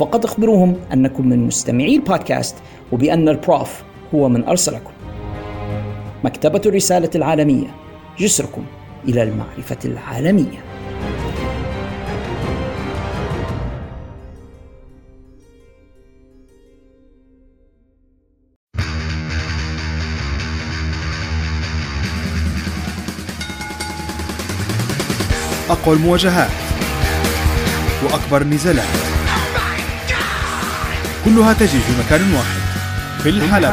فقط أخبروهم أنكم من مستمعي البودكاست وبأن البروف هو من أرسلكم. مكتبة الرسالة العالمية جسركم إلى المعرفة العالمية. أقوى المواجهات وأكبر النزالات كلها تجري في مكان واحد في الحلبة.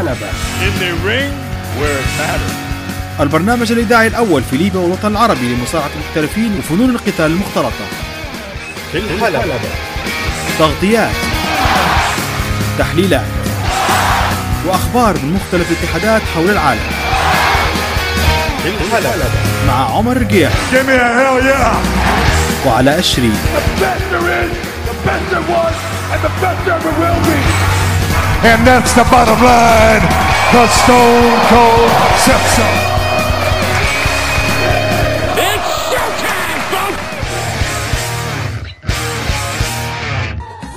البرنامج الإذاعي الأول في ليبيا والوطن العربي لمصارعة المحترفين وفنون القتال المختلطة. في الحلبة. تغطيات تحليلات وأخبار من مختلف الاتحادات حول العالم. في الحلبة. مع عمر رقيح وعلى أشري. And that's the bottom line. The Stone Cold Sepsis. It's showtime, folks!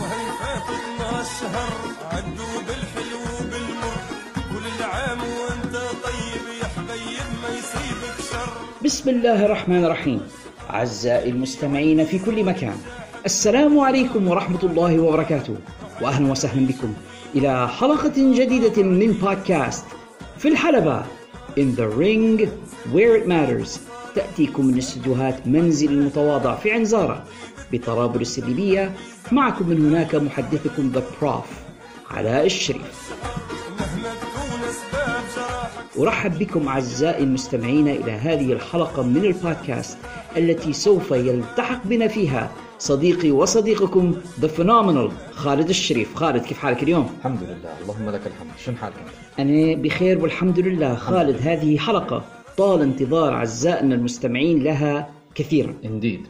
وهيفات الشهر عدوا بالحلو بالمر كل العام وانت طيب يا حبيب ما يصيبك شر بسم الله الرحمن الرحيم أعزائي المستمعين في كل مكان السلام عليكم ورحمة الله وبركاته. وأهلا وسهلا بكم إلى حلقة جديدة من بودكاست في الحلبة In the Ring Where It Matters. تأتيكم من استديوهات منزل المتواضع في عنزارة. بطرابلس الليبية معكم من هناك محدثكم The Prof. علاء الشريف. أرحب بكم أعزائي المستمعين إلى هذه الحلقة من البودكاست التي سوف يلتحق بنا فيها صديقي وصديقكم The Phenomenal خالد الشريف. خالد كيف حالك اليوم؟ الحمد لله. اللهم لك الحمد. شنو حالك أنت؟ أنا بخير والحمد لله. خالد هذه حلقة طال انتظار أعزائنا المستمعين لها كثيرا. إنديد.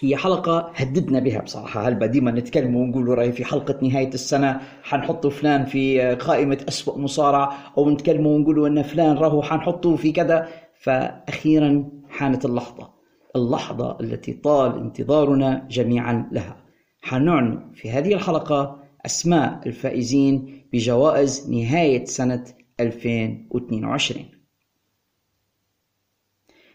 هي حلقة هددنا بها بصراحة. هل ديما نتكلم ونقول رأي في حلقة نهاية السنة حنحط فلان في قائمة أسوأ مصارع أو نتكلم ونقول أن فلان راهو حنحطه في كذا. فأخيرا حانت اللحظة. اللحظة التي طال انتظارنا جميعا لها. حنعلن في هذه الحلقة أسماء الفائزين بجوائز نهاية سنة 2022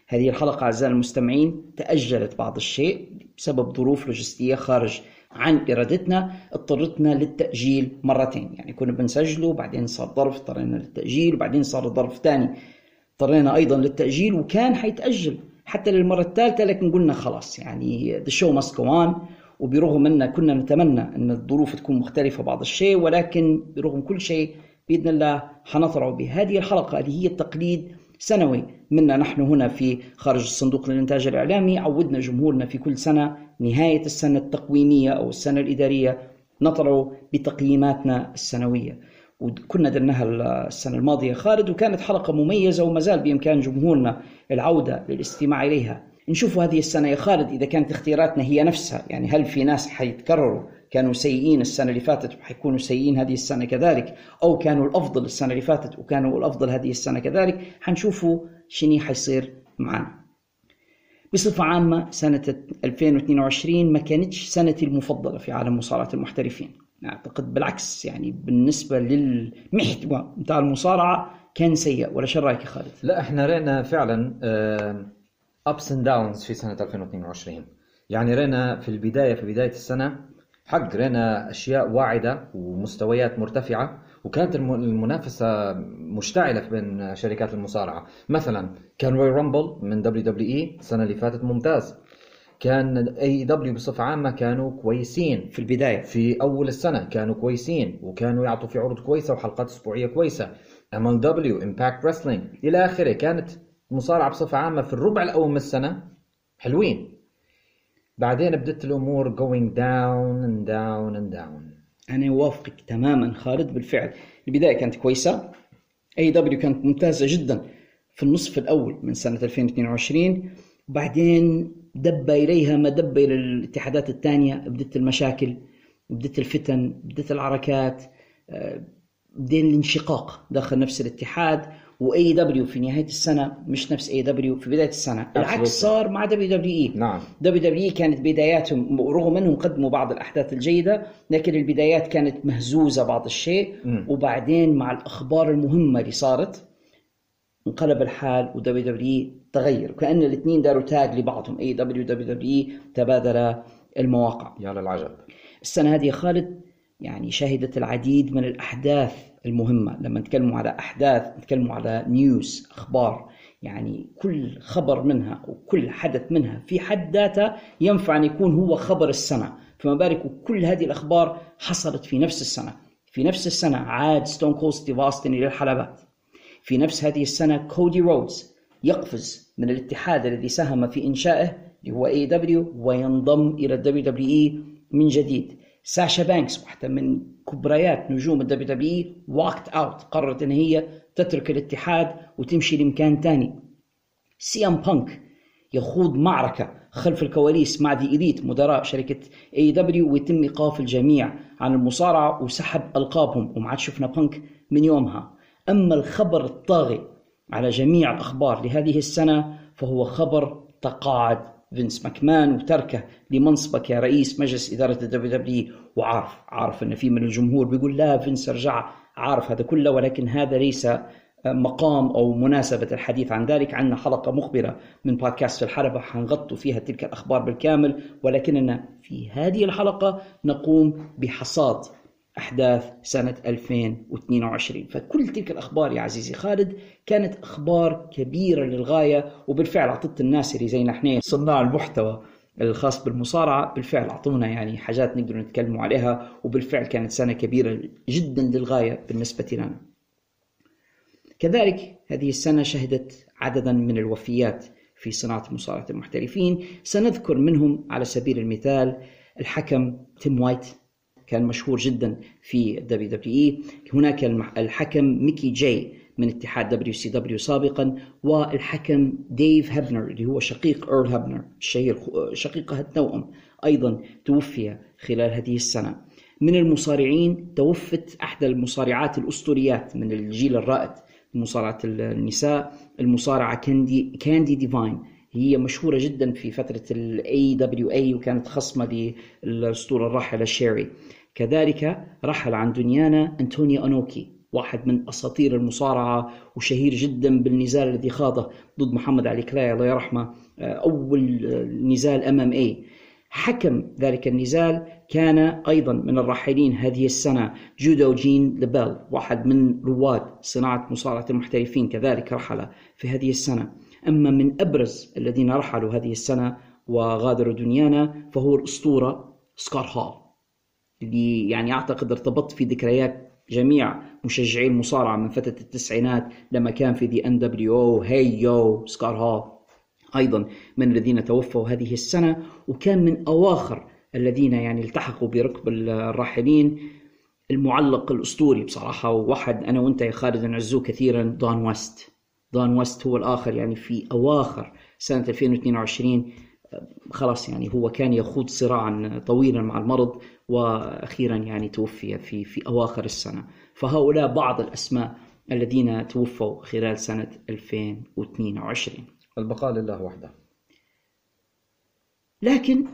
هذه الحلقة أعزائي المستمعين تأجلت بعض الشيء بسبب ظروف لوجستية خارج عن إرادتنا اضطرتنا للتأجيل مرتين. يعني كنا بنسجله وبعدين صار ظرف اضطرينا للتأجيل وبعدين صار ظرف ثاني اضطرينا أيضا للتأجيل وكان حيتأجل. حتى للمرة الثالثة لكن قلنا خلاص يعني the show must go on. وبرغم أن كنا نتمنى أن الظروف تكون مختلفة بعض الشيء ولكن برغم كل شيء بإذن الله حنطلع بهذه الحلقة اللي هي التقليد سنوي. منا نحن هنا في خارج الصندوق للإنتاج الإعلامي. عودنا جمهورنا في كل سنة نهاية السنة التقويمية أو السنة الإدارية نطلع بتقييماتنا السنوية. وكنا درناها السنة الماضية خالد وكانت حلقة مميزة وما زال بإمكان جمهورنا العودة للاستماع إليها. نشوف هذه السنة يا خالد إذا كانت اختياراتنا هي نفسها. يعني هل في ناس حيتكرروا كانوا سيئين السنة اللي فاتت وحيكونوا سيئين هذه السنة كذلك أو كانوا الأفضل السنة اللي فاتت وكانوا الأفضل هذه السنة كذلك؟ حنشوفوا شنو حيصير معنا. بصفة عامة سنة 2022 ما كانتش سنتي المفضلة في عالم مصارعة المحترفين. أعتقد بالعكس يعني بالنسبة للمحتوى بتاع المصارعة كان سيء ولا شو رأيك يا خالد؟ لا إحنا رينا فعلا ups and downs في سنة 2022 يعني رينا في البداية في بداية السنة حق رينا أشياء واعدة ومستويات مرتفعة وكانت الم- المنافسة مشتعلة بين شركات المصارعة. مثلا كان Royal Rumble من WWE السنة اللي فاتت ممتاز. كان AEW بصفة عامة كانوا كويسين. في البداية. في أول السنة كانوا كويسين وكانوا يعطوا في عروض كويسة وحلقات أسبوعية كويسة. MLW Impact Wrestling إلى آخره كانت المصارعه بصفة عامة في الربع الأول من السنة. حلوين. بعدين بدت الأمور going down and down and down. أنا أوافقك تماما خالد بالفعل. البداية كانت كويسة. اي دبليو كانت ممتازة جدا في النصف الأول من سنة 2022 وبعدين دب إليها ما دب إلى الاتحادات الثانية بدت المشاكل بدت الفتن بدت العركات آه، بدين الانشقاق داخل نفس الاتحاد و AEW في نهاية السنة مش نفس AEW في بداية السنة. العكس صار مع WWE نعم. WWE كانت بداياتهم رغم أنهم قدموا بعض الأحداث الجيدة لكن البدايات كانت مهزوزة بعض الشيء. وبعدين مع الأخبار المهمة اللي صارت انقلب الحال و WWE تغير. وكان الاثنين داروا tag لبعضهم. أي دبليو دبليو دبليو تبادل المواقع. يا للعجب. السنة هذه يا خالد يعني شهدت العديد من الأحداث المهمة. لما نتكلموا على أحداث نتكلموا على news أخبار. يعني كل خبر منها وكل حدث منها في حد ذاته ينفع أن يكون هو خبر السنة. فما بالك وكل هذه الأخبار حصلت في نفس السنة. في نفس السنة عاد ستون كول ستيف أوستن إلى الحلبات. في نفس هذه السنة كودي رودز يقفز من الاتحاد الذي ساهم في إنشائه اللي هو AEW وينضم إلى ال WWE من جديد. ساشا بانكس واحدة من كبريات نجوم ال WWE walked out قررت أن هي تترك الاتحاد وتمشي لمكان ثاني سي إم بانك يخوض معركة خلف الكواليس مع The Elite مدراء شركة AEW ويتم إيقاف الجميع عن المصارعة وسحب ألقابهم. وما عاد شفنا بانك من يومها. أما الخبر الطاغي على جميع الأخبار لهذه السنة فهو خبر تقاعد. فينس ماكمان وتركه لمنصبه كرئيس مجلس إدارة ال WWE وعارف عارف أن في من الجمهور بيقول لا فينس رجع عارف هذا كله ولكن هذا ليس مقام أو مناسبة الحديث عن ذلك. عندنا حلقة مخبرة من بودكاست في الحلبة حنغطوا فيها تلك الأخبار بالكامل ولكننا في هذه الحلقة نقوم بحصاد أحداث سنة 2022 فكل تلك الأخبار يا عزيزي خالد كانت أخبار كبيرة للغاية وبالفعل أعطت الناس اللي زينا إحنا صناع المحتوى الخاص بالمصارعة. بالفعل أعطونا يعني حاجات نقدر نتكلم عليها وبالفعل كانت سنة كبيرة جدا للغاية بالنسبة لنا. كذلك هذه السنة شهدت عددا من الوفيات في صناعة مصارعة المحترفين. سنذكر منهم على سبيل المثال الحكم تيم وايت. كان مشهور جدا في ال WWE هناك الحكم ميكي جاي من اتحاد WCW سابقا والحكم ديف هابنر اللي هو شقيق إيرل هابنر الشهير شقيقة التوأم أيضا توفي خلال هذه السنة. من المصارعين توفت أحدى المصارعات الأسطوريات من الجيل الرائد مصارعة النساء المصارعة كاندي كاندي ديفاين. هي مشهورة جدا في فترة ال AWA وكانت خصمة للأسطورة الراحلة شيري. كذلك رحل عن دنيانا انطونيو إينوكي واحد من أساطير المصارعة وشهير جدا بالنزال الذي خاضه ضد محمد علي كلاي الله يرحمه أول نزال MMA حكم ذلك النزال كان أيضا من الراحلين هذه السنة جودو جين لبيل واحد من رواد صناعة مصارعة المحترفين كذلك رحل في هذه السنة. أما من أبرز الذين رحلوا هذه السنة وغادروا دنيانا فهو الأسطورة سكوت هال. اللي يعني أعتقد ارتبط في ذكريات جميع مشجعي المصارعة من فترة التسعينات لما كان في دي ان دبليو أو هي يو سكار هال أيضا من الذين توفوا هذه السنة وكان من أواخر الذين يعني التحقوا بركب الراحلين المعلق الأسطوري بصراحة. وواحد أنا وأنت يا خالد نعزوه كثيرا دون ويست. دون ويست هو الآخر يعني في أواخر سنة 2022 خلاص يعني هو كان يخوض صراعا طويلا مع المرض وأخيرا يعني توفي في في أواخر السنة. فهؤلاء بعض الأسماء الذين توفوا خلال سنة 2022 البقاء لله وحده. لكن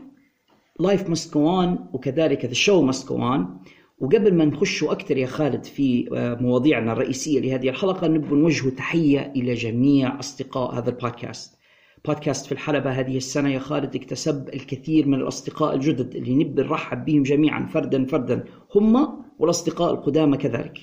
go on وكذلك the show must go on. وقبل ما نخش أكثر يا خالد في آه، مواضيعنا الرئيسية لهذه الحلقة نبغى نوجه تحية إلى جميع أصدقاء هذا البودكاست. بودكاست في الحلبة هذه السنة. يا خالد اكتسب الكثير من الأصدقاء الجدد اللي نبي نرحب بهم جميعا فردا فردا. هم والأصدقاء القدامى كذلك.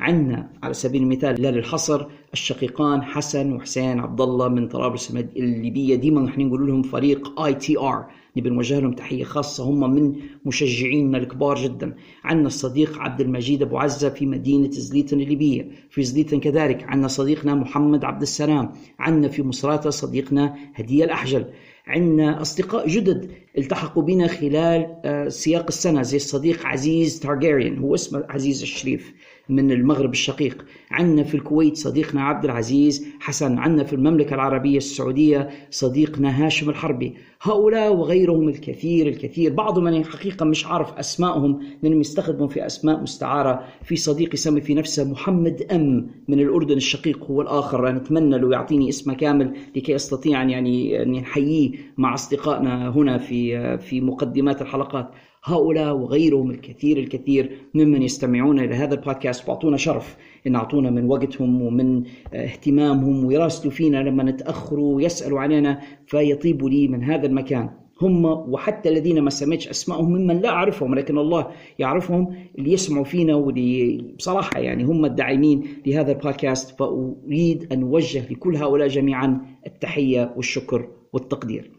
عندنا على سبيل المثال لا للحصر الشقيقان حسن وحسين عبد الله من طرابلس الليبية. ديما نحن نقول لهم فريق ATR نبي نوجه لهم تحية خاصة. هم من مشجعينا الكبار جدا. عندنا الصديق عبد المجيد أبو عزة في مدينة زليتن الليبية. في زليتن كذلك عندنا صديقنا محمد عبد السلام. عندنا في مصراته صديقنا هدية الأحجل. عندنا أصدقاء جدد التحقوا بنا خلال آه، سياق السنة. زي الصديق عزيز تارجيريان هو اسمه عزيز الشريف. من المغرب الشقيق. عندنا في الكويت صديقنا عبد العزيز حسن عندنا في المملكة العربية السعودية صديقنا هاشم الحربي. هؤلاء وغيرهم الكثير الكثير بعضهم أنا حقيقة مش عارف أسمائهم لأنهم يستخدموا في أسماء مستعارة. في صديق يسمي في نفسه محمد أم من الأردن الشقيق هو الآخر. أنا أتمنى لو يعطيني اسمه كامل لكي أستطيع يعني أن نحييه مع أصدقائنا هنا في في مقدمات الحلقات. هؤلاء وغيرهم الكثير الكثير ممن يستمعون إلى هذا البودكاست واعطونا شرف إن أعطونا من وقتهم ومن اهتمامهم ويراسلوا فينا لما نتأخروا ويسألوا علينا فيطيب لي من هذا المكان هم وحتى الذين ما سمعتش اسمائهم ممن لا أعرفهم لكن الله يعرفهم اللي يسمعوا فينا واللي بصراحة يعني هم الداعمين لهذا البودكاست فأريد أن أوجه لكل هؤلاء جميعا التحية والشكر والتقدير.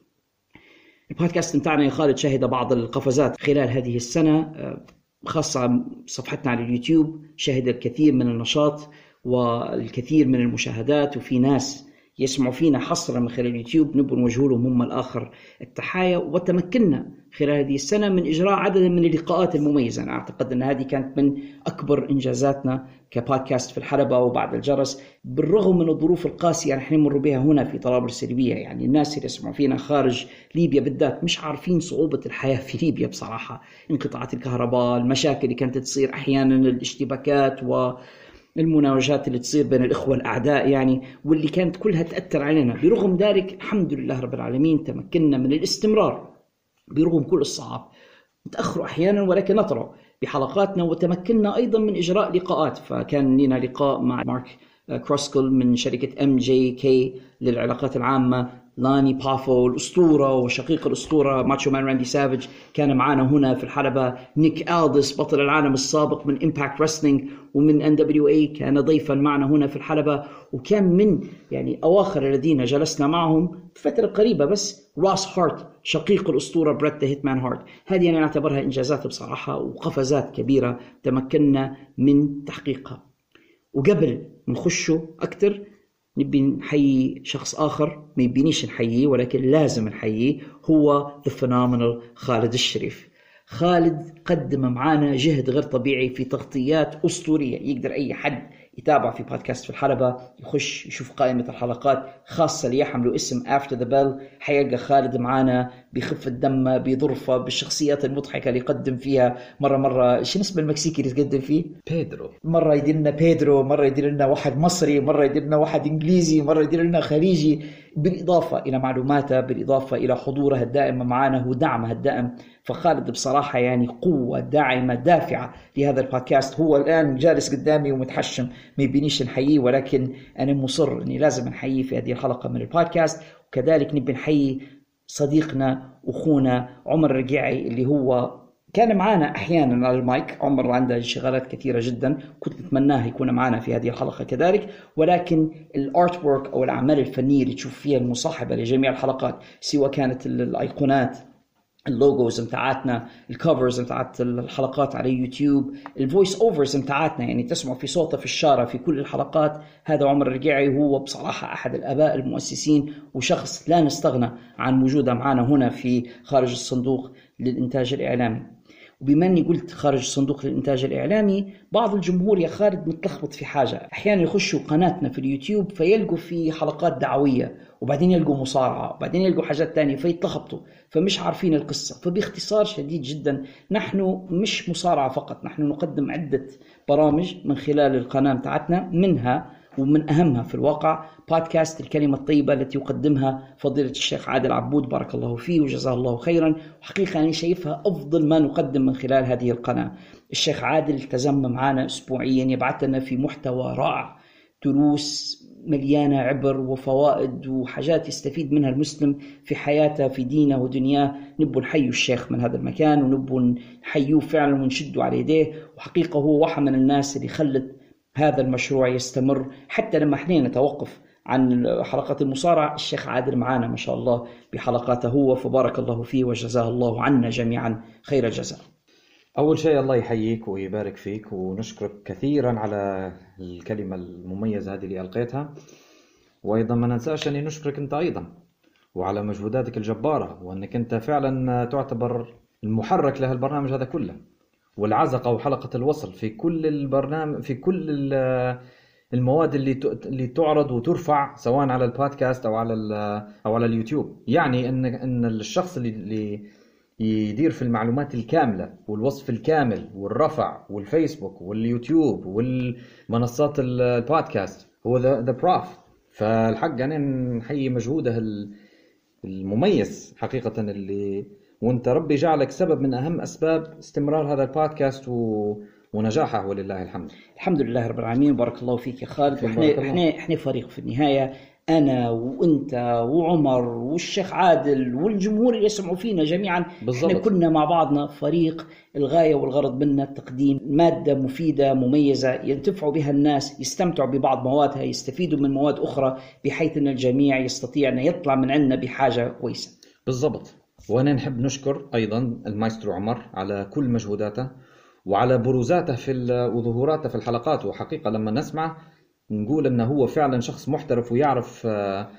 البودكاست بتاعنا يا خالد شهد بعض القفزات خلال هذه السنة آه، خاصة صفحتنا على اليوتيوب شهد الكثير من النشاط والكثير من المشاهدات وفي ناس يسمعوا فينا حصرا من خلال اليوتيوب نبغى نوجه لهم هم الآخر التحايا وتمكنا خلال هذه السنة من إجراء عدد من اللقاءات المميزة. أنا أعتقد أن هذه كانت من أكبر إنجازاتنا كبودكاست في الحلبة وبعد الجرس. بالرغم من الظروف القاسية نحن نمر بها هنا في طرابلس الليبيه يعني الناس اللي يسمعوا فينا خارج ليبيا بالذات مش عارفين صعوبة الحياة في ليبيا بصراحة. انقطاعات الكهرباء المشاكل اللي كانت تصير أحيانا الاشتباكات و المناوشات اللي تصير بين الإخوة الأعداء يعني واللي كانت كلها تأثر علينا. برغم ذلك الحمد لله رب العالمين تمكنا من الاستمرار. برغم كل الصعاب. نتأخر أحيانا ولكن نطرأ بحلقاتنا وتمكنا أيضا من إجراء لقاءات. فكان لنا لقاء مع مارك كروسكل من شركة MGK للعلاقات العامة. لاني بافو الأسطورة وشقيق الأسطورة ماتشو مان راندي سافيج كان معنا هنا في الحلبة. نيك ألدس بطل العالم السابق من Impact Wrestling ومن NWA كان ضيفا معنا هنا في الحلبة. وكان من يعني أواخر الذين جلسنا معهم فترة قريبة بس راس هارت شقيق الأسطورة بريت The Hitman هارت. هذه أنا أعتبرها إنجازات بصراحة وقفزات كبيرة تمكنا من تحقيقها. وقبل نخشوا أكثر نبي نحيي شخص آخر ما يبينيش نحييه ولكن لازم نحييه هو the phenomenal خالد الشريف. خالد قدم معانا جهد غير طبيعي في تغطيات أسطورية يقدر أي حد يتابع في بودكاست في الحلبة يخش يشوف قائمة الحلقات خاصة اللي يحملوا اسم After the Bell. حيلقى خالد معانا بخفة دمه بظرفة بالشخصيات المضحكة اللي يقدم فيها مرة مرة. شو اسم المكسيكي اللي يقدم فيه؟ بيدرو. مرة يدير لنا بيدرو مرة يدير لنا واحد مصري مرة يدير لنا واحد إنجليزي مرة يدير لنا خليجي. بالإضافة إلى معلوماته بالإضافة إلى حضوره الدائم معنا ودعمه الدائم. فخالد بصراحة يعني قوة داعمة دافعة لهذا البودكاست. هو الآن جالس قدامي ومتحشم ما يبينيش نحييه ولكن أنا مصر أني لازم نحييه في هذه الحلقة من البودكاست. وكذلك نبي نحيي صديقنا واخونا عمر الرقيعي اللي هو كان معنا أحيانا على المايك. عمر عنده انشغالات كثيرة جدا. كنت اتمناه يكون معنا في هذه الحلقة كذلك. ولكن ال artwork أو الأعمال الفنية اللي تشوف فيها المصاحبة لجميع الحلقات سواء كانت الأيقونات ال logos بتاعتنا ال covers بتاعت الحلقات على يوتيوب ال voice overs بتاعتنا يعني تسمعوا في صوته في الشارة في كل الحلقات. هذا عمر الرقيعي هو بصراحة أحد الآباء المؤسسين وشخص لا نستغنى عن وجوده معنا هنا في خارج الصندوق للإنتاج الإعلامي. وبما اني قلت خارج صندوق الانتاج الاعلامي بعض الجمهور يا خالد متلخبط في حاجة. أحيانا يخشوا قناتنا في اليوتيوب فيلقوا في حلقات دعوية وبعدين يلقوا مصارعة وبعدين يلقوا حاجات تانية فيتلخبطوا فمش عارفين القصة. فباختصار شديد جدا نحن مش مصارعة فقط نحن نقدم عدة برامج من خلال القناة بتاعتنا منها ومن أهمها في الواقع بودكاست الكلمة الطيبة التي يقدمها فضيلة الشيخ عادل عبود. بارك الله فيه وجزاه الله خيرا. وحقيقة أنا شايفها أفضل ما نقدم من خلال هذه القناة. الشيخ عادل التزم معنا أسبوعيا يبعث لنا في محتوى رائع دروس مليانة عبر وفوائد وحاجات يستفيد منها المسلم في حياته في دينه ودنياه. نبو نحيي الشيخ من هذا المكان ونبو نحيوه فعلا ونشده على يديه. وحقيقة هو واحد من الناس اللي خلت هذا المشروع يستمر حتى لما إحنا نتوقف عن حلقات المصارعة. الشيخ عادل معانا ما شاء الله بحلقاته هو فبارك الله فيه وجزاه الله عنا جميعا خير الجزاء. أول شيء الله يحييك ويبارك فيك ونشكرك كثيرا على الكلمة المميزة هذه اللي ألقيتها. وأيضا ما ننساش أني نشكرك أنت أيضا وعلى مجهوداتك الجبارة وأنك أنت فعلا تعتبر المحرك لهالبرنامج هذا كله. والعزقة وحلقة الوصل في كل البرنامج في كل ال- المواد اللي اللي تعرض وترفع سواء على البودكاست أو على أو على اليوتيوب. يعني ان إن الشخص اللي يدير في المعلومات الكاملة والوصف الكامل والرفع والفيسبوك واليوتيوب والمنصات ال- البودكاست هو the Prof فالحق أنا نحيي مجهوده ال- المميز حقيقة اللي وانت ربي جعلك سبب من أهم أسباب استمرار هذا البودكاست و... ونجاحه ولله الحمد. الحمد لله رب العالمين. بارك الله فيك يا خالد. إحنا. إحنا إحنا فريق في النهاية. أنا وأنت وعمر والشيخ عادل والجمهور اللي يسمعوا فينا جميعا. بالضبط. إحنا كنا مع بعضنا. فريق الغاية والغرض منا تقديم مادة مفيدة مميزة ينتفعوا بها الناس يستمتعوا ببعض موادها يستفيدوا من مواد أخرى بحيث إن الجميع يستطيع إن يطلع من عندنا بحاجة كويسة. بالضبط. وأنا نحب نشكر أيضا المايسترو عمر على كل مجهوداته وعلى بروزاته في وظهوراته في الحلقات. وحقيقة لما نسمع نقول إنه هو فعلا شخص محترف ويعرف آه،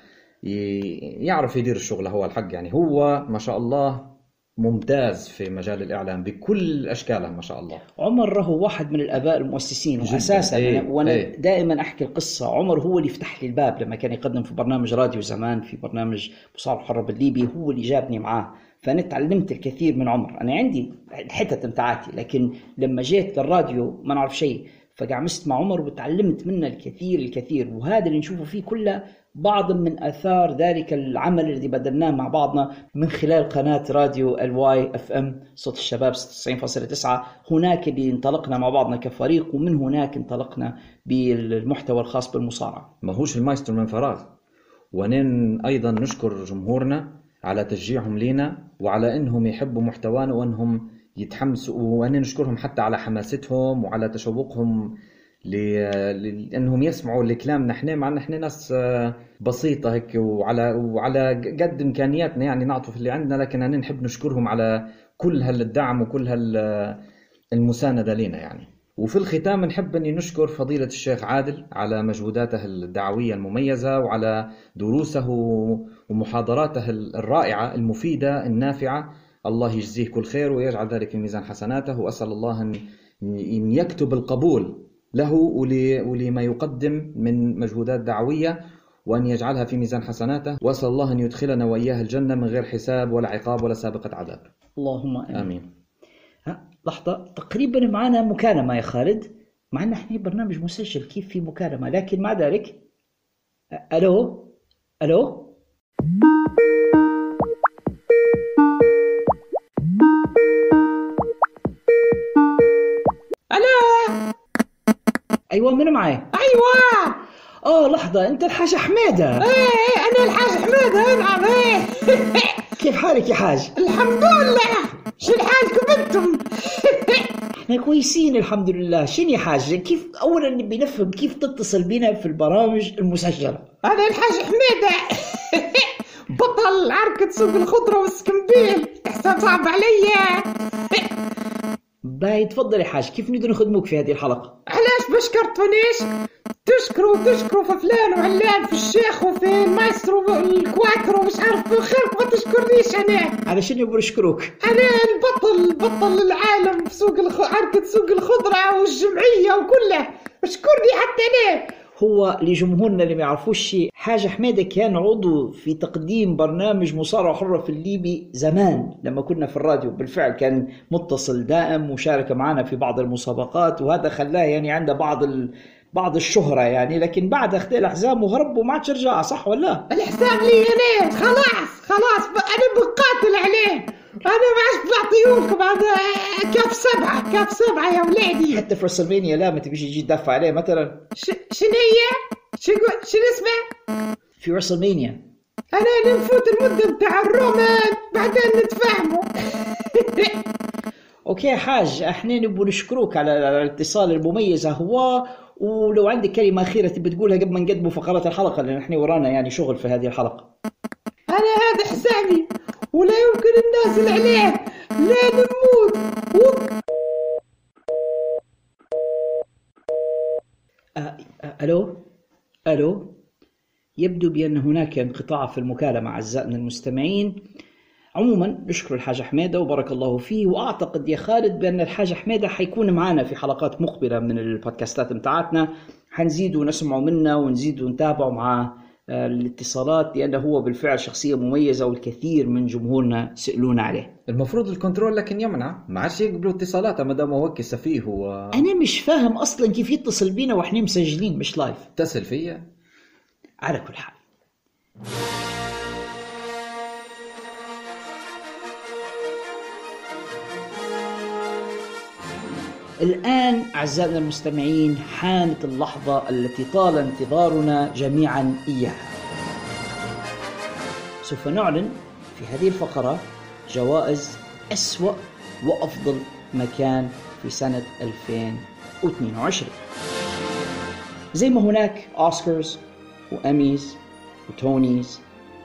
يعرف يدير الشغل هو الحق يعني. هو ما شاء الله ممتاز في مجال الإعلام بكل اشكاله ما شاء الله. عمر هو واحد من الآباء المؤسسين. واساسا أنا وأنا إيه. دائما أحكي القصة. عمر هو اللي فتح لي الباب لما كان يقدم في برنامج راديو زمان في برنامج مصارع الحرب الليبي هو اللي جابني معاه. فأنا تعلمت الكثير من عمر. أنا عندي الحتت بتاعتي لكن لما جيت للراديو ما نعرف شيء. فقعمست مع عمر وتعلمت منه الكثير الكثير. وهذا اللي نشوفه فيه كله بعض من آثار ذلك العمل الذي بدلناه مع بعضنا من خلال قناة راديو ال Y FM صوت الشباب 96.9 هناك اللي انطلقنا مع بعضنا كفريق ومن هناك انطلقنا بالمحتوى الخاص بالمصارعة. ما هوش المايسترو من فراغ. ونن أيضا نشكر جمهورنا على تشجيعهم لينا وعلى إنهم يحبوا محتوانا وإنهم يتحمسوا وأنا نشكرهم حتى على حماستهم وعلى تشوقهم لأنهم يسمعوا لكلامنا. إحنا مع إن إحنا ناس آه، بسيطة هيك وعلى وعلى قد إمكانياتنا يعني نعطوا في اللي عندنا لكن أنا نحب نشكرهم على كل هالدعم وكل هال المساندة لنا يعني. وفي الختام نحب أني نشكر فضيلة الشيخ عادل على مجهوداته الدعوية المميزة وعلى دروسه ومحاضراته الرائعة المفيدة النافعة. الله يجزيه كل خير ويجعل ذلك في ميزان حسناته وأسأل الله أن يكتب القبول له ول- ولما يقدم من مجهودات دعوية وأن يجعلها في ميزان حسناته. وأسأل الله أن يدخلنا وإياه الجنة من غير حساب ولا عقاب ولا سابقة عذاب. اللهم آمين. آمين. ها لحظة. تقريبا معنا مكالمة يا خالد. مع إن إحنا برنامج مسجل كيف في مكالمة لكن مع ذلك أ- ألو؟ ألو؟ ألو؟ أيوه من معي أيوه. آه لحظة أنت الحاج حميدة إيه أنا الحاج حميدة نعم إيه كيف حالك يا حاج؟ الحمد لله. شو حالكم أنتم؟ إحنا كويسين الحمد لله. شنو يا حاج؟ كيف اولا نبي نفهم كيف تتصل بنا في البرامج المسجلة؟ أنا الحاج حميدة بطل عركة سوق الخضرة والسكمبيل إحسان صعب عليا باهي تفضل يا حاج كيف نقدر نخدموك في هذه الحلقة؟ علاش ما شكرتونيش تشكروا تشكروا في فلان وعلان في الشيخ وفي المايسترو الكواترو مش عارف خيرك ما تشكرنيش أنا على شنو يبغوا نشكروك؟ أنا البطل بطل العالم في سوق الخ... عركة سوق الخضرة والجمعية وكله اشكرني حتى أنا هو لجمهورنا اللي ما يعرفوش حاجة حميدة كان عضو في تقديم برنامج مصارعة حرة في الليبي زمان لما كنا في الراديو. بالفعل كان متصل دائم وشارك معنا في بعض المسابقات وهذا خلاه يعني عنده بعض ال... بعض الشهرة يعني. لكن بعد أخذ الأحزام وهرب وما عادش رجع صح ولا؟ الحساب لي أنا خلاص خلاص أنا بقاتل عليه. أنا ما عادش بعطيهولكم هذا كاف سبعة كاف سبعة يا ولادي حتى في رسلمانيا لا ما تبيش تجي تدافع عليه مثلا. شنو هي؟ شنو شنو اسمه؟ في رسلمانيا أنا نفوت المدة بتاع الرومان بعدين نتفاهموا أوكي حاج إحنا نبغى نشكروك على الاتصال المميز هو ولو عندك كلمة أخيرة تبي تقولها قبل ما نقدموا فقرات الحلقة لأن إحنا ورانا يعني شغل في هذه الحلقة. أنا هذا حسابي ولا يمكن الناس عليه لا نموت. و... ألو؟ ألو؟ يبدو بأن هناك انقطاع في المكالمة أعزائنا المستمعين. عموما نشكر الحاج حميده وبارك الله فيه وأعتقد يا خالد بأن الحاج حميده حيكون معنا في حلقات مقبلة من البودكاستات متاعتنا. حنزيدوا نسمعوا منه ونزيدوا نتابعوا مع آه، الاتصالات لأنه هو بالفعل شخصية مميزة والكثير من جمهورنا سألونا عليه. المفروض ال control لكن يمنع. ما عادش يقبلوا اتصالاته ما دام هو سفيه و أنا مش فاهم أصلا كيف يتصل بينا وإحنا مسجلين مش live اتصل فيا. على كل حال. الآن أعزائنا المستمعين حانت اللحظة التي طال انتظارنا جميعا إياها. سوف نعلن في هذه الفقرة جوائز أسوأ وأفضل مكان في سنة 2022 زي ما هناك Oscars و Emmys و Tonys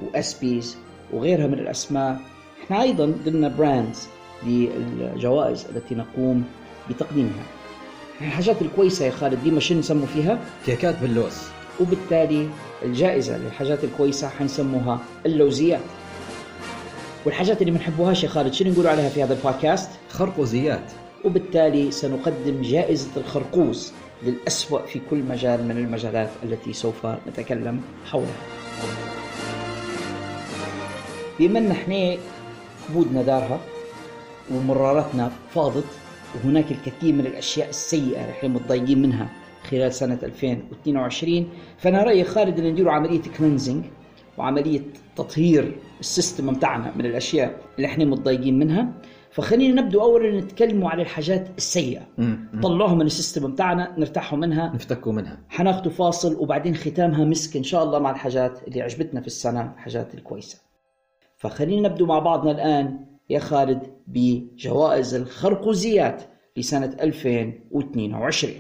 و ESPYs وغيرها من الأسماء إحنا أيضا ضمن brands للجوائز التي نقوم بتقديمها. الحاجات الكويسة يا خالد ديما شنو نسموا فيها؟ كيكات باللوز. وبالتالي الجائزة للحاجات الكويسة حنسموها اللوزيات والحاجات اللي ما نحبوهاش يا خالد شنو نقول عليها في هذا البودكاست؟ خرقوزيات. وبالتالي سنقدم جائزة الخرقوز للأسوأ في كل مجال من المجالات التي سوف نتكلم حولها. بما ان إحنا خبودنا دارها ومراراتنا فاضت وهناك الكثير من الأشياء السيئة اللي إحنا متضايقين منها خلال سنة 2022 فأنا رأيي خالد إن نديروا عملية cleansing وعملية تطهير ال system بتاعنا من الأشياء اللي إحنا متضايقين منها. فخلينا نبدو اولا نتكلموا على الحاجات السيئة. طلعوها من ال system بتاعنا نرتاحوا منها. نفتكوا منها. حناخدوا فاصل وبعدين ختامها مسك إن شاء الله مع الحاجات اللي عجبتنا في السنة الحاجات الكويسة. فخلينا نبدو مع بعضنا الآن يا خالد بجوائز الخرقوزيات لسنة 2022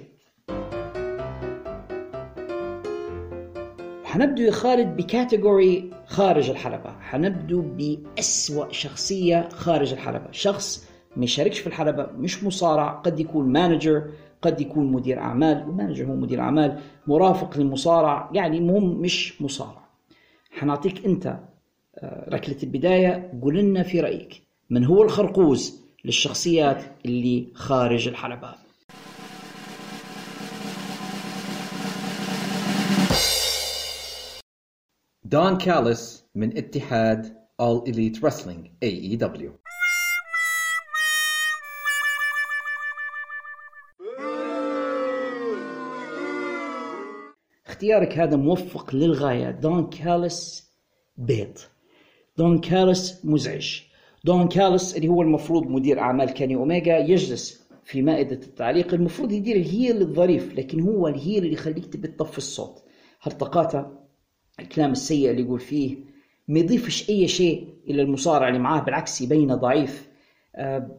حنبدو يا خالد ب category خارج الحلبة. حنبدو بأسوأ شخصية خارج الحلبة. شخص ما يشاركش في الحلبة مش مصارع قد يكون manager قد يكون مدير أعمال ال manager هو مدير أعمال مرافق للمصارع يعني مهم مش مصارع. حنعطيك أنت آه، ركلة البداية قول لنا في رأيك. من هو الخرقوز للشخصيات اللي خارج الحلبة؟ دون كاليس من اتحاد All Elite Wrestling AEW اختيارك هذا موفق للغاية. دون كالس بغيض. دون كالس مزعج. دون كالس اللي هو المفروض مدير أعمال كيني أوميجا يجلس في مائدة التعليق. المفروض يدير ال heel الظريف لكن هو ال heel اللي يخليك تبي تطفي الصوت. هرطقاته الكلام السيء اللي يقول فيه؟ ما يضيفش أي شيء إلى المصارع اللي معاه بالعكس يبينه ضعيف. آه،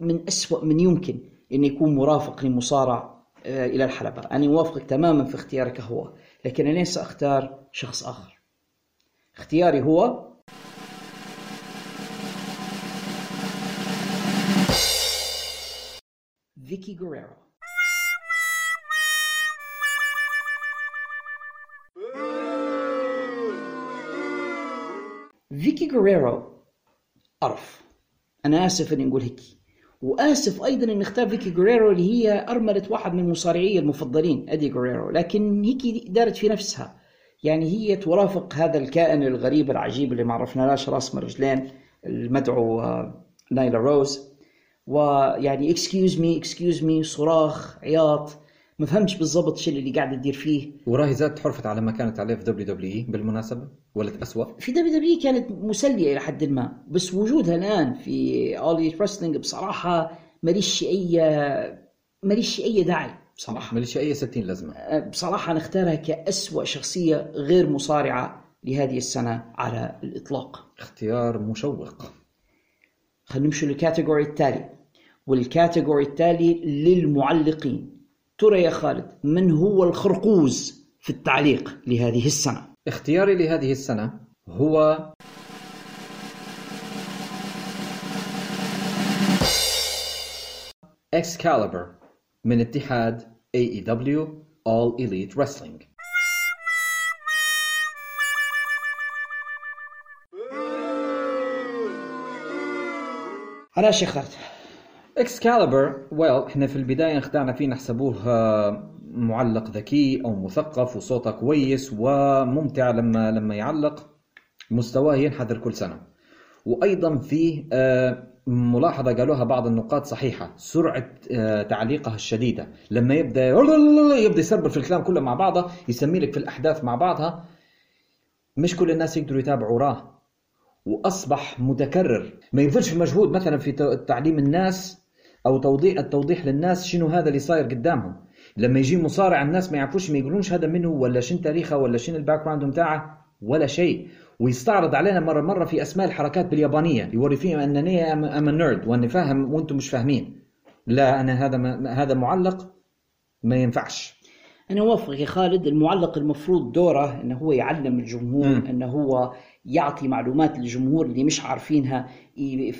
من أسوأ من يمكن أن يكون مرافق لمصارع آه، إلى الحلبة. أنا موافقك تماما في اختيارك هو لكن أنا سأختار شخص آخر. اختياري هو فيكي جوريرو فيكي جوريرو قرف أنا آسف إني نقول هيك. وآسف أيضا إني أختار فيكي جوريرو اللي هي ارمله واحد من مصارعي المفضلين أدي جوريرو لكن هيك دارت في نفسها. يعني هي ترافق هذا الكائن الغريب العجيب اللي ما عرفناش راس من رجلين المدعو آه، نايلا روز. ويعني excuse me excuse me صراخ عياط. ما فهمتش بالضبط شو اللي قاعدة تدير فيه. وراهي زاد حرفت على ما كانت عليه في WWE بالمناسبة ولا أسوأ. في WW كانت مسلية إلى حد ما بس وجودها الآن في All Elite Wrestling بصراحة ماليش اي ماليش أي داعي بصراحة. ماليش أي 60 لازمة. أه، بصراحة نختارها كأسوأ شخصية غير مصارعة لهذه السنة على الإطلاق. اختيار مشوق. خلينا نمشي لل category التالي. وال category التالي للمعلقين. ترى يا خالد من هو الخرقوز في التعليق لهذه السنة؟ اختياري لهذه السنة هو Excalibur من اتحاد AEW All Elite Wrestling. علاش اخترت اكسكاليبر ويل إحنا في البداية انخدعنا فيه نحسبوه آه، معلق ذكي أو مثقف وصوته كويس وممتع لما لما يعلق. مستواه ينحدر كل سنة. وأيضا فيه آه، ملاحظة قالوها بعض النقاط صحيحة سرعة آه، تعليقه الشديدة. لما يبدأ يبدأ يسربل في الكلام كله مع بعضه يسمي لك في الأحداث مع بعضها مش كل الناس يقدروا يتابعوا وراه. وأصبح متكرر. ما يبذلش مجهود مثلا في تعليم الناس أو توضيح التوضيح للناس شنو هذا اللي صاير قدامهم. لما يجي مصارع الناس ما يعرفوش ما يقولونش هذا منه ولا شن تاريخه ولا شن ال background بتاعه ولا شيء. ويستعرض علينا مرة مرة في أسماء الحركات باليابانية. يوري فيهم أنني I'm nerd وأني فاهم وأنتم مش فاهمين. لا أنا هذا هذا معلق ما ينفعش. أنا أوافق يا خالد المعلق المفروض دوره أنه هو يعلم الجمهور. أنه هو يعطي معلومات للجمهور اللي مش عارفينها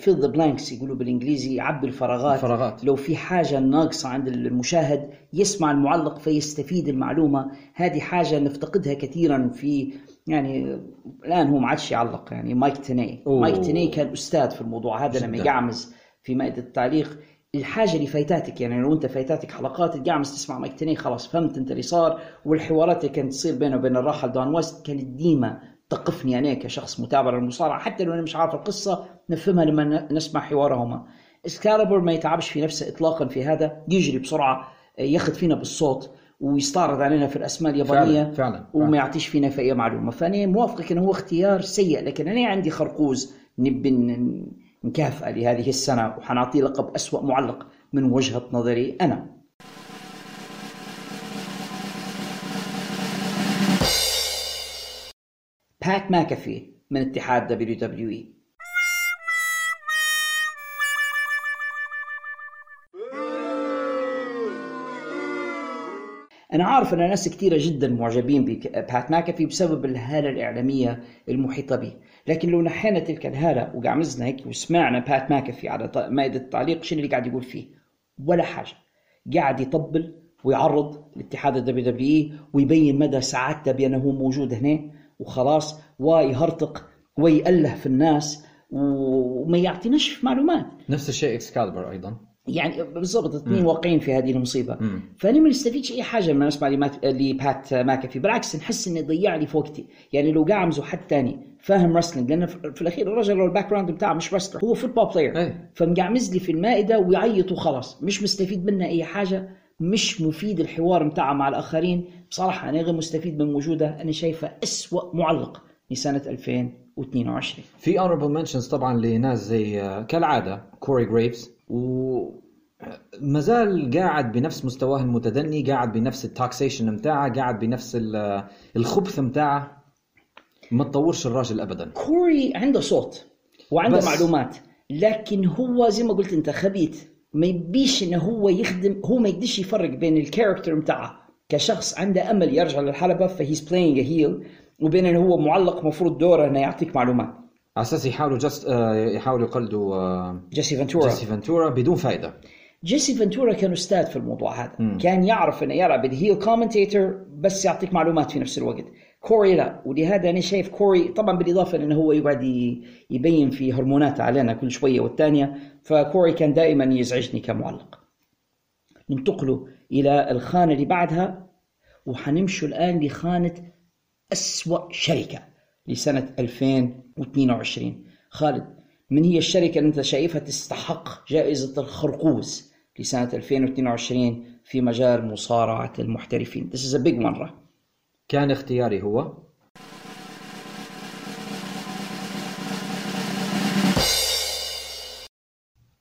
fill the blanks يقولوا بالإنجليزي يعبي الفراغات الفراغات. لو في حاجة ناقصة عند المشاهد يسمع المعلق فيستفيد المعلومة هذه حاجة نفتقدها كثيرا في يعني الآن هو ما عادش يعلق يعني مايك تيني. مايك تيني كان أستاذ في الموضوع هذا لما جداً. يقعمز في مائدة التعليق الحاجة اللي فايتاتك يعني لو أنت فايتاتك حلقات تقعمز تسمع مايك تيني خلاص فهمت أنت اللي صار والحوارات اللي كانت تصير بينه وبين الراحل دون ويست كانت ديما تقفني أنا كشخص متابع للمصارعة حتى لو أنا مش عارف القصة نفهمها لما نسمع حوارهما اسكالبر ما يتعبش في نفسه اطلاقا في هذا يجري بسرعة ياخذ فينا بالصوت ويستعرض علينا في الأسماء اليابانية فعلاً، فعلاً، وما فعلاً. يعطيش فينا في اي معلومة فأنا موافقك إنه هو اختيار سيء لكن أنا عندي خرقوز نبي نكافئه لهذه السنة وحنعطيه لقب أسوأ معلق من وجهة نظري أنا. بات ماكافي من اتحاد WWE أنا عارف أن ناس كثيرة جدا معجبين ببات ماكافي بسبب الهالة الإعلامية المحيطة به. لكن لو نحينا تلك الهالة وقعمزنا هيك وسمعنا بات ماكافي على مائدة التعليق شنو اللي قاعد يقول فيه؟ ولا حاجة. قاعد يطبل ويعرض الاتحاد ال WWE ويبين مدى سعادته بأنه هو موجود هنا وخلاص ويهرطق ويأله في الناس وما يعطيناش معلومات. نفس الشيء إكسكالبر أيضا. يعني بالضبط الاثنين واقعين في هذه المصيبة. مم. فأنا ما نستفيدش أي حاجة لما نسمع ل Pat McAfee. بالعكس نحس انه ضيع لي في وقتي. يعني لو قاعمزوا حد ثاني فاهم wrestling لأن في الأخير الرجل لو ال background بتاعه مش wrestler هو football player. فمقعمز لي في المائدة ويعيط وخلاص مش مستفيد منه أي حاجة مش مفيد الحوار بتاعه مع الآخرين. بصراحة أنا غير مستفيد من وجوده أنا شايفه أسوأ معلق لسنه 2022 في honorable mentions طبعا لناس زي آه، كالعادة كوري جريفز و ما زال قاعد بنفس مستواه المتدني قاعد بنفس ال taxation متاعه قاعد بنفس ال- الخبث متاعه ما تطورش الراجل ابدا. كوري عنده صوت وعنده بس- معلومات لكن هو زي ما قلت أنت خبيث ما يبيش إنه هو يخدم هو ما يقدرش يفرق بين ال character بتاعه كشخص عنده أمل يرجع للحلبة ف he's playing heel وبين إنه هو معلق مفروض دوره إنه يعطيك معلومات. على أساس يحاولوا just يحاولوا يقلدوا آه، جيسي فنتورا. جيسي فنتورا بدون فائده جيسي فنتورا كان أستاذ في الموضوع هذا. كان يعرف إنه يلعب ال heel commentator بس يعطيك معلومات في نفس الوقت. كوري لا. ولهذا أنا شايف كوري طبعا بالإضافة لأنه هو يقعد يبين في هرمونات علينا كل شوية والثانيه فكوري كان دائما يزعجني كمعلق. ننتقلوا إلى الخانة اللي بعدها وحنمشوا الآن لخانة أسوأ شركة لسنة 2022 خالد من هي الشركة اللي أنت شايفها تستحق جائزة الخرقوز لسنة 2022 في مجال مصارعة المحترفين؟ This is a big مرة كان اختياري هو.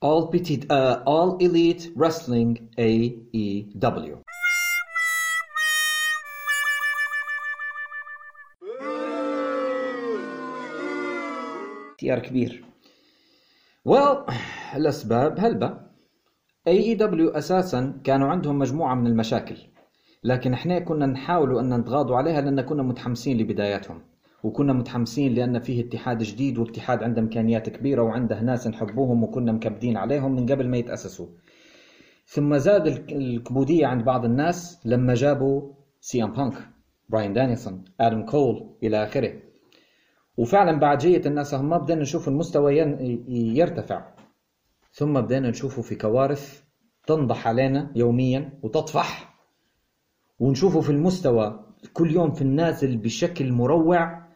All Petite uh, All Elite Wrestling AEW اختيار كبير. Well الأسباب هلبة. AEW أساسا كانوا عندهم مجموعة من المشاكل. لكن إحنا كنا نحاولوا أن نتغاضوا عليها لأن كنا متحمسين لبداياتهم. وكنا متحمسين لأن فيه اتحاد جديد واتحاد عنده إمكانيات كبيرة وعنده ناس نحبوهم وكنا مكبدين عليهم من قبل ما يتأسسوا. ثم زاد الك- الكبودية عند بعض الناس لما جابوا سي إم بانك براين دانيلسون آدم كول إلى آخره. وفعلا بعد جية الناس هم بدنا نشوف المستوى يرتفع. ثم بدينا نشوفه في كوارث تنضح علينا يوميا وتطفح. ونشوفه في المستوى كل يوم في النازل بشكل مروع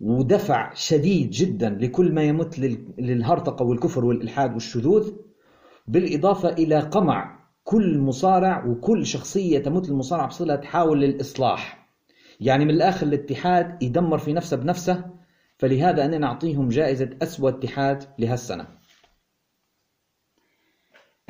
ودفع شديد جدا لكل ما يمت لل- للهرطقة والكفر والإلحاد والشذوذ بالإضافة إلى قمع كل مصارع وكل شخصية تمت للمصارع بصلة تحاول للإصلاح. يعني من الآخر الاتحاد يدمر في نفسه بنفسه فلهذا أنا نعطيهم جائزة أسوأ اتحاد لهالسنة.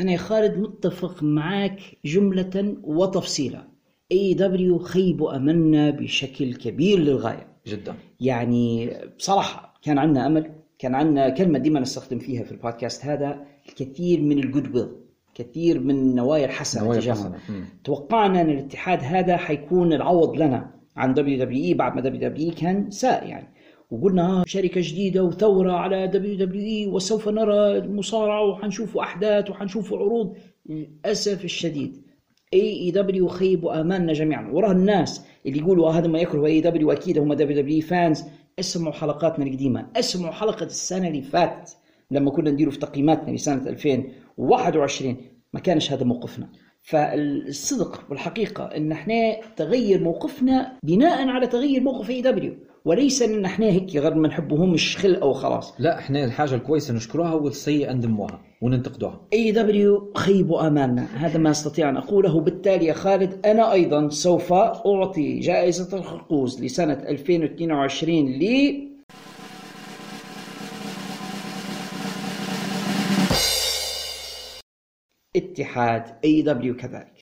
أنا يا خالد متفق معك جملة وتفصيلا. AEW خيبوا أملنا بشكل كبير للغاية جدا يعني بصراحة كان عندنا أمل كان عندنا كلمة ديما نستخدم فيها في البودكاست هذا الكثير من ال goodwill كثير من نوايا تجاههم. الحسنة. مم. توقعنا أن الاتحاد هذا حيكون العوض لنا عن WWE بعد ما WWE كان ساء يعني وقلنا آه شركة جديدة وثورة على WWE وسوف نرى المصارعة وحنشوفوا أحداث وحنشوفوا عروض للأسف الشديد AEW خيبوا امالنا جميعا. وراه الناس اللي يقولوا آه هذا ما يكرهوا AEW أكيد هم دبليو دبليو فانز اسمعوا حلقاتنا القديمه اسمعوا حلقة السنة اللي فاتت لما كنا نديره في تقييماتنا لسنة 2021 ما كانش هذا موقفنا. فالصدق والحقيقة إن إحنا تغير موقفنا بناء على تغير موقف AEW وليس أن إحنا هيك غير ما نحبهمش خل أو خلاص. لا إحنا الحاجة الكويسة نشكرها والسيئة نذموها وننتقدوها. اي دبليو خيبوا امالنا هذا ما أستطيع أن أقوله. بالتالي يا خالد أنا أيضا سوف أعطي جائزة الخرقوز لسنة 2022 ل اتحاد اي دبليو كذلك.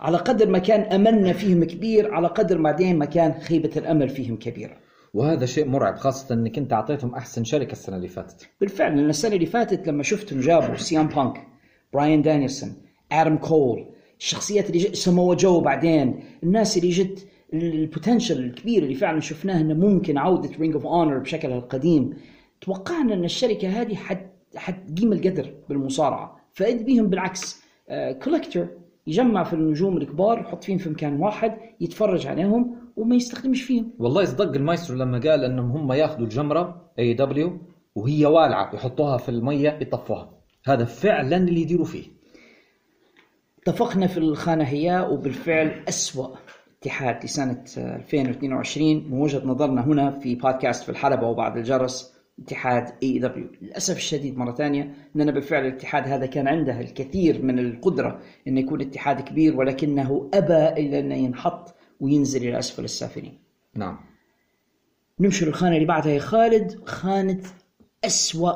على قدر ما كان أملنا فيهم كبير على قدر بعدين ما كان خيبة الأمل فيهم كبيرة. وهذا شيء مرعب خاصة إنك أنت أعطيتهم أحسن شركة السنة اللي فاتت. بالفعل لأن السنة اللي فاتت لما شفتهم جابوا سي إم بانك براين دانيلسون آدم كول الشخصيات اللي جت سمو جو بعدين الناس اللي جت ال potential الكبير اللي فعلا شفناه إنه ممكن عودة Ring of Honor بشكلها القديم. توقعنا إن الشركة هذه حت حتقيم القدر بالمصارعة. فإذ بيهم بالعكس collector يجمع في النجوم الكبار يحط فيهم في مكان واحد يتفرج عليهم وما يستخدمش فيهم. والله صدق المايسترو لما قال إنهم هم ياخذوا الجمرة AEW وهي والعة يحطوها في المية يطفوها. هذا فعلا اللي يديروا فيه. اتفقنا في الخانة هي وبالفعل أسوأ اتحاد لسنة 2022 من وجهة نظرنا هنا في بودكاست في الحلبة وبعد الجرس. اتحاد AEW للأسف الشديد مرة ثانية اننا بالفعل الاتحاد هذا كان عنده الكثير من القدرة انه يكون اتحاد كبير ولكنه أبى الا انه ينحط وينزل إلى أسفل السافلين. نعم. نمشي للخانه اللي بعدها يا خالد خانة أسوأ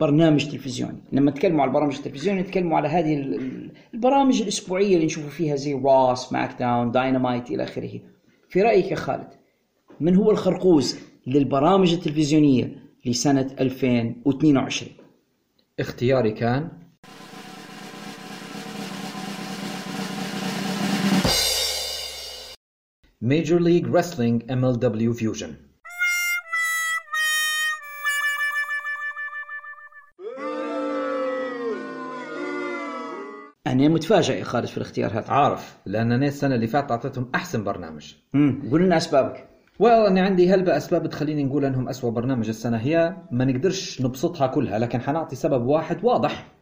برنامج تلفزيوني. لما نتكلموا على البرامج التلفزيونية نتكلموا على هذه ال- ال- البرامج الأسبوعية اللي نشوفوا فيها زي را سماك داون داينامايت إلى آخره. في رأيك يا خالد من هو الخرقوز للبرامج التلفزيونية؟ لسنة 2022 اختياري كان؟ Major League Wrestling MLW Fusion. أنا متفاجئ يا خالد في الاختيار هذا. عارف لأن أنا السنة اللي فاتت أعطيتهم أحسن برنامج. قول لنا أسبابك. أني عندي هلبة أسباب تخليني نقول أنهم اسوء برنامج السنة. هي ما نقدرش نبسطها كلها لكن حنعطي سبب واحد واضح.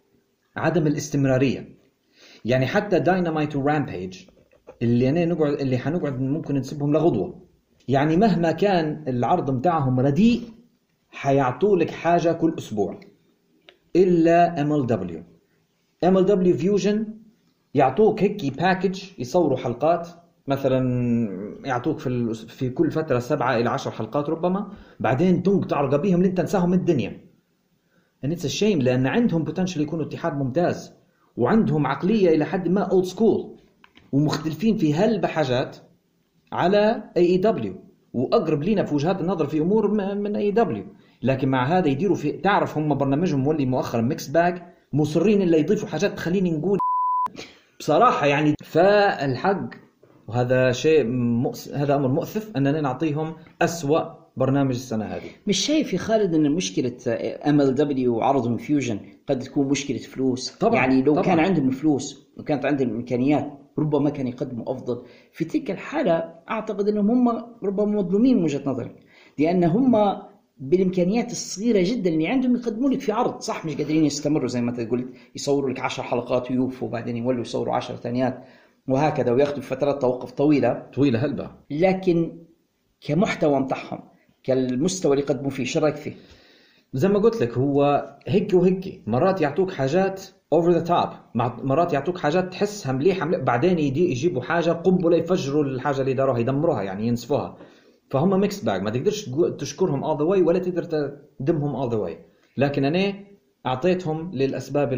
عدم الاستمرارية. يعني حتى داينامايت ورامبيج اللي أنا نقعد اللي حنقعد ممكن نسيبهم لغدوة. يعني مهما كان العرض متاعهم رديء حيعطوا لك حاجة كل أسبوع. إلا ام ال دبليو ام ال دبليو فيوجن يعطوك هيك package يصوروا حلقات. مثلا يعطوك في في كل فترة سبعة إلى عشر حلقات ربما بعدين تنقطع رقابيهم لين تنساهم من الدنيا. A shame لأن عندهم potential يكونوا اتحاد ممتاز وعندهم عقلية إلى حد ما old school ومختلفين في هلبة حاجات على AEW وأقرب لينا في وجهات النظر في أمور من AEW لكن مع هذا يديروا في تعرف هم برنامجهم مولي مؤخرا mixed bag مصرين إلا يضيفوا حاجات تخليني نقول. بصراحة يعني فالحق وهذا شيء مؤس... هذا أمر مؤسف أننا نعطيهم أسوأ برنامج السنة هذه. مش شايف يا خالد أن مشكلة MLW وعرضهم Fusion قد تكون مشكلة فلوس؟ طبعاً، يعني لو طبعاً. كان عندهم الفلوس وكانت عندهم الامكانيات ربما كان يقدموا أفضل. في تلك الحالة أعتقد أنهم هم ربما مظلومين من وجهة نظري لأن هم بالإمكانيات الصغيرة جدا اللي عندهم يقدموا لك في عرض. صح مش قادرين يستمروا زي ما أنت قلت يصوروا لك 10 حلقات ويوفوا وبعدين يولوا يصوروا 10 ثانيات. وهكذا وياخذوا فترات توقف طويلة. طويلة هلبة. لكن كمحتوى متاعهم كالمستوى اللي يقدموا فيه شو رأيك فيه؟ زي ما قلت لك هو هيك وهيك مرات يعطوك حاجات over the top مرات يعطوك حاجات تحسها مليحة مليح. بعدين يدي يجيبوا حاجة قنبلة يفجروا الحاجة اللي داروها يدمروها يعني ينسفوها. فهم mixed bag ما تقدرش تشكرهم all the way ولا تقدر تدمهم all the way لكن أنا أعطيتهم للأسباب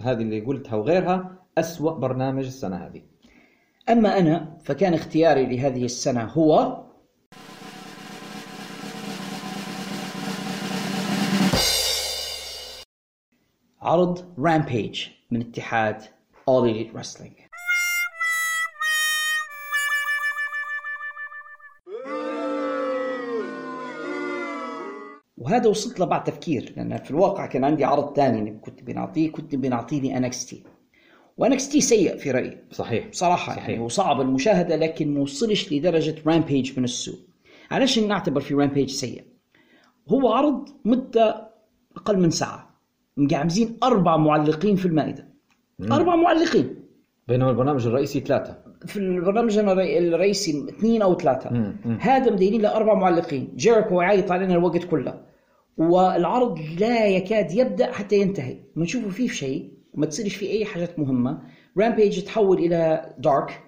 هذه اللي قلتها وغيرها أسوأ برنامج السنة هذه. أما أنا فكان اختياري لهذه السنة هو عرض رامبيج من اتحاد All Elite Wrestling. وهذا وصلت له بعد تفكير لأن في الواقع كان عندي عرض ثاني كنت بنعطيه كنت بنعطيه NXT وNXT سيء في رأيي. صحيح. بصراحة صحيح. يعني هو صعب المشاهدة لكن ما وصلش لدرجة رامبيج من السوء. علاش نعتبر في رامبيج سيء. هو عرض مدة أقل من ساعة. مقعمزين أربع معلقين في المائدة. أربع معلقين. بينما البرنامج الرئيسي ثلاثة. في البرنامج الرئي- الرئيسي اثنين أو ثلاثة. مم، مم. هذا مدينين له أربع معلقين. جيريكو يعيط علينا الوقت كله. والعرض لا يكاد يبدأ حتى ينتهي. ما نشوفه فيه في شيء. وما تصيرش فيه أي حاجات مهمة. رامبيج تحول إلى Dark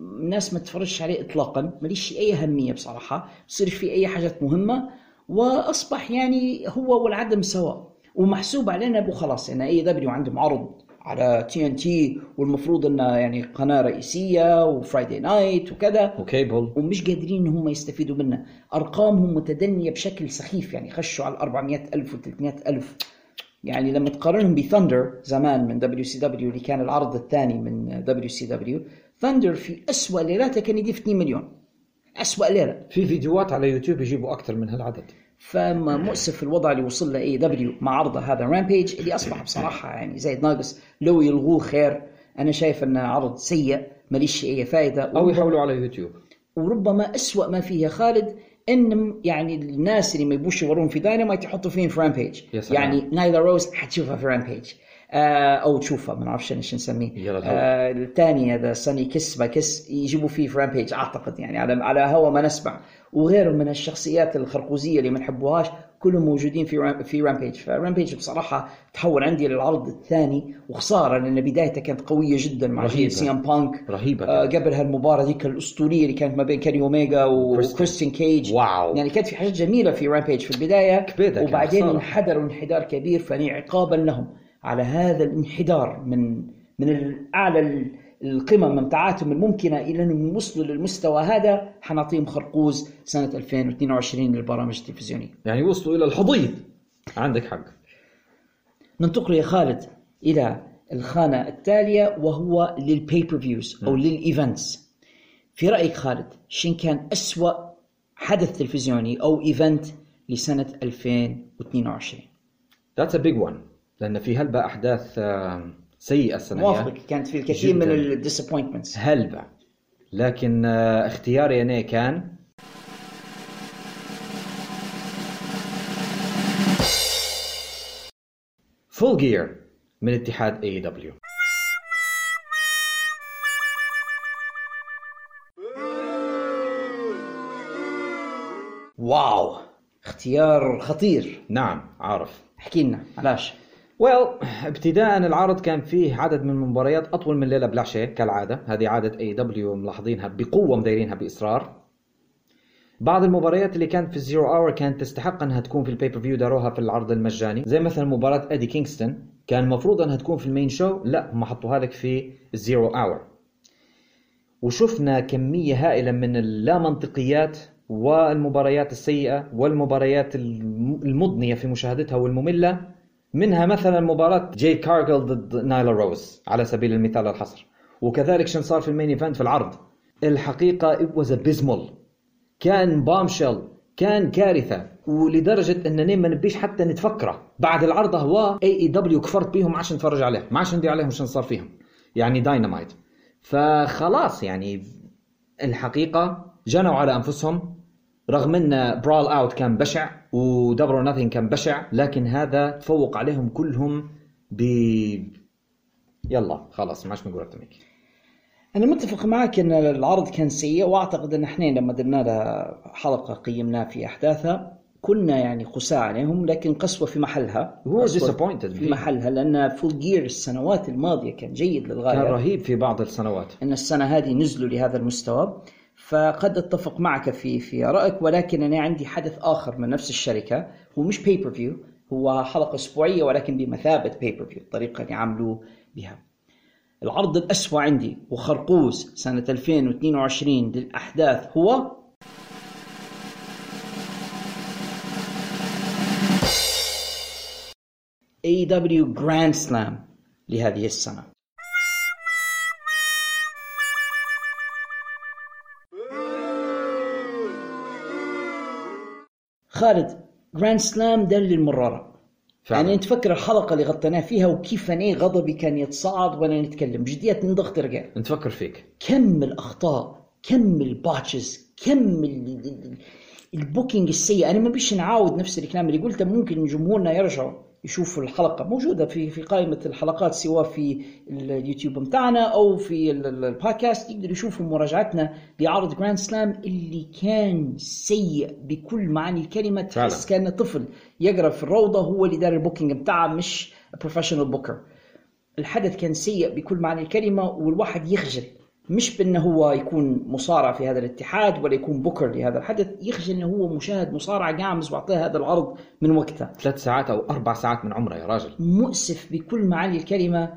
الناس ما تتفرجش عليه اطلاقا. ماليش أي أهمية بصراحة. بصيرش فيه أي حاجات مهمة. وأصبح يعني هو والعدم سواء. ومحسوب علينا أبو خلاص. يعني AEW عندهم عرض على TNT والمفروض انها يعني قناة رئيسية و Friday night وكذا. وكيبل. ومش قادرين إن هم يستفيدوا منه. أرقامهم متدنية بشكل سخيف. يعني خشوا على 400 ألف و 300 ألف. يعني لما تقارنهم بثاندر زمان من WCW اللي كان العرض الثاني من WCW ثاندر في أسوأ ليلاته كان يجيب 2 مليون. أسوأ ليلة. في فيديوهات على يوتيوب يجيبوا أكثر من هالعدد. فما مؤسف الوضع اللي وصل له AEW مع عرضه هذا رامبيج اللي أصبح بصراحة يعني زايد ناقص. لو يلغوه خير. أنا شايف انه عرض سيء ماليش أي فائده أو يحولوا على يوتيوب. وربما أسوأ ما فيه يا خالد ان يعني الناس اللي ما يبوش يورون في داينامايت يحطوا فين في رامبيج. يعني نايلا روز حتشوفها في رامبيج آه أو تشوفها ما نعرفش إيش نسميه. آه الثاني هذا ساني كيس با كيس يجيبوا فيه في رامبيج أعتقد يعني على على هوا ما نسمع. وغيره من الشخصيات الخرقوزية اللي ما نحبوهاش كلهم موجودين في في رامبيج فرامبيج بصراحة تحول عندي للعرض الثاني وخسارة لأن بدايته كانت قوية جدا مع رهيبة. سي ام بانك رهيبة آه. قبل هالمباراه ذيك الأسطورية اللي كانت ما بين كاري اوميجا وكريستيان كيج واو. يعني كانت في حاجات جميلة في رامبيج في البداية كبيرة وبعدين. انحدروا انحدار كبير فاني عقابا لهم على هذا الانحدار من من اعلى القمم متاعاتهم الممكنة إلى انهم يوصلوا للمستوى هذا حنعطيهم خرقوز سنة 2022 للبرامج التلفزيونية. يعني وصلوا إلى الحضيض عندك حق ننتقل يا خالد إلى الخانة التالية وهو لل pay-per-views أو لل events. في رأيك خالد شين كان أسوأ حدث تلفزيوني أو event لسنة 2022؟ That's a big one لأن في هلبة أحداث آه، سيئة السنة. موافقك كانت في الكثير من جداً. ال disappointments هلبة. لكن آه، اختياري أنا كان؟ Full Gear من اتحاد AEW wow. اختيار خطير. نعم عارف. احكي لنا علاش؟ well ابتداء العرض كان فيه عدد من المباريات أطول من ليلة بالعشاء كالعادة. هذه عادة AEW ملاحظينها بقوة مدايرينها بإصرار. بعض المباريات اللي كانت في ال Zero Hour كانت تستحق أنها تكون في ال pay-per-view داروها في العرض المجاني. زي مثلا مباراة ادي كينغستون كان المفروض أنها تكون في ال main show لا هم حطوها لك في ال Zero Hour وشفنا كمية هائلة من اللامنطقيات والمباريات السيئة والمباريات الم- المضنية في مشاهدتها والمملة. منها مثلا مباراة جايد كارجل ضد نايلا روز على سبيل المثال الحصر. وكذلك شن صار في ال main event في العرض؟ الحقيقة it was abysmal. كان bombshell كان كارثة. ولدرجة اننا ما نبيش حتى نتفكره. بعد العرض هو AEW كفرت بيهم ما عادش نتفرج عليهم. ما عادش ندي عليهم شن صار فيهم. يعني داينامايت فخلاص يعني الحقيقة جنوا على أنفسهم. رغم إن Brawl Out كان بشع. و Double or Nothing كان بشع لكن هذا تفوق عليهم كلهم ب يلا خلاص ما عادش نقول أكثر أنا متفق معك إن العرض كان سيء وأعتقد إن إحنا لما درنا له حلقة قيمناه في أحداثها كنا يعني قساء عليهم لكن قسوة في محلها. هو disappointed في. محلها لأن Full Gear السنوات الماضية كان جيد للغاية. كان رهيب في بعض السنوات. إن السنة هذه نزلوا لهذا المستوى. فقد أتفق معك في في رأيك ولكن أنا عندي حدث آخر من نفس الشركة. هو مش pay-per-view هو حلقة أسبوعية ولكن بمثابة pay-per-view الطريقة اللي عملوا بها. العرض الأسوأ عندي وخرقوز سنة 2022 للأحداث هو AW Grand Slam لهذه السنة. خالد جراند سلام ده للمرارة. فعلا. يعني انت تفكر الحلقة اللي غطيناها فيها وكيف أنا غضبي كان يتصاعد وأنا نتكلم. جديات نضغط رجال نتفكر فيك. كم الأخطاء كم الباتشز كم ال- ال- ال- ال booking السيء. أنا ما بيش نعاود نفس الكلام اللي قلته ممكن جمهورنا يرجعوا. يشوفوا الحلقة. موجودة في في قائمة الحلقات سواء في اليوتيوب بتاعنا أو في ال- ال- البودكاست يقدروا يشوفوا مراجعتنا لعرض Grand Slam اللي كان سيء بكل معاني الكلمة. تحس كأنه طفل يقرأ في الروضة هو اللي دار ال booking بتاعه مش professional booker الحدث كان سيء بكل معنى الكلمة والواحد يخجل. مش بأنه هو يكون مصارع في هذا الاتحاد ولا يكون بوكر لهذا الحدث يخجل أنه هو مشاهد مصارع قامز وأعطيه هذا العرض من وقته. ثلاث ساعات أو أربع ساعات من عمره يا راجل. مؤسف بكل معاني الكلمة.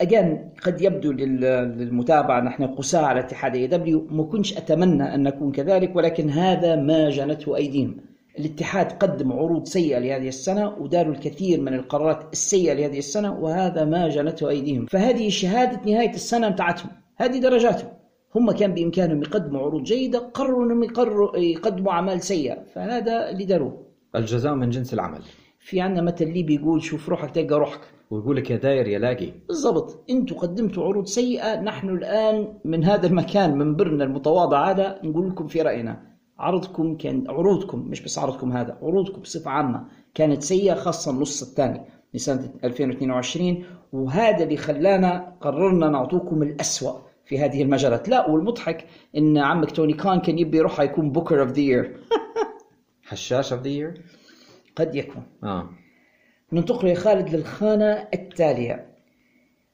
أجان قد يبدو لل- للمتابعة نحن قساء على اتحاد اي دبليو ما كنتش أتمنى أن نكون كذلك ولكن هذا ما جنته أيديهم. الاتحاد قدم عروض سيئة لهذه السنة وداروا الكثير من القرارات السيئة لهذه السنة وهذا ما جنته أيديهم. فهذه شهادة نهاية السنة بتاعتهم هذه درجاتهم. هم كان بإمكانهم يقدموا عروض جيدة قرروا أنهم يقرروا يقدموا أعمال سيئة. فهذا اللي داروه. الجزاء من جنس العمل. في عندنا مثل اللي بيقول شوف روحك تلقى روحك. ويقول لك يا داير يا لاقي. بالضبط. أنتم قدمتوا عروض سيئة نحن الآن من هذا المكان منبرنا المتواضع هذا نقول لكم في رأينا. عرضكم كان عروضكم مش بس عرضكم هذا عروضكم بصفة عامة كانت سيئة خاصة النص الثاني لسنه 2022 وهذا اللي خلانا قررنا نعطوكم الأسوأ. في هذه المجالات. لا والمضحك إن عمك توني كان كان يبي يروح يكون booker of the year حشاش of the year قد يكون. آه. ننتقل يا خالد للخانة التالية.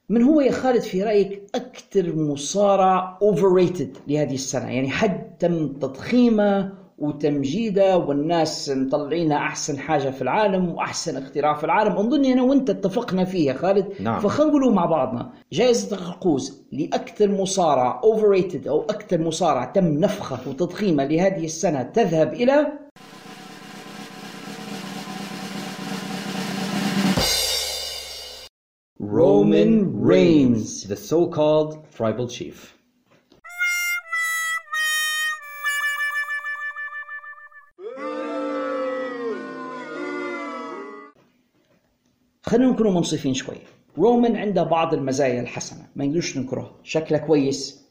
من هو يا خالد في رأيك أكثر مصارع overrated لهذه السنة؟ يعني حد تم تضخيمه وتمجيده والناس مطلعينها أحسن حاجة في العالم وأحسن اختراع في العالم أظن أنا وأنت اتفقنا فيه يا خالد نعم. فخلينا نقوله مع بعضنا جائزة القوس لأكثر مصارع overrated أو أكثر مصارع تم نفخه وتضخيمه لهذه السنة تذهب إلى Roman Reigns. the so-called tribal chief خلينا نكون منصفين شوي. رومان عنده بعض المزايا الحسنة. ما نقدرش ننكرها شكله كويس.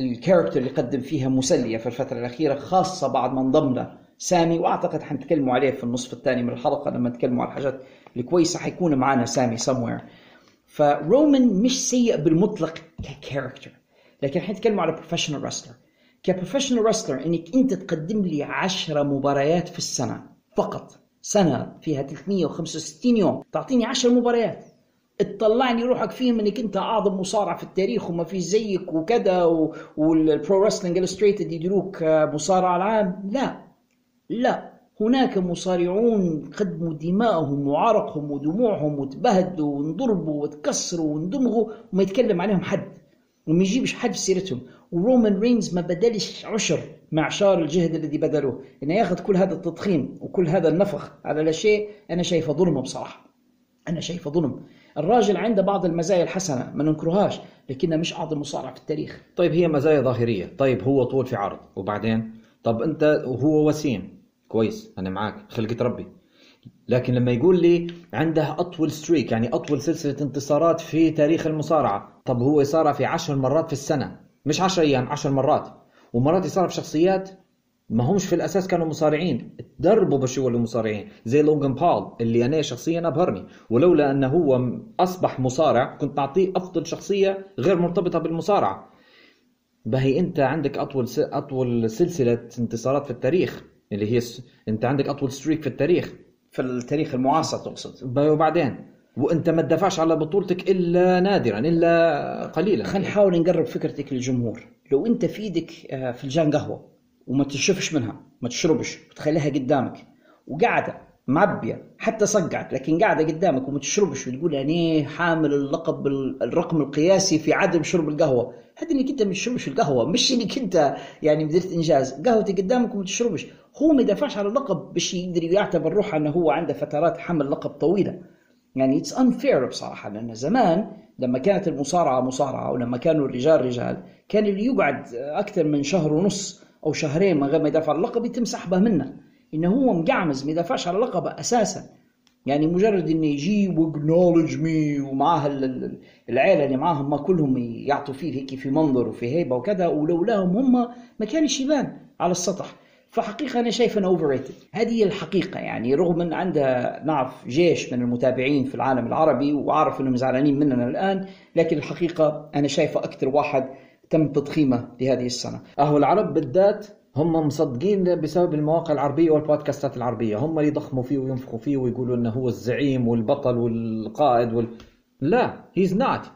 الكاركتر اللي قدم فيها مسلية في الفترة الأخيرة خاصة بعد ما انضم سامي وأعتقد حنتكلموا عليه في النصف الثاني من الحلقة لما نتكلموا على الحاجات الكويسة حيكون معنا سامي somewhere. فرومان مش سيء بالمطلق ك character لكن حنتكلم على professional wrestler ك professional wrestler إنك أنت تقدم لي 10 مباريات في السنة فقط. سنة فيها 365 يوم. تعطيني 10 مباريات. تطلعني روحك فيهم إنك أنت أعظم مصارع في التاريخ وما في زيك وكذا و- وال Pro Wrestling Illustrated يديروك آه، مصارع العام. لا. لا. هناك مصارعون قدموا دماءهم وعرقهم ودموعهم وتبهدلوا وانضربوا وتكسروا واندمغوا وما يتكلم عليهم حد. وما يجيبش حد في سيرتهم. ورومان رينز ما بدلش عشر. معشار الجهد الذي بذلوه. انه ياخذ كل هذا التضخيم وكل هذا النفخ على لا شيء أنا شايفه ظلم بصراحة. أنا شايفه ظلم. الراجل عنده بعض المزايا الحسنة ما ننكرهاش لكنه مش أعظم مصارع في التاريخ. طيب هي مزايا ظاهرية. طيب هو طول في عرض. وبعدين؟ طب أنت هو وسيم. كويس أنا معاك. خلقة ربي. لكن لما يقول لي عنده أطول streak يعني أطول سلسلة انتصارات في تاريخ المصارعة طب هو يصارع في عشر مرات في السنة. مش عشر أيام عشر مرات. ومرات يصارع في شخصيات ما همش في الأساس كانوا مصارعين. تدربوا باش يولوا مصارعين. زي لوغان بول اللي أنا شخصيا أبهرني. ولولا أنه هو أصبح مصارع كنت أعطيه أفضل شخصية غير مرتبطة بالمصارعة. بهي أنت عندك أطول س... أطول سلسلة انتصارات في التاريخ اللي هي س... أنت عندك أطول ستريك في التاريخ. في التاريخ المعاصر تقصد. وبعدين وانت ما تدافعش على بطولتك إلا نادرا إلا قليلا. خلينا نحاول نقرب فكرتك للجمهور. لو انت في إيدك آه، فنجان قهوة وما تشربش منها ما تشربش وتخليها قدامك وقاعدة معبية حتى صقعت لكن قاعدة قدامك وما تشربش وتقول أنا حامل اللقب الرقم القياسي في عدم شرب القهوة. هذا إنك أنت ما تشربش القهوة مش إنك أنت يعني قدرت إنجاز. قهوتك قدامك وما تشربش. هو ما يدافعش على اللقب باش يقدر يعتبر روحه إنه هو عنده فترات حمل لقب طويلة. يعني it's unfair بصراحة لأن زمان لما كانت المصارعة مصارعة ولما كانوا الرجال رجال كان اللي يقعد أكثر من شهر ونص أو شهرين من غير ما يدافع اللقب يتم سحبه منه. إنه هو مقعمز ما يدافعش على لقبه أساسا. يعني مجرد إنه يجي واكنولج مي ومعاه ال- ال- العيلة اللي معاهم ما كلهم يعطوا فيه هيك في منظر وفي هيبة وكذا ولولاهم هم ما كانش يبان على السطح. فحقيقة أنا شايف أنه أوفر هذه هي الحقيقة يعني رغم أن عنده نعرف جيش من المتابعين في العالم العربي وعارف أنهم زعلانين مننا الآن لكن الحقيقة أنا شايفة أكثر واحد تم تضخيمه لهذه السنة. أهو العرب بالذات هم مصدقين بسبب المواقع العربية والبودكاستات العربية. هم اللي يضخموا فيه وينفخوا فيه ويقولوا إنه هو الزعيم والبطل والقائد وال... لا he's not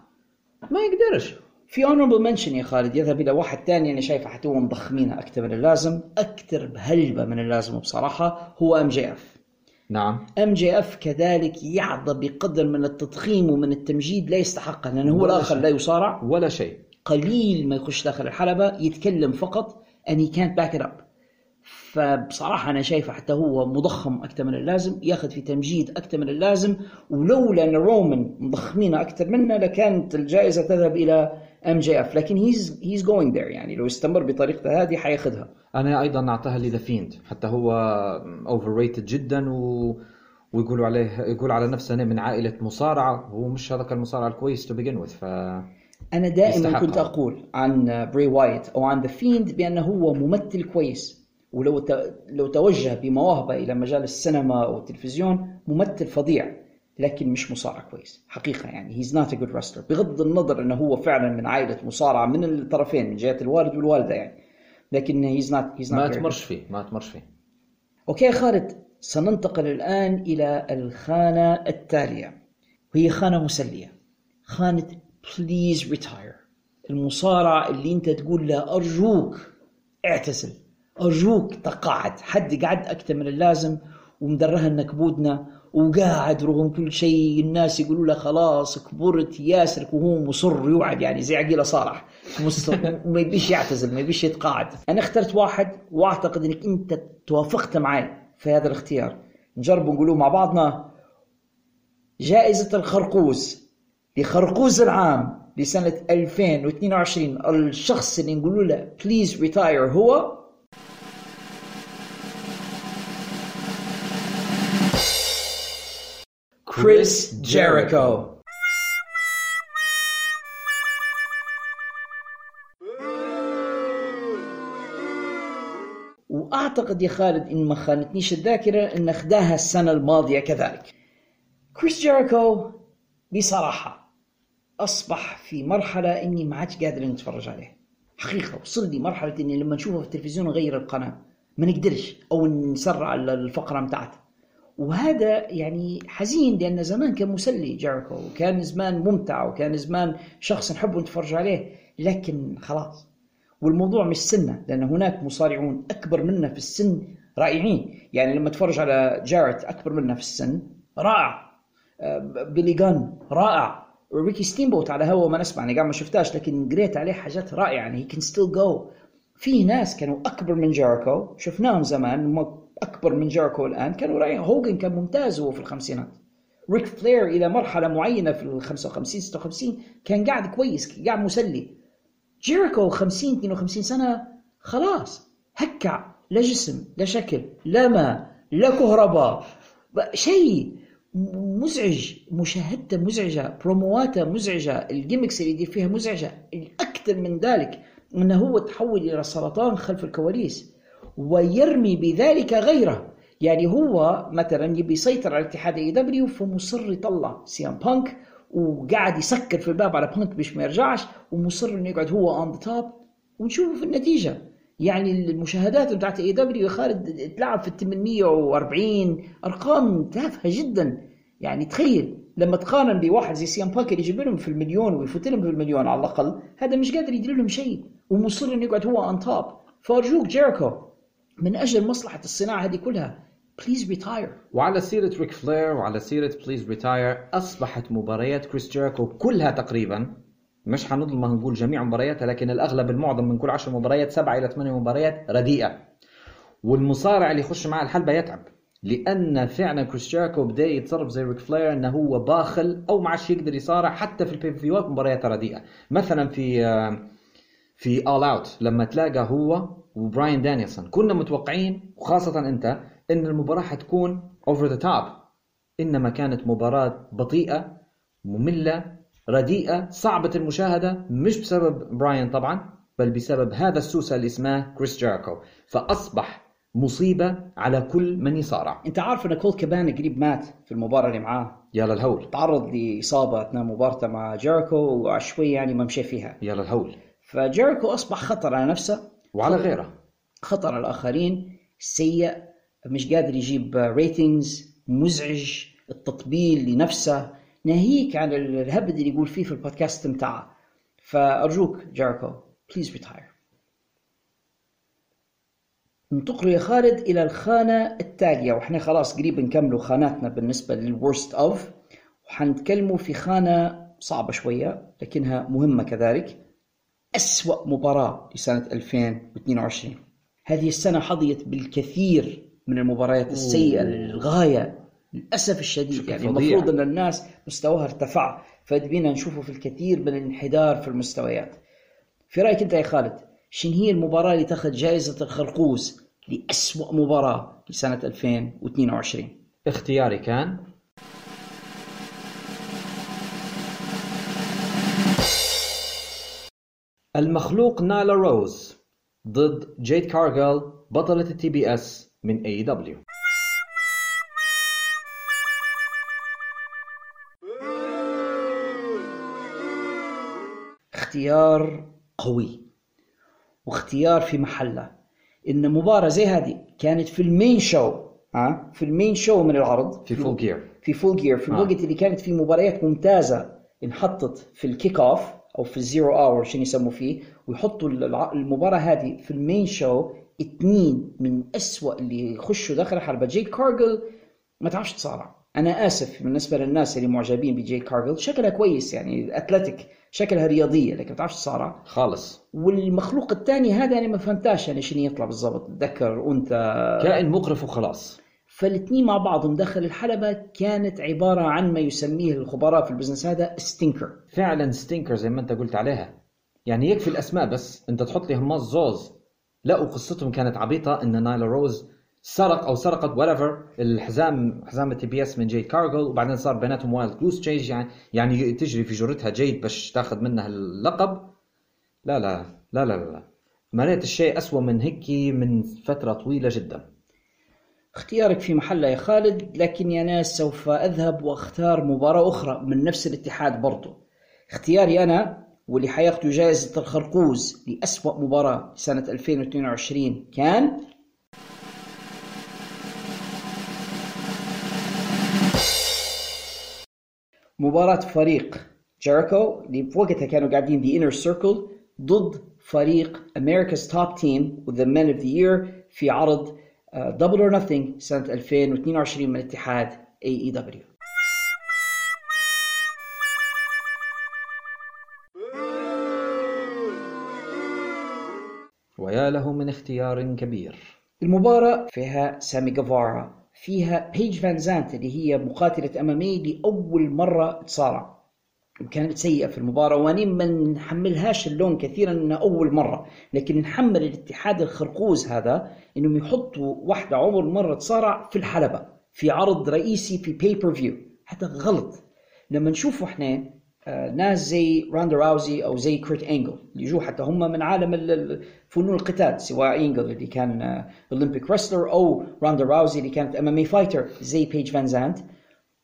ما يقدرش. في honorable mention يا خالد يذهب إلى واحد ثاني أنا شايفه حتى هو مضخمينه أكثر من اللازم أكثر بهلبة من اللازم بصراحة هو MJF نعم. MJF كذلك يحظى بقدر من التضخيم ومن التمجيد لا يستحقه لأنه هو شيء. لا يصارع. ولا شيء. قليل ما يخش داخل الحلبة يتكلم فقط and he can't back it up. فبصراحة أنا شايفه حتى هو مضخم أكثر من اللازم ياخذ في تمجيد أكثر من اللازم ولولا أن رومان مضخمينه أكثر منه لكانت الجائزة تذهب إلى MJF لكن he's he's going there يعني. لو استمر بطريقته هذه حياخذها. أنا أيضا اعطيها ل The Fiend حتى هو overrated جدا و... ويقولوا عليه يقول على نفسه أنا من عائلة مصارعة. هو مش هذاك المصارع الكويس to begin with ف أنا دائما يستحقها. كنت أقول عن بري وايت أو عن The Fiend بأنه هو ممثل كويس. ولو ت... لو توجه بمواهبه إلى مجال السينما أو التلفزيون ممثل فظيع. لكن مش مصارع كويس. حقيقة يعني. he's not a good wrestler. بغض النظر أنه هو فعلا من عائلة مصارعة من الطرفين من جهة الوالد والوالدة يعني. لكن he's not he's ما not ثمرش فيه ما ثمرش فيه. okay خالد. سننتقل الآن إلى الخانة التالية. وهي خانة مسلية. خانة please retire المصارع اللي أنت تقول له أرجوك اعتزل. أرجوك تقاعد. حد قعد أكثر من اللازم ومدرهن كبودنا وقاعد رغم كل شيء الناس يقولوا له خلاص كبرت ياسرك وهو مصر يقعد يعني زي عقيله صالح. مصر وما يبيش يعتزل ما يبيش يتقاعد. أنا اخترت واحد وأعتقد إنك أنت توافقت معي في هذا الاختيار. نجرب نقولوه مع بعضنا. جائزة الخرقوز لخرقوز العام لسنة 2022 الشخص اللي نقولوا له please retire هو Chris Jericho. وأعتقد يا خالد إن ما خانتنيش الذاكرة إن اخداها السنة الماضية كذلك. كريس جيريكو بصراحة أصبح في مرحلة إني ما عادش قادر نتفرج عليه. حقيقة وصل لي مرحلة إني لما نشوفه في التلفزيون نغير القناة ما نقدرش أو نسرع الفقرة بتاعته. وهذا يعني حزين لأن زمان كان مسلي جيريكو وكان زمان ممتع وكان زمان شخص نحبه نتفرج عليه لكن خلاص. والموضوع مش سنة لأن هناك مصارعون أكبر منا في السن رائعين. يعني لما تفرج على جاريت أكبر منا في السن رائع. آه، بيلي جان رائع. ريكي ستيمبوت على هوا ما نسمع أنا قاعد ما شفتهاش لكن قريت عليه حاجات رائعة يعني he can still go في ناس كانوا أكبر من جيريكو شفناهم زمان أكبر من جيريكو الآن. كانوا رائعين هوجن كان ممتاز وهو في الخمسينات. ريك فلير إلى مرحلة معينة في ال 55 56 كان قاعد كويس قاعد مسلي. جيريكو 50 52 سنة خلاص هكع لا جسم لا شكل لا ماء لا كهرباء. شيء مزعج مشاهدته مزعجة برومواته مزعجة ال gimmicks اللي يدير فيها مزعجة الأكثر من ذلك إنه هو تحول إلى سرطان خلف الكواليس. ويرمي بذلك غيره. يعني هو مثلا يبي يسيطر على اتحاد AEW فمصر يطلع CM Punk وقاعد يسكر في الباب على بانك باش ما يرجعش ومصر إنه يقعد هو on the top ونشوفه في النتيجة. يعني المشاهدات بتاعت AEW خالد تلعب في ال 840 أرقام تافهة جدا. يعني تخيل لما تقارن بواحد زي CM Punk اللي يجيب لهم في المليون ويفوت لهم في المليون على الأقل هذا مش قادر يدير لهم شيء. ومصر إنه يقعد هو on top فارجوك جيريكو. من أجل مصلحة الصناعة هذه كلها. please retire وعلى سيرة ريك فلير وعلى سيرة please retire أصبحت مباريات كريس جيريكو كلها تقريبا مش حنظلم نقول جميع مبارياتها لكن الأغلب المعظم من كل عشر مباريات سبعة إلى ثمانية مباريات رديئة. والمصارع اللي يخش معاه الحلبة يتعب لأن فعلا كريس جيريكو بدأ يتصرف زي ريك فلير أنه هو باخل أو ما عادش يقدر يصارع حتى في البيفيوات مباريات رديئة. مثلا في آه، في All Out لما تلاقى هو وبراين دانيلسون كنا متوقعين وخاصة أنت إن المباراة حتكون over the top إنما كانت مباراة بطيئة مملة رديئة صعبة المشاهدة مش بسبب براين طبعا بل بسبب هذا السوسة اللي اسمه كريس جيريكو. فأصبح مصيبة على كل من يصارع. أنت عارف إن كولت كابانا قريب مات في المباراة اللي معاه؟ يا للهول. تعرض لإصابة أثناء مبارته مع جيريكو وشوي يعني ما مشى فيها. يا للهول. فجيريكو أصبح خطر على نفسه وعلى غيره. خطر على الآخرين سيء مش قادر يجيب ratings مزعج التطبيل لنفسه ناهيك عن الهبد اللي يقول فيه في البودكاست بتاعه فأرجوك جيريكو please retire ننتقل يا خالد إلى الخانة التالية. وإحنا خلاص قريب نكملوا خاناتنا بالنسبة لل worst of وحنتكلموا في خانة صعبة شوية لكنها مهمة كذلك. أسوأ مباراة لسنة 2022 هذه السنة حظيت بالكثير من المباريات السيئة للغاية للأسف الشديد. يعني. المفروض أن الناس مستواها ارتفع فبينا نشوفه في الكثير من الانحدار في المستويات. في رأيك أنت يا خالد شن هي المباراة اللي تأخذ جائزة الخرقوز لأسوأ مباراة لسنة 2022 اختياري كان المخلوق نايلا روز ضد جيد كارجيل بطلة ال TBS من AEW اختيار قوي واختيار في محله إن مباراة زي هذه كانت في ال main show ها؟ في ال main show من العرض. في Full Gear في Full Gear في آه. الوقت اللي كانت فيه مباريات ممتازة انحطت في ال kick off أو في ال zero hour شنو يسموا فيه؟ ويحطوا المباراة هذه في ال main show اثنين من أسوأ اللي يخشوا داخل الحلبة جيد كارجيل ما تعرفش تصارع. أنا آسف بالنسبة للناس اللي معجبين بجيد كارجيل شكلها كويس يعني athletic شكلها رياضية لكن ما تعرفش تصارع. خالص. والمخلوق الثاني هذا أنا ما فهمتاش يعني شنو يطلع بالضبط. ذكر أنثى. كائن مقرف وخلاص. فالاثنين مع بعضهم داخل الحلبة كانت عبارة عن ما يسميه الخبراء في ال business هذا stinker فعلا stinker زي ما انت قلت عليها. يعني يكفي الأسماء بس انت تحط لي هما الزوز. لا وقصتهم كانت عبيطة إن نايلا روز سرق أو سرقت whatever الحزام حزام ال TBS من جيد كارجيل وبعدين صار بيناتهم wild goose chase يعني يعني تجري في جرتها جيد باش تاخذ منها اللقب. لا لا لا لا لا, لا. ما رأيت الشيء أسوأ من هيك من فترة طويلة جدا. اختيارك في محله يا خالد لكن يا ناس سوف أذهب وأختار مباراة أخرى من نفس الاتحاد برضو. اختياري أنا واللي حياخدوا جائزة الخرقوز لأسوأ مباراة سنة 2022 كان؟ مباراة فريق جيريكو اللي بوقتها كانوا قاعدين The Inner Circle ضد فريق America's Top Team with the Men of the Year في عرض Double or Nothing سنة 2022 من اتحاد E AEW ويا له من اختيار كبير. المباراة فيها سامي جافارا فيها بيج فان زانت اللي هي مقاتلة أمامية لأول مرة تصارع وكانت سيئة في المباراة وأنا ما نحملهاش اللوم كثيرا إنها أول مرة. لكن نحمل الاتحاد الخرقوز هذا إنهم يحطوا واحدة عمرها ما تصارع في الحلبة في عرض رئيسي في pay-per-view هذا غلط. لما نشوفوا إحنا آه، ناس زي روندا راوزي أو زي كيرت إنجل اللي يجوا حتى هم من عالم ال- ال- فنون القتال سواء إنجل اللي كان Olympic wrestler أو روندا راوزي اللي كانت MMA fighter زي بيج فان زانت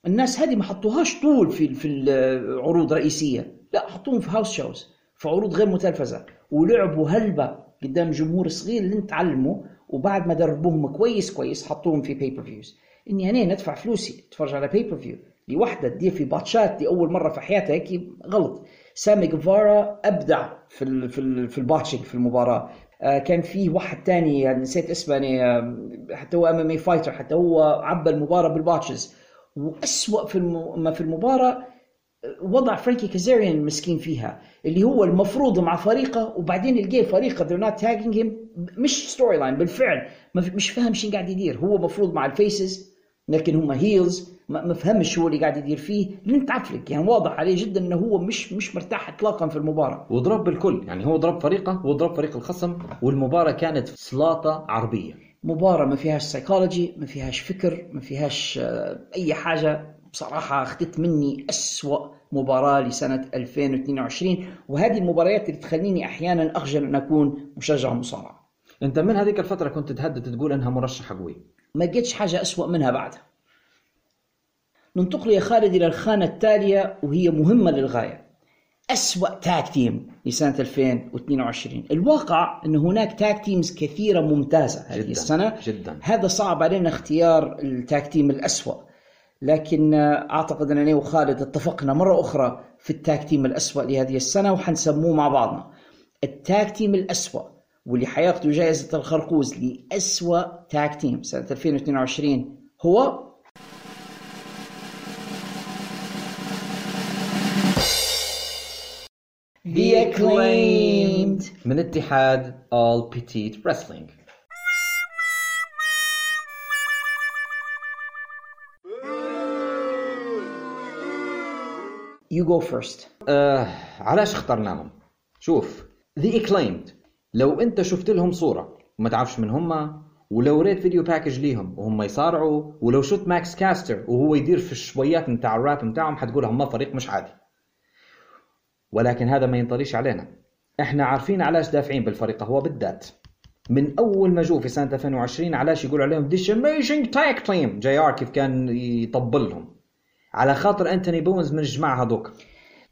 الناس هذه ما حطوهاش طول في في العروض رئيسية. لا حطوهم في house shows في عروض غير متلفزه ولعبوا هلبة قدام جمهور صغير اللي تعلموا وبعد ما دربوهم كويس كويس حطوهم في pay-per-views إني أنا ندفع فلوسي اتفرج على pay-per-view لوحدة تدير في باتشات لأول مرة في حياتها هيك غلط. سامي جيفارا أبدع في ال في ال في ال botching في المباراة. آه، كان فيه واحد تاني يعني نسيت اسمه يعني آم، حتى هو MMA fighter حتى هو عبى المباراة بال botches. وأسوأ في. ما في المباراة وضع فرانكي كازاريان المسكين فيها اللي هو المفروض مع فريقه وبعدين يلقيه فريقه tagging him مش ستوري لاين بالفعل مش فاهم شو قاعد يدير هو مفروض مع الفيسز لكن هم هيلز ما فهمش شو اللي قاعد يدير فيه لين تعفلك يعني واضح عليه جدا إنه هو مش مش مرتاح اطلاقا في المباراة وضرب بالكل يعني هو ضرب فريقه وضرب فريق الخصم والمباراة كانت سلاطة عربية مباراة ما فيهاش سايكولوجي ما فيهاش فكر ما فيهاش آه، أي حاجة. بصراحة أخذت مني أسوأ مباراة لسنة 2022 وهذه المباريات اللي تخليني أحيانا أخجل أن أكون مشجع مصارعة أنت من هذيك الفترة كنت تهدد تقول أنها مرشحة قوي ما لقيتش حاجة أسوأ منها بعدها. ننتقل يا خالد إلى الخانة التالية وهي مهمة للغاية. أسوأ tag team لسنة 2022 الواقع أن هناك tag teams كثيرة ممتازة هذه جداً، السنة. جداً. هذا صعب علينا اختيار ال tag team الأسوأ. لكن أعتقد أنني وخالد اتفقنا مرة أخرى في ال tag team الأسوأ لهذه السنة وحنسموه مع بعضنا. ال tag team الأسوأ واللي حياخذوا جائزة الخرقوز لأسوأ tag team سنة 2022 هو The Acclaimed. من اتحاد All Petite Wrestling. You go first. آه علاش اخترناهم؟ شوف The Acclaimed. لو انت شفت لهم صورة وما تعرفش من هم ولو ريت video package ليهم وهم يصارعوا ولو شفت ماكس كاستر وهو يدير في الشويات نتاع الراب نتاعهم حتقول هم فريق مش عادي. ولكن هذا ما ينطليش علينا. إحنا عارفين علاش دافعين بالفريق هو بالذات. من أول ما جو في سنة 2020 علاش يقول عليهم this amazing tag team JR كيف كان يطبل لهم. على خاطر أنتوني بونز من الجماعة هذوك.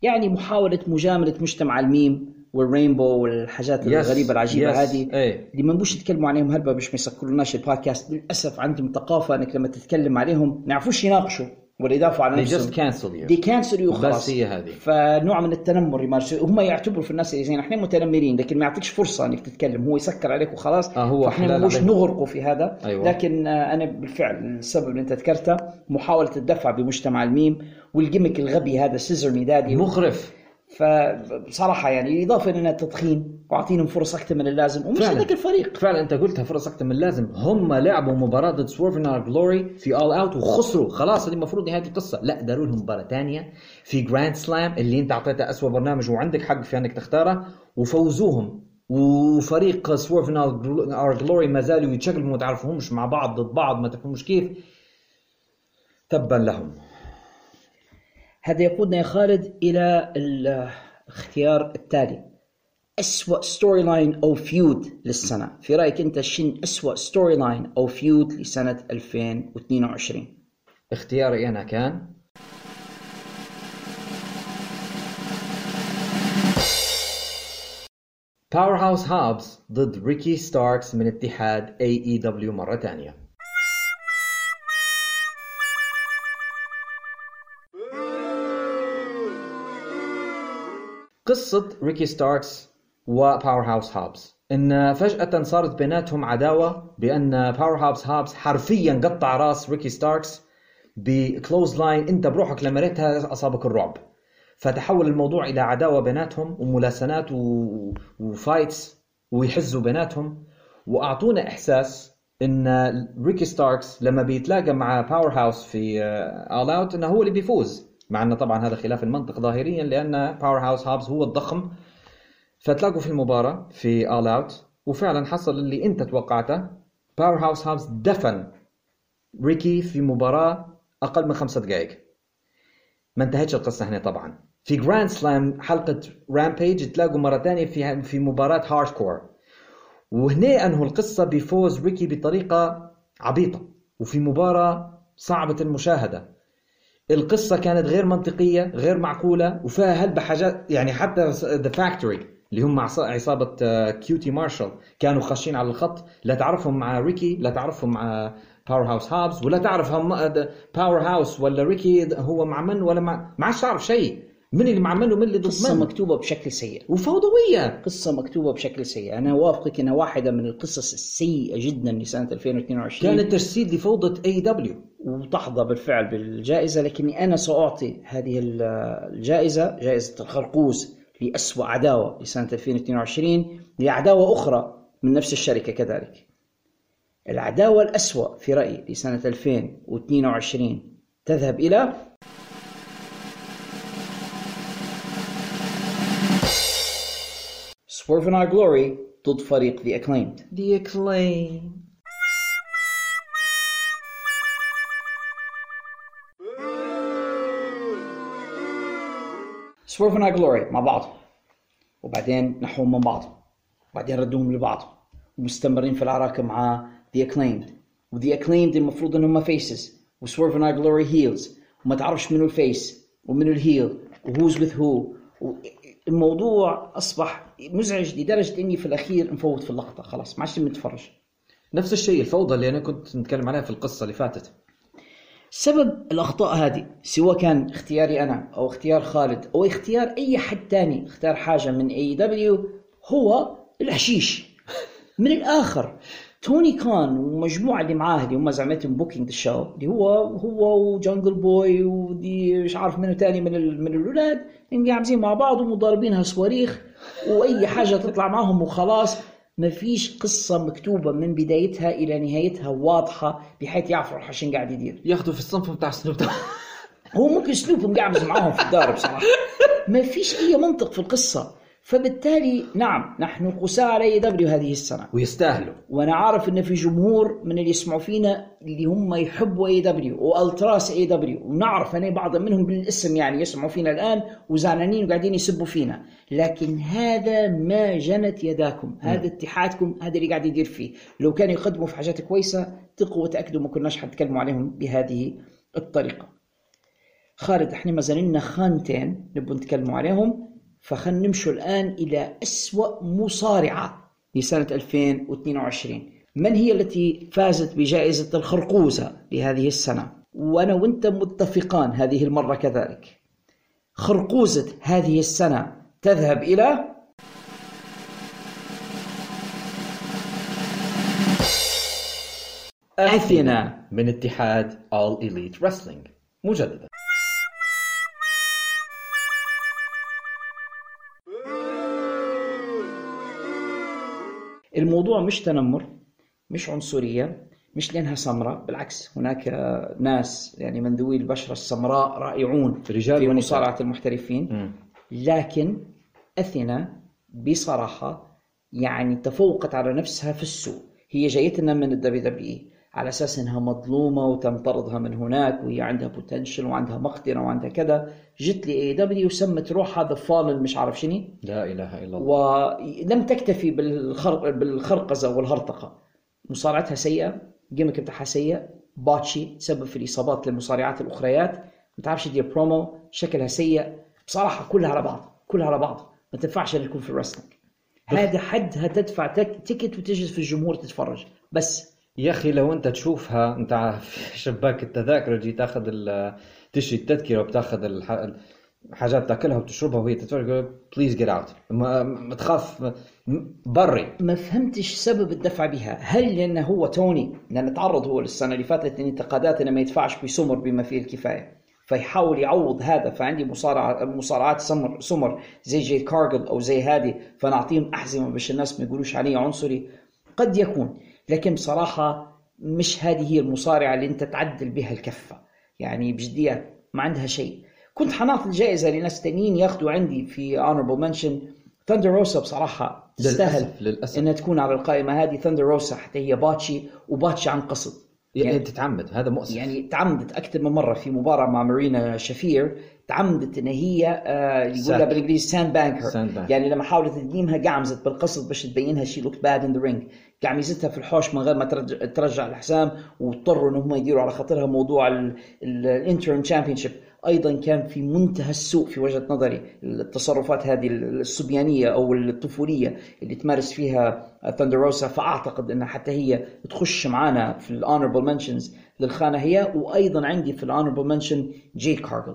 يعني محاولة مجاملة مجتمع الميم وال rainbow والحاجات Yes, الغريبة العجيبة yes, هذه إيه. اللي ما نبوش نتكلموا عليهم هلبا باش ما يسكروناش البودكاست. للأسف عندهم ثقافة إنك لما تتكلم عليهم ما يعرفوش يناقشوا. يدافعوا عن they just نفسهم. cancel you. they cancel you خلاص. بس هي هذه. فنوع من التنمر يمارسوا هم يعتبروا في الناس اللي زين إحنا متنمرين لكن ما يعطيكش فرصة إنك تتكلم. هو يسكر عليك وخلاص. آه، هو حلال مش. نغرقوا في هذا. أيوة. لكن آه، أنا بالفعل السبب اللي أنت ذكرته محاولة الدفع بمجتمع الميم وال gimmick الغبي هذا scissor me daddy مخرف. فبصراحة يعني إضافة إلى التضخيم واعطينهم فرص أكثر من اللازم ومش. هذاك الفريق. فعلا أنت قلتها فرص أكثر من اللازم. هم لعبوا مباراة ضد Swerve in Our Glory في All Out وخسروا. خلاص هذه المفروض نهاية القصة. لا داروا لهم مباراة ثانية في Grand Slam اللي أنت أعطيته اسوء برنامج وعندك حق في أنك تختاره وفوزوهم. وفريق Swerve in Our Glory ما زالوا يتشكلوا ما تعرفهمش مع بعض ضد بعض ما تفهموش كيف. تبا لهم. هذا يقودنا يا خالد إلى الاختيار التالي. أسوأ storyline أو feud للسنة. في رأيك أنت شن أسوأ storyline أو feud لسنة 2022 اختياري أنا كان باور هاوس هابز ضد ريكي ستاركس من اتحاد AEW مرة ثانية قصة ريكي ستاركس وباور هاوس هابز إن فجأة صارت بيناتهم عداوة بأن باور هاوس هابز حرفيا قطع راس ريكي ستاركس ب clothesline أنت بروحك لما ريتها أصابك الرعب. فتحول الموضوع إلى عداوة بيناتهم وملاسنات و... و fights ويحزوا بيناتهم. وأعطونا إحساس إن ريكي ستاركس لما بيتلاقى مع باور هاوس في All Out إنه هو اللي بيفوز. مع انه طبعا هذا خلاف المنطق ظاهريا لأن باور هاوس هابز هو الضخم. فتلاقوا في المباراة في All Out وفعلا حصل اللي أنت توقعته. باور هاوس هابز دفن ريكي في مباراة أقل من خمسة دقائق. ما انتهتش القصة هنا طبعا. في Grand Slam حلقة Rampage تلاقوا مرة ثانية في في مباراة hardcore وهنا أنهوا القصة بفوز ريكي بطريقة عبيطة. وفي مباراة صعبة المشاهدة. القصة كانت غير منطقية غير معقولة وفيها هلبة حاجات يعني حتى The Factory اللي هم عصا- عصابة آه، كيوتي مارشال كانوا خاشين على الخط. لا تعرفهم مع ريكي لا تعرفهم مع باور هاوس هابز ولا تعرف هم باور هاوس ولا ريكي هو مع من ولا مع ما عادش تعرف شيء. من اللي مع من ومن اللي قصة مكتوبة بشكل سيء. وفوضوية. قصة مكتوبة بشكل سيء. أنا وافقك أنها واحدة من القصص السيئة جدا لسنة 2022 كانت تجسيد لفوضى اي دبليو وتحظى بالفعل بالجائزة لكني أنا سأعطي هذه ال- الجائزة جائزة الخرقوز لأسوأ عداوة لسنة 2022 لعداوة أخرى من نفس الشركة كذلك. العداوة الأسوأ في رأيي لسنة 2022 تذهب إلى Swerve in Our Glory ضد فريق The Acclaimed. The Acclaim Swerve in Our Glory مع بعض. وبعدين نحوهم من بعض. وبعدين ردوهم لبعض. ومستمرين في العراكة مع The Acclaimed. و The Acclaimed المفروض إنهم faces و Swerve in Our Glory heels وما تعرفش منو ال face ومنو ال heel و who's with who الموضوع أصبح مزعج لدرجة إني في الأخير نفوت في اللقطة خلاص ما عادش نتفرج. نفس الشيء الفوضى اللي أنا كنت نتكلم عليها في القصة اللي فاتت. سبب الأخطاء هذه سواء كان اختياري أنا أو اختيار خالد أو اختيار أي حد تاني اختار حاجة من AEW هو الحشيش. من الآخر. توني كان والمجموعة اللي معاه اللي هم زعمتهم booking ال show اللي هو هو وجانجل بوي ودي مش عارف منو تاني من ال- من الأولاد اللي قاعدين مع بعض ومضاربينها صواريخ وأي حاجة تطلع معهم وخلاص. ما فيش قصة مكتوبة من بدايتها إلى نهايتها واضحة بحيث يعرفوا الحشين قاعد يدير. ياخذوا في الصنف بتاع سنوب. هو ممكن سنوب مقعبز معاهم في الدار بصراحة. ما فيش أي منطق في القصة. فبالتالي نعم نحن قساء على AEW هذه السنة. ويستاهلوا. وأنا عارف إن في جمهور من اللي يسمعوا فينا اللي هم يحبوا اي دبليو والتراس اي دبليو ونعرف ان بعض منهم بالاسم يعني يسمعوا فينا الآن وزعلانين وقاعدين يسبوا فينا. لكن هذا ما جنت يداكم. هذا اتحادكم هذا اللي قاعد يدير فيه. لو كانوا يقدموا في حاجات كويسة ثقوا وتأكدوا ما كناش حنتكلموا عليهم بهذه الطريقة. خالد إحنا ما زالنا خانتين نبغى نتكلموا عليهم. فخلنا نمشوا الآن إلى أسوأ مصارعة لسنة 2022 من هي التي فازت بجائزة الخرقوزة لهذه السنة؟ وأنا وأنت متفقان هذه المرة كذلك. خرقوزة هذه السنة تذهب إلى أثينا. من اتحاد All Elite Wrestling. مجددا. الموضوع مش تنمر مش عنصرية مش لأنها سمراء بالعكس هناك ناس يعني من ذوي البشرة السمراء رائعون رجال في. مصارعة المحترفين. لكن أثينا بصراحة يعني تفوقت على نفسها في السوء. هي جايتنا من ال WWE على أساس إنها مظلومة وتم طردها من هناك وهي عندها potential وعندها مقدرة وعندها كذا جت ل AEW وسمت روحها The Fallen مش عارف شنو. لا إله إلا الله. ولم تكتفي بالخر... بالخرقزة والهرطقة. مصارعتها سيئة ال gimmick بتاعها سيء botchy تسبب في الإصابات للمصارعات الأخريات. ما تعرفش تدير برومو شكلها سيء بصراحة كلها على بعض كلها على بعض. ما تنفعش تكون في ال wrestling هذا حدها تدفع تك... ticket وتجلس في الجمهور تتفرج. بس يا أخي لو أنت تشوفها أنت في شباك التذاكر تجي تاخذ ال- تشتري التذكرة وبتاخذ الح- الحاجات تاكلها وتشربها وهي تتفرج please get out ما تخاف بري. ما فهمتش سبب الدفع بها. هل لأنه هو توني؟ لأن تعرض هو السنة اللي فاتت لانتقادات انه ما يدفعش بسمر بما فيه الكفاية. فيحاول يعوض هذا. فعندي مصارعة مصارعات سمر سمر زي جيد كارجل أو زي هذه فنعطيهم أحزمة باش الناس ما يقولوش علي عنصري. قد يكون. لكن بصراحة مش هذه هي المصارعة اللي انت تعدل بها الكفة. يعني بجدية ما عندها شيء. كنت حنعطي الجائزة لناس تانيين ياخذوا عندي في honorable mention ثاندر روسا بصراحة تستاهل للأسف للأسف. إنها تكون على القائمة هذه. ثاندر روسا حتى هي botchy و botchy عن قصد يعني تتعمد هذا مؤسف يعني تعمدت أكثر من مرة في مباراة مع مارينا شفير تعمدت إن هي آه يقولها. بالإنجليزي sandbag her. يعني لما حاولت تقيمها قعمزت بالقصد باش تبينها she look bad in the ring قعمزتها في الحوش من غير ما ترجع, ترجع الحزام واضطروا إن هم يديروا على خاطرها موضوع ال interim championship أيضا كان في منتهى السوء في وجهة نظري. التصرفات هذه الصبيانية أو الطفولية اللي تمارس فيها ثاندر روسا فأعتقد إنها حتى هي تخش معانا في ال honorable mentions للخانة هي. وأيضا عندي في ال honorable mention جيد كارجل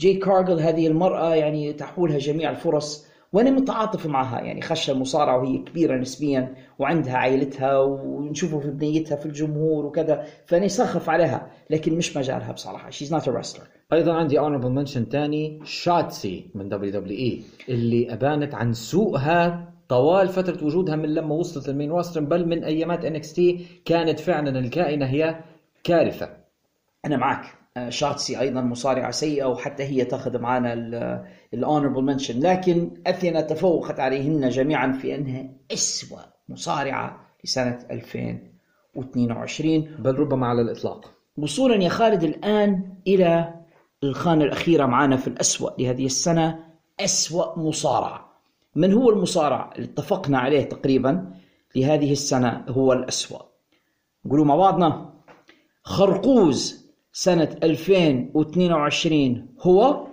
جيد كارجل هذه المرأة يعني تحولها جميع الفرص وأنا متعاطف معها. يعني خش المصارعة وهي كبيرة نسبيا وعندها عائلتها ونشوفه في بنيتها في الجمهور وكذا فأنا سخف عليها لكن مش مجالها she's not a wrestler. أيضا عندي honorable mention ثاني شاتسي من WWE اللي أبانت عن سوءها طوال فترة وجودها من لما وصلت ال main roster بل من أيامات NXT كانت فعلا الكائنة هي كارثة. أنا معك. آه، شاتسي أيضا مصارعة سيئة وحتى هي تأخذ معنا ال honorable mention لكن أثينا تفوقت عليهن جميعا في أنها أسوأ مصارعة لسنة 2022 بل ربما على الإطلاق. وصولا يا خالد الآن إلى الخانة الأخيرة معنا في الأسوأ لهذه السنة أسوأ مصارع من هو المصارع اللي اتفقنا عليه تقريبا لهذه السنة؟ هو الأسوأ. نقولوا مع بعضنا. خرقوز سنة 2022 هو؟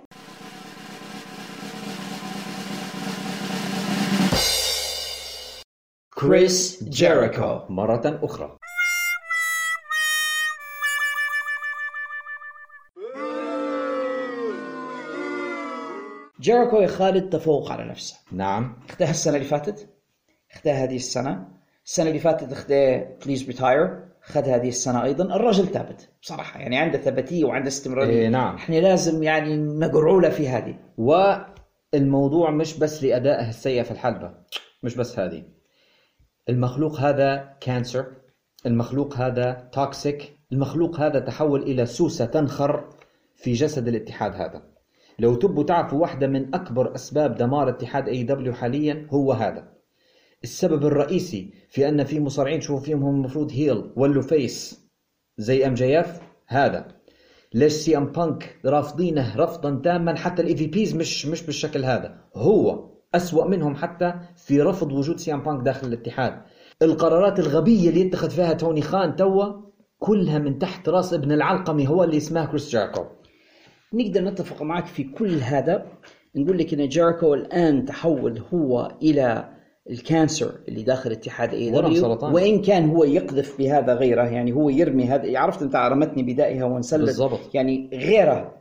كريس جيريكو. مرة أخرى. جيريكو يا خالد تفوق على نفسه. نعم. اخذها السنة اللي فاتت؟ اخذها هذه السنة. السنة اللي فاتت اخذها please retire اخذ هذه السنة أيضا. الرجل ثابت بصراحة يعني عنده ثباتية وعنده استمرارية. إيه، نعم. إحنا لازم يعني نقرعوا له في هذه. والموضوع مش بس لأدائه السيء في الحلبة مش بس هذه. المخلوق هذا cancer المخلوق هذا toxic المخلوق هذا تحول إلى سوسة تنخر في جسد الاتحاد هذا. لو تبوا تعرفوا واحدة من أكبر أسباب دمار اتحاد AEW حاليا هو هذا. السبب الرئيسي في أن في مصارعين تشوفوا فيهم هم المفروض heel ولوا face زي MJF هذا. ليش سي أم بانك رافضينه رفضا تاما؟ حتى ال EVPs مش مش بالشكل هذا. هو أسوأ منهم حتى في رفض وجود سي أم بانك داخل الاتحاد. القرارات الغبية اللي يتخذ فيها توني خان توا كلها من تحت رأس ابن العلقمي هو اللي اسمه كريس جيريكو نقدر نتفق معك في كل هذا. نقول لك إن جيريكو الآن تحول هو إلى ال cancer اللي داخل اتحاد AEW. وإن كان هو يقذف بهذا غيره يعني هو يرمي هذا. عرفت أنت رمتني بدائها وانسلت. يعني غيره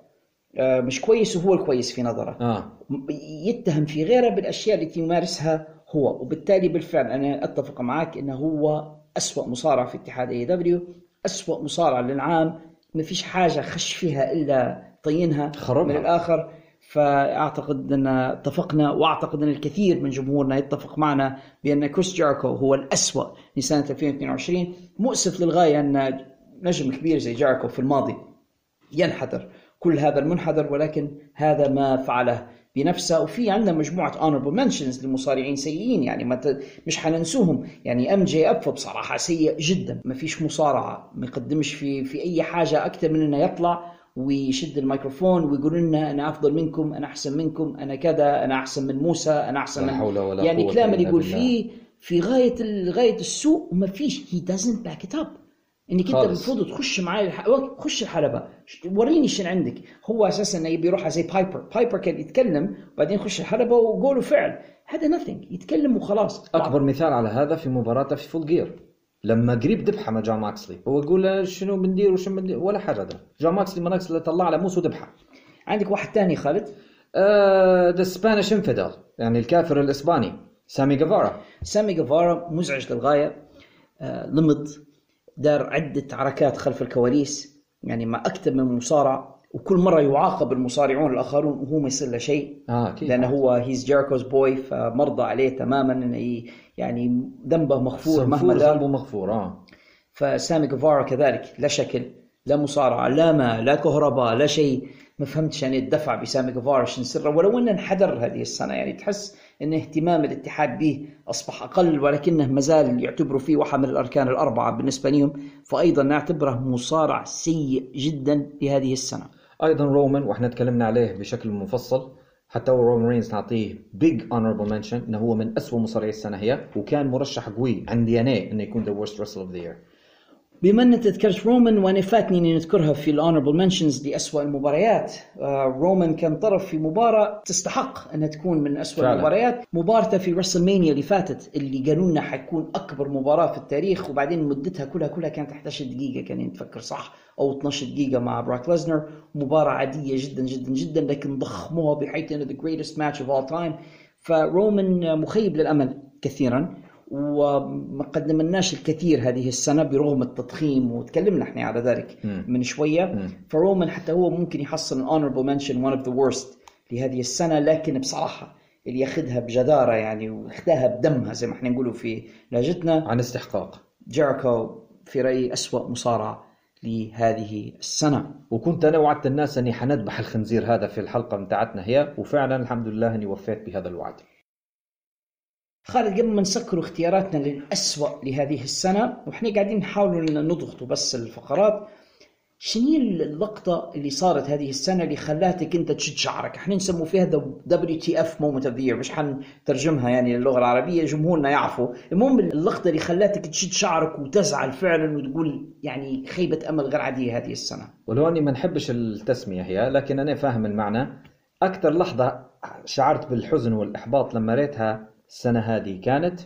آه، مش كويس وهو الكويس في نظره. آه. يتهم في غيره بالأشياء التي يمارسها هو. وبالتالي بالفعل أنا أتفق معك إنه هو أسوأ مصارع في اتحاد AEW أسوأ مصارع للعام. ما فيش حاجة خش فيها إلا طينها خربها. من الآخر فأعتقد أن اتفقنا وأعتقد أن الكثير من جمهورنا يتفق معنا بأن كريس جيريكو هو الأسوأ لسنة 2022 مؤسف للغاية أن نجم كبير زي جيريكو في الماضي ينحدر. كل هذا المنحدر ولكن هذا ما فعله بنفسه وفي عندنا مجموعة honorable mentions لمصارعين سيئين يعني ما ت... مش حننسوهم. يعني MJF بصراحة سيء جدا. ما فيش مصارعة ما يقدمش في في أي حاجة أكثر من إنه يطلع ويشد الميكروفون ويقول لنا أنا أفضل منكم أنا أحسن منكم أنا كذا أنا أحسن من موسى أنا أحسن لا من حول ولا يعني كلام اللي يقول. فيه في غاية غاية السوء وما فيش he doesn't back it up إنك أنت. المفروض تخش معي الح... خش الحلبة. وريني شنو عندك. هو أساسا إنه يبي يروح زي بايبر بايبر كان يتكلم وبعدين يخش الحلبة وقوله فعل. هذا nothing. يتكلم وخلاص. أكبر مثال على هذا في مباراته في Full Gear لما قريب ذبحه مع جون موكسلي هو يقول شنو بندير وشنو بندير؟ ولا حاجة ده جون موكسلي موكسلي طلع له موس وذبحه عندك واحد ثاني خالد؟ the Spanish infidel يعني الكافر الإسباني سامي جيفارا سامي جيفارا مزعج للغاية آه لمض دار عدة عركات خلف الكواليس يعني مع أكثر من مصارع وكل مرة يعاقب المصارعون الآخرون وهو ما يصير له شيء. أكيد. لأنه هو هيز جيركوز بوي فمرضى عليه تماما إنه يعني ذنبه مغفور مهما ذنبه مغفور آه. فسامي جيفارا كذلك لا شكل لا مصارعة لا ما لا كهرباء لا شيء. ما فهمتش يعني الدفع بسامي جيفارا شنو سره؟ ولو إنه انحدر هذه السنة يعني تحس إن اهتمام الاتحاد به أصبح أقل ولكنه ما زال يعتبروا فيه واحد من الأركان الأربعة بالنسبة لهم. فايضا نعتبره مصارع سيء جدا لهذه السنة. أيضا رومان وإحنا تكلمنا عليه بشكل مفصل. حتى هو رومان رينز نعطيه big honorable mention إنه هو من أسوأ مصارعي السنة هي وكان مرشح قوي عند دي ان إنه يكون the worst wrestler of the year بما أن تذكرت رومان وأنا فاتني إني نذكرها في ال honorable mentions لاسوء المباريات. آه رومان كان طرف في مباراة تستحق انها تكون من اسوء فعلا. المباريات. مبارته في رسل مانيا اللي فاتت اللي قالوا لنا حتكون أكبر مباراة في التاريخ وبعدين مدتها كلها كلها كانت 11 دقيقة كان نتفكر صح أو 12 دقيقة مع براك ليزنر مباراة عادية جدا جدا جدا لكن ضخموها بحيث إنه the greatest match of all time. فرومان مخيب للأمل كثيرا. وما قدمناش الكثير هذه السنة برغم التضخيم وتكلمنا إحنا على ذلك. من شوية. فرومان حتى هو ممكن يحصل honorable mention one of the worst لهذه السنة لكن بصراحة اللي ياخذها بجدارة يعني واخذها بدمها زي ما إحنا نقولوا في لهجتنا. عن استحقاق. جيريكو في رأيي أسوأ مصارع لهذه السنة. وكنت أنا وعدت الناس أني حنذبح الخنزير هذا في الحلقة متاعتنا هي وفعلا الحمد لله أني وفيت بهذا الوعد. خالد قبل ما نسكر اختياراتنا للأسوأ لهذه السنة وإحنا قاعدين نحاول إن نضغط بس الفقرات شنو اللقطة اللي صارت هذه السنة اللي خلاتك أنت تشد شعرك؟ إحنا نسموا فيها WTF moment of the مش حنترجمها يعني للغة العربية جمهورنا يعرفوا، المهم اللقطة اللي خلاتك تشد شعرك وتزعل فعلا وتقول يعني خيبة أمل غير عادية هذه السنة. ولو أني ما نحبش التسمية هي لكن أنا فاهم المعنى أكثر لحظة شعرت بالحزن والإحباط لما ريتها السنة هذه كانت.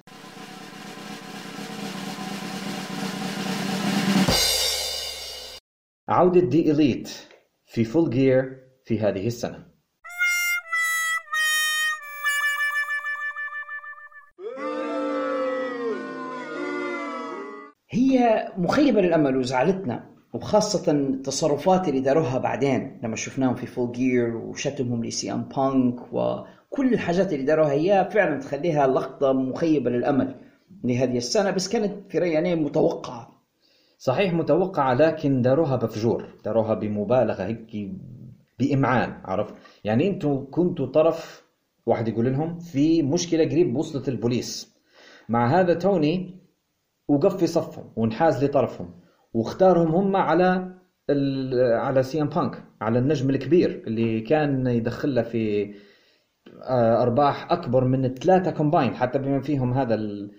عودة The Elite في Full Gear في هذه السنة. هي مخيبة للأمل وزعلتنا وخاصة التصرفات اللي داروها بعدين لما شفناهم في Full Gear وشتمهم ل CM Punk وكل الحاجات اللي داروها هي فعلا تخليها لقطة مخيبة للأمل لهذه السنة بس كانت في رأيي يعني متوقعة. صحيح متوقعة لكن داروها بفجور داروها بمبالغة هيك بإمعان عرفت؟ يعني أنتوا كنتوا طرف واحد يقول لهم في مشكلة قريب وصلت البوليس. مع هذا توني وقف في صفهم وانحاز لطرفهم واختارهم هم على على CM Punk على النجم الكبير اللي كان يدخل له في أرباح أكبر من ثلاثة combined حتى بما فيهم هذا ال-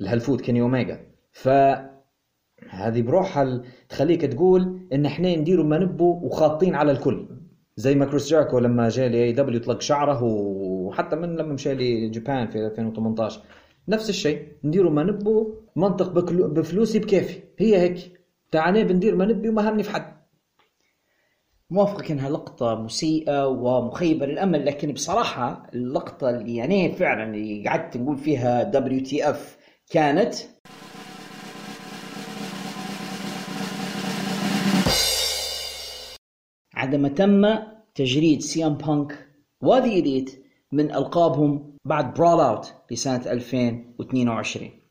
الهلفوت كيني اوميجا ف هذه بروحها تخليك تقول إن إحنا نديروا ما نبوا وخاطين على الكل. زي ما كريس جيريكو لما جاء ل AEW طلق شعره وحتى من لما مشى ل Japan في 2018 نفس الشيء نديروا ما نبوا منطق بفلوسي بكيفي. هي هيك. تعالى بندير ما نبي وما همني في حد. موافقك انها لقطة مسيئة ومخيبة للأمل لكن بصراحة اللقطة اللي يعني فعلا اللي قعدت نقول فيها WTF كانت؟ عندما تم تجريد CM Punk و The Elite من ألقابهم بعد Brawl Out لسنة 2022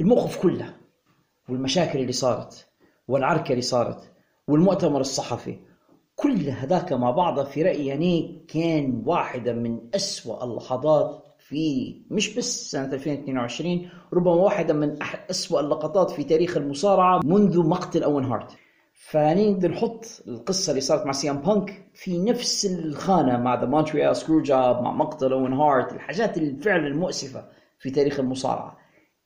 الموقف كله والمشاكل اللي صارت والعركة اللي صارت والمؤتمر الصحفي كل هذاك مع بعضها في رأيي يعني كان واحدة من أسوأ اللحظات في مش بس سنة 2022 ربما واحدة من أسوأ اللقطات في تاريخ المصارعة منذ مقتل أوين هارت. فيعني نقدر نحط القصة اللي صارت مع CM Punk في نفس الخانة مع the Montreal Screwjob مع مقتل أوين هارت الحاجات الفعلا المؤسفة في تاريخ المصارعة.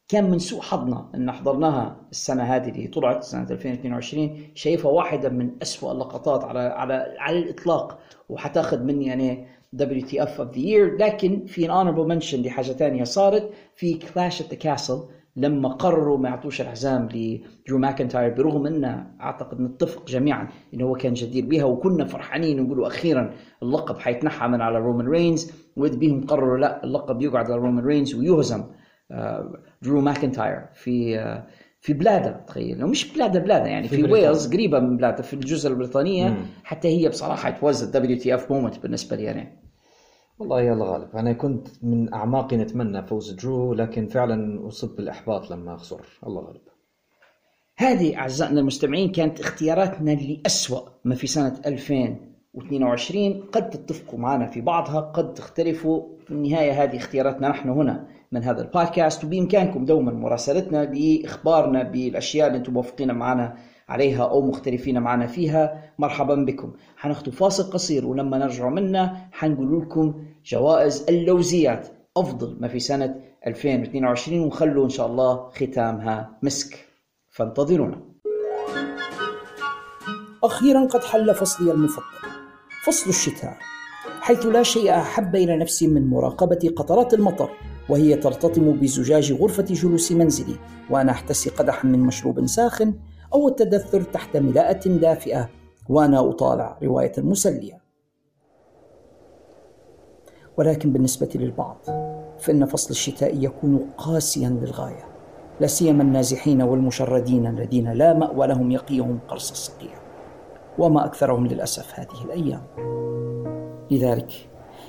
كان من سوء حظنا أن حضرناها السنة هذه اللي طلعت سنة 2022 شايفها واحدة من أسوأ اللقطات على على على الإطلاق وحتاخذ مني يعني WTF of the year لكن في honorable mention لحاجة ثانية صارت في Clash at the Castle لما قرروا ما يعطوش الحزام لدرو ماكنتاير برغم ان أعتقد نتفق جميعا انه هو كان جدير بها وكنا فرحانين نقولوا أخيرا اللقب حيتنحى من على رومان رينز وإذ بيهم قرروا لا اللقب يقعد على رومان رينز ويهزم آه، درو ماكنتاير في في بلادة تخيل. مش بلادة بلادة يعني في, في ويلز قريبة من بلادة في الجزر البريطانية. مم. حتى هي بصراحة توازي ال W TF moment بالنسبة لي أنا. والله يلا غالب أنا كنت من أعماقي نتمنى فوز درو لكن فعلا أصبت بالإحباط لما خسر. الله غالب هذه أعزائنا المستمعين كانت اختياراتنا لأسوأ ما في سنة 2022 قد تتفقوا معنا في بعضها قد تختلفوا في النهاية هذه اختياراتنا. نحن هنا من هذا البودكاست وبإمكانكم دوما مراسلتنا بإخبارنا بالأشياء اللي أنتم موافقين معنا عليها أو مختلفين معنا فيها. مرحبا بكم. حناخذ فاصل قصير ولما نرجع منا حنقول لكم جوائز اللوزيات أفضل ما في سنة 2022 ونخلوا إن شاء الله ختامها مسك. فانتظرونا. أخيرا قد حل فصلي المفضل فصل الشتاء حيث لا شيء أحب إلى نفسي من مراقبة قطرات المطر وهي ترتطم بزجاج غرفة جلوس منزلي وأنا أحتسي قدحا من مشروب ساخن أو التدثر تحت ملاءة دافئة وأنا أطالع رواية مسلية. ولكن بالنسبة للبعض فإن فصل الشتاء يكون قاسيا للغاية لا سيما النازحين والمشردين الذين لا مأوى لهم يقيهم قرص الصقيع. وما أكثرهم للأسف هذه الأيام. لذلك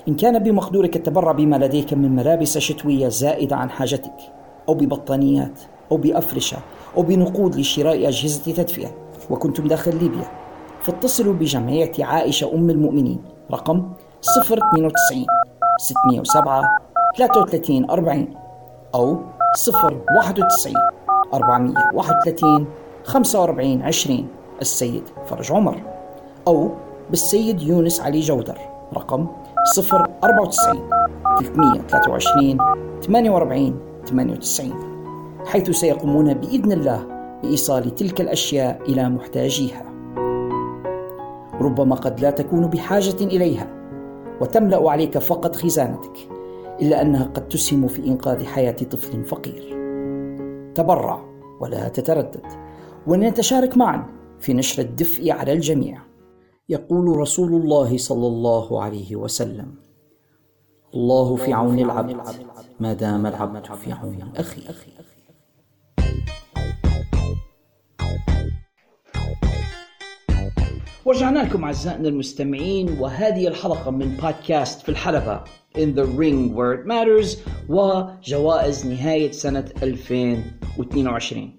إن كان بمقدورك التبرع بما لديك من ملابس شتوية زائدة عن حاجتك أو ببطانيات أو بأفرشة أو بنقود لشراء أجهزة تدفئة وكنتم داخل ليبيا فاتصلوا بجمعية عائشة أم المؤمنين رقم 092 607 33 40 أو 091 431 45 20 السيد فرج عمر أو بالسيد يونس علي جودر رقم 094 323 48 98 حيث سيقومون بإذن الله بإيصال تلك الأشياء إلى محتاجيها. ربما قد لا تكون بحاجة إليها وتملأ عليك فقط خزانتك إلا أنها قد تسهم في إنقاذ حياة طفل فقير. تبرع ولا تتردد ولنتشارك معا. في نشر الدفء على الجميع. يقول رسول الله صلى الله عليه وسلم الله في عون العبد ما دام العبد في عون أخيه. ورجعنا لكم أعزائنا المستمعين وهذه الحلقة من بودكاست في الحلبة In the Ring Where It Matters وجوائز نهاية سنة 2022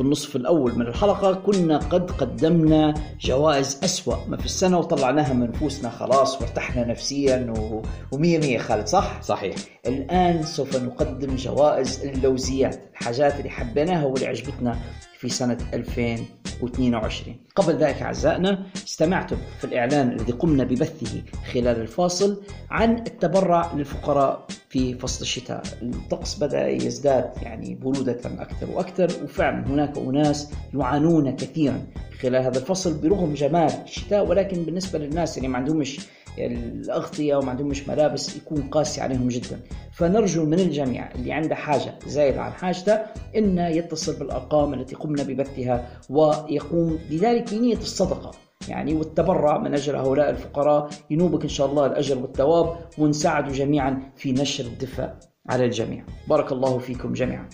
في النصف الأول من الحلقة كنا قد قدمنا جوائز أسوأ ما في السنة وطلعناها من نفوسنا خلاص وارتحنا نفسيا و... ومية مية خالد صح؟ صحيح الآن سوف نقدم جوائز اللوزيات الحاجات اللي حبيناها واللي عجبتنا في سنة 2022 قبل ذلك أعزائنا استمعتم في الإعلان الذي قمنا ببثه خلال الفاصل عن التبرع للفقراء في فصل الشتاء. الطقس بدأ يزداد يعني برودة أكثر وأكثر وفعلا هناك أناس يعانون كثيرا خلال هذا الفصل برغم جمال الشتاء ولكن بالنسبة للناس اللي ما عندهمش الأغطية وما عندهمش ملابس يكون قاسي عليهم جدا. فنرجو من الجميع اللي عنده حاجة زايدة عن حاجته إن يتصل بالأرقام التي قمنا ببثها ويقوم بذلك بنية الصدقة. يعني والتبرع من أجل هؤلاء الفقراء ينوبك إن شاء الله الأجر والثواب ونساعد جميعا في نشر الدفاع على الجميع. بارك الله فيكم جميعا.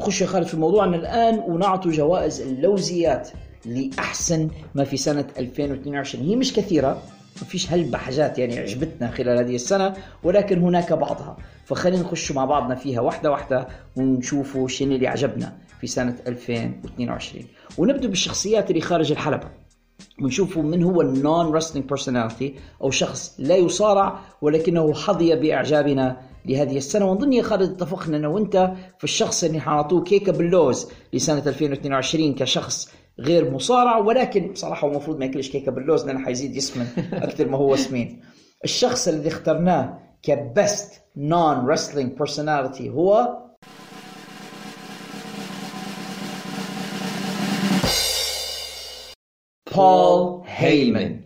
نخش يا خالد في موضوعنا الآن ونعطي جوائز اللوزيات لأحسن ما في سنة 2022 هي مش كثيرة ما فيش هلبة حاجات يعني عجبتنا خلال هذه السنة ولكن هناك بعضها. فخلينا نخش مع بعضنا فيها واحدة واحدة ونشوفوا شنو اللي عجبنا في سنة 2022 ونبدأ بالشخصيات اللي خارج الحلبة. ونشوفوا من هو ال non-wrestling personality أو شخص لا يصارع ولكنه حظي بإعجابنا لهذه السنة. ومن ضمن يا خالد اتفقنا أنا وأنت في الشخص اللي حنعطوه كيكه باللوز لسنة 2022 كشخص غير مصارع ولكن بصراحة هو المفروض ما ياكلش كيكة باللوز لأنه حيزيد يسمن أكثر ما هو سمين الشخص الذي اخترناه ك best non-wrestling personality هو بول هيمن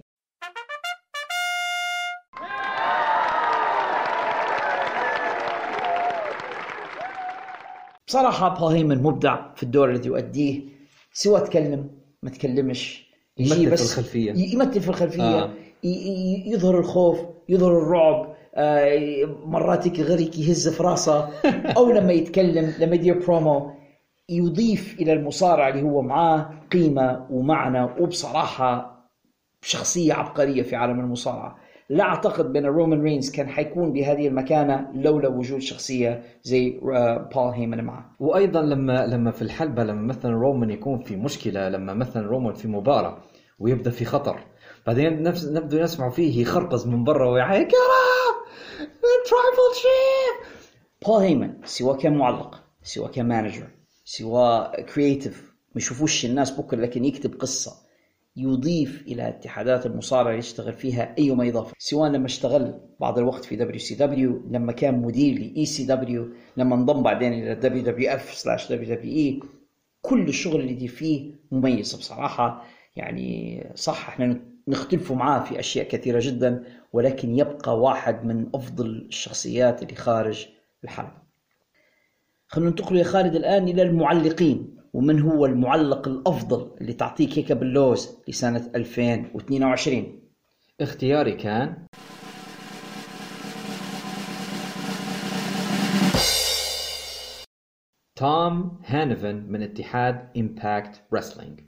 بصراحة بول هيمن مبدع في الدور الذي يؤديه. سواء تكلم ما تكلمش. يجي يمثل في بس الخلفية. ي- يمثل في الخلفية. آه. يظهر الخوف يظهر الرعب. آه، مرات غريك يهز في راسه. أو لما يتكلم لما يدير برومو يضيف إلى المصارع اللي هو معاه قيمة ومعنى وبصراحة شخصية عبقرية في عالم المصارعة. لا أعتقد بأن رومان رينز كان حيكون بهذه المكانة لولا وجود شخصية زي آه، بول هيمن معه. وأيضا لما لما في الحلبة لما مثلا رومان يكون في مشكلة لما مثلا رومان في مباراة ويبدأ في خطر بعدين نفس نبدو نسمع فيه يخرقز من برا ويعيط tribal chief بول هيمن سواء كان معلق سواء كان manager سواء creative ما يشوفوش الناس بكرة لكن يكتب قصة. يضيف إلى اتحادات المصارعة اللي يشتغل فيها ايما إضافة سواء لما اشتغل بعض الوقت في WCW لما كان مدير ل ECW لما انضم بعدين إلى دبليو دبليو اف سلاش دبليو دبليو اي كل الشغل اللي فيه مميز بصراحة. يعني صح إحنا نختلفوا معاه في أشياء كثيرة جدا ولكن يبقى واحد من أفضل الشخصيات اللي خارج الحلبه خلونا ننتقل يا خالد الآن إلى المعلقين. ومن هو المعلق الأفضل اللي تعطيه كيكة باللوز لسنة 2022 اختياري كان توم هانيفان من اتحاد Impact Wrestling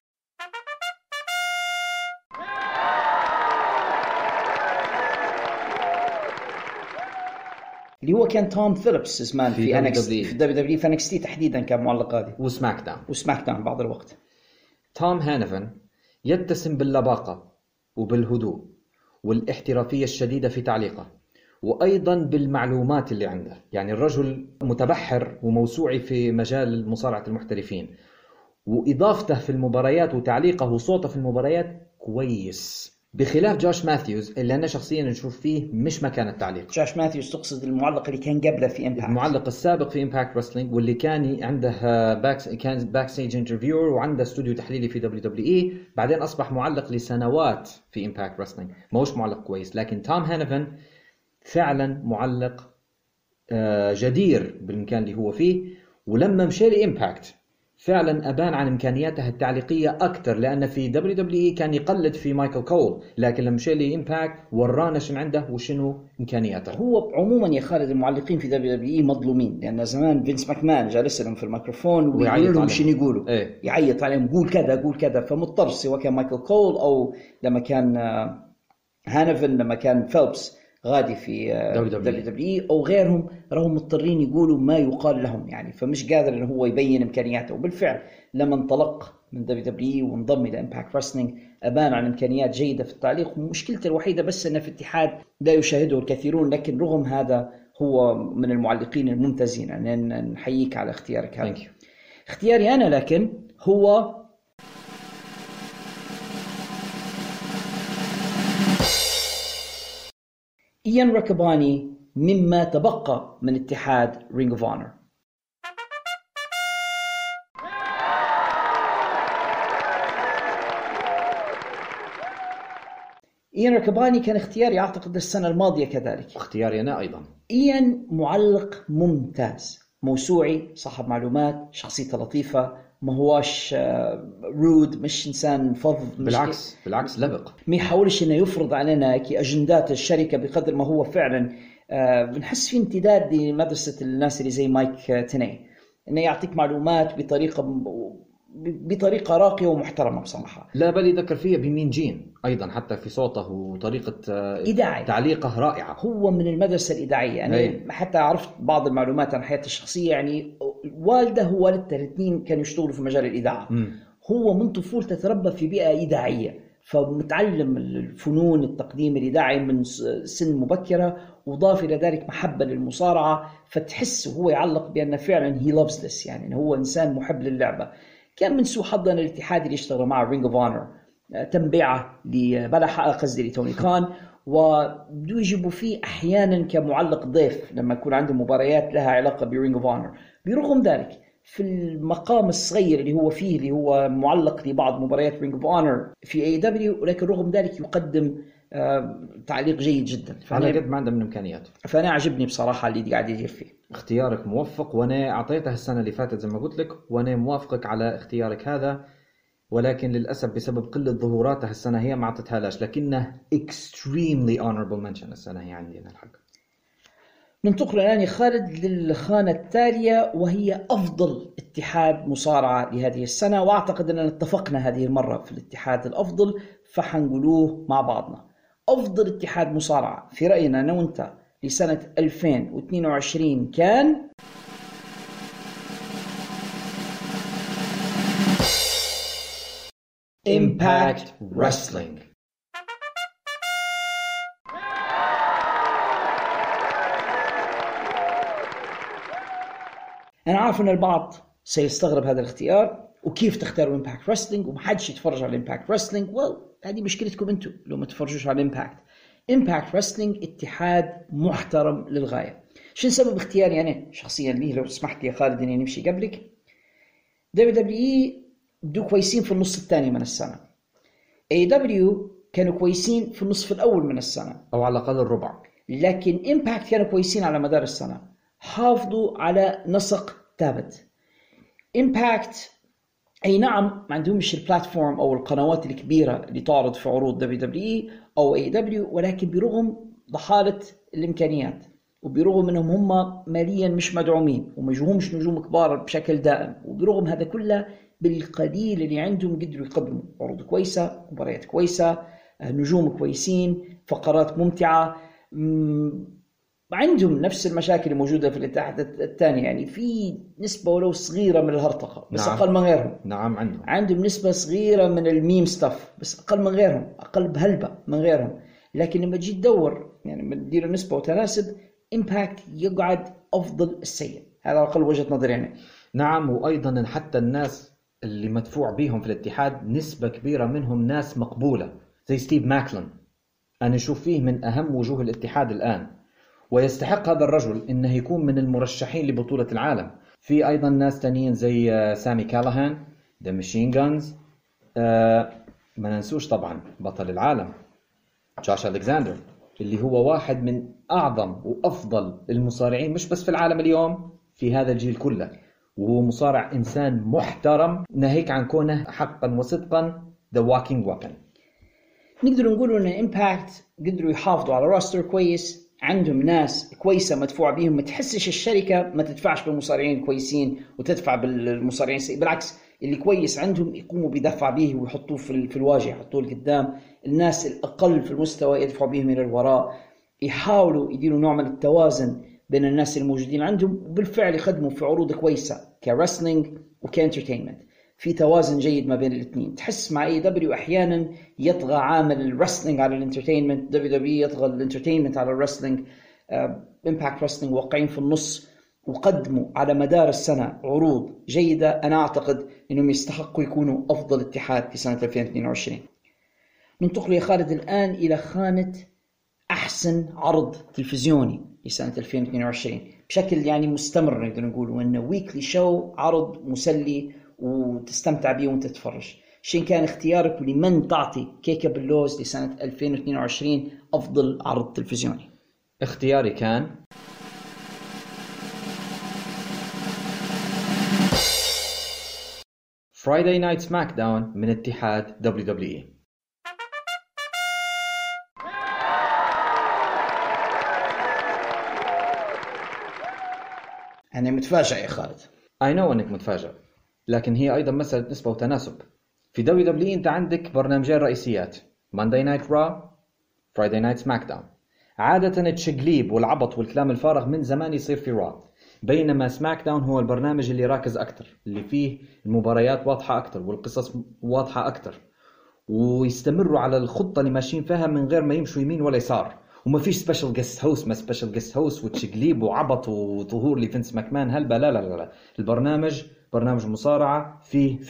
اللي هو كان توم فيليبس زمان في في. NX في WW. في NXT تحديدا كان معلق هذه. و SmackDown. و SmackDown بعض الوقت. توم هانيفان يتسم باللباقة وبالهدوء والاحترافية الشديدة في تعليقه وأيضا بالمعلومات اللي عنده. يعني الرجل متبحر وموسوعي في مجال مصارعة المحترفين. وإضافته في المباريات وتعليقه وصوته في المباريات كويس. بخلاف جوش ماثيوز اللي أنا شخصيا نشوف فيه مش مكان التعليق. جوش ماثيوز تقصد المعلق اللي كان قبله في Impact المعلق السابق في Impact Wrestling واللي كان عنده back كان backstage interviewer وعنده استوديو تحليلي في WWE بعدين أصبح معلق لسنوات في Impact Wrestling ما هوش معلق كويس لكن توم هانيفان فعلا معلق آه، جدير بالمكان اللي هو فيه. ولما مشى ل Impact فعلا أبان عن امكانياته التعليقية أكثر لأن في WWE كان يقلد في مايكل كول لكن لما مشى ل Impact ورانا شنو عنده وشنو إمكانياته هو عموما يا خالد المعلقين في WWE مظلومين لأن زمان فينس ماكمان جالس لهم في الميكروفون ويعيط لهم عليهم. شنو يقولوا إيه. يعيط عليهم قول كذا قول كذا فمضطر سواء كان مايكل كول أو لما كان آه، هانيفان لما كان فيليبس غادي في WWE. WW أو غيرهم راهم مضطرين يقولوا ما يقال لهم يعني فمش قادر انه هو يبين إمكانياته. وبالفعل لما انطلق من WW وانضم إلى Impact Wrestling أبان عن إمكانيات جيدة في التعليق. ومشكلته الوحيدة بس انه في اتحاد لا يشاهده الكثيرون لكن رغم هذا هو من المعلقين الممتازين يعني نحييك على اختيارك هذا. اختياري أنا لكن هو إيان ريكابوني مما تبقى من اتحاد Ring of Honor إيان ريكابوني كان اختياري أعتقد السنة الماضية كذلك. اختياري أنا أيضا. إيان معلق ممتاز موسوعي صاحب معلومات شخصيته لطيفة ما هواش آه، rude مش إنسان فظ مش بالعكس بالعكس لبق. ما يحاولش إنه يفرض علينا كي أجندات الشركة بقدر ما هو فعلا آه، بنحس في امتداد لمدرسة الناس اللي زي مايك آه، تيني إنه يعطيك معلومات بطريقة بطريقة راقية ومحترمة بصراحة. لا بل يذكر فيها بمين جين؟ أيضا حتى في صوته وطريقة آه، إيداعي. تعليقه رائعة. هو من المدرسة الاذاعيه يعني أي. حتى عرفت بعض المعلومات عن حياته الشخصية يعني والده هو والدته الاثنين كانوا يشتغلوا في مجال الإذاعة. هو من طفولته تربى في بيئة إذاعية فمتعلم الفنون التقديم الإذاعي من سن مبكرة وضاف إلى ذلك محبة للمصارعة فتحس وهو يعلق بان فعلا he loves this يعني هو إنسان محب للعبة. كان من سوء حظنا الاتحاد اللي اشتغل معه Ring of Honor تم بيعه لبلا حق قصدي لتوني خان يجيبوا فيه أحيانا كمعلق ضيف لما يكون عنده مباريات لها علاقة ب Ring of Honor برغم ذلك في المقام الصغير اللي هو فيه اللي هو معلق لبعض مباريات Ring of Honor في AEW ولكن رغم ذلك يقدم آه، تعليق جيد جدا. على قد ما عنده من امكانيات فأنا عجبني بصراحة اللي قاعد يدير فيه. اختيارك موفق وأنا اعطيتها السنة اللي فاتت زي ما قلت لك وأنا موافقك على اختيارك هذا. ولكن للأسف بسبب قلة ظهوراتها السنة هي ما اعطيتها لاش لكنه extremely honorable mention السنة هي عندي الحق. ننتقل الآن يا خالد للخانة التالية وهي أفضل اتحاد مصارعة لهذه السنة وأعتقد أننا اتفقنا هذه المرة في الاتحاد الأفضل فحنقولوه مع بعضنا. أفضل اتحاد مصارعة في رأينا أنا وأنت لسنة 2022 كان؟ Impact Wrestling. أنا عارف أن البعض سيستغرب هذا الاختيار وكيف تختاروا Impact Wrestling ومحدش يتفرج على Impact Wrestling well هذه مشكلتكم أنتم لو ما تفرجوش على Impact Impact Wrestling اتحاد محترم للغاية. شو سبب اختياري أنا شخصيا ليه؟ لو سمحت لي يا خالد إني نمشي قبلك. WWE بدو كويسين في النص الثاني من السنة. AEW كانوا كويسين في النصف الأول من السنة أو على الأقل الربع. لكن Impact كانوا كويسين على مدار السنة. حافظوا على نسق ثابت. Impact أي نعم ما عندهمش ال platform أو القنوات الكبيرة اللي تعرض في عروض دبليو دبليو اي أو اي دبليو ولكن برغم ضحاله الإمكانيات وبرغم إنهم هم ماليا مش مدعومين وماعندهمش نجوم كبار بشكل دائم وبرغم هذا كله بالقليل اللي عندهم قدروا يقدموا عروض كويسة مباريات كويسة نجوم كويسين فقرات ممتعة. مم، عندهم نفس المشاكل الموجوده في الاتحاد الثاني يعني. في نسبة ولو صغيرة من الهرطقة بس نعم. أقل من غيرهم. نعم عندهم. عندهم نسبة صغيرة من ال meme stuff بس أقل من غيرهم أقل بهلبة من غيرهم. لكن لما تجي تدور يعني لما تدير نسبة وتناسب Impact يقعد أفضل السيء. هذا أقل وجهة نظري أنا نعم وأيضا حتى الناس اللي مدفوع بيهم في الاتحاد نسبة كبيرة منهم ناس مقبولة زي ستيف ماكلين. أنا أشوف فيه من أهم وجوه الاتحاد الآن. ويستحق هذا الرجل أنه يكون من المرشحين لبطولة العالم. في أيضا ناس تانيين زي آه، سامي كالاهان The Machine Guns ما ننسوش طبعا بطل العالم جوش ألكساندر اللي هو واحد من أعظم وأفضل المصارعين مش بس في العالم اليوم في هذا الجيل كله. وهو مصارع إنسان محترم ناهيك عن كونه حقا وصدقا The Walking Weapon. نقدر نقول ان امباكت قدروا يحافظوا على roster كويس عندهم ناس كويسة مدفوع بيهم ما تحسش الشركة ما تدفعش بالمصارعين كويسين وتدفع بالمصارعين السيئين بالعكس اللي كويس عندهم يقوموا بدفع به ويحطوه في الواجهة يحطوه لقدام. الناس الأقل في المستوى يدفعوا بهم إلى الوراء. يحاولوا يديروا نوع من التوازن بين الناس الموجودين عندهم وبالفعل يخدموا في عروض كويسة. ك wrestling وك entertainment في توازن جيد ما بين الاثنين. تحس مع AEW أحيانا يطغى عامل ال wrestling على ال entertainment WWE يطغى ال entertainment على ال wrestling Impact Wrestling واقعين في النص وقدموا على مدار السنة عروض جيدة. أنا أعتقد إنهم يستحقوا يكونوا أفضل اتحاد في سنة 2022 ننتقل يا خالد الآن إلى خانة أحسن عرض تلفزيوني. لسنه 2022 بشكل يعني مستمر نقدر نقول وانه ويكلي شو عرض مسلي وتستمتع به وأنت تتفرج. شين كان اختيارك لمن تعطي كيكه باللوز لسنة 2022 أفضل عرض تلفزيوني؟ اختياري كان؟ Friday Night SmackDown من اتحاد E. WWE أنا متفاجئ يا خالد. I know إنك متفاجئ لكن هي أيضا مسألة نسبة وتناسب. في WWE أنت عندك برنامجين رئيسيات Monday Night Raw Friday Night SmackDown. عادة التشقليب والعبط والكلام الفارغ من زمان يصير في Raw بينما SmackDown هو البرنامج اللي راكز أكثر اللي فيه المباريات واضحة أكثر والقصص واضحة أكثر ويستمروا على الخطة اللي ماشيين فيها من غير ما يمشوا يمين ولا يسار. وما فيش special guest host ما special guest host وتشقليب وعبط وظهور لفينس ماكمان. هلبة لا لا لا البرنامج برنامج مصارعة فيه 50-50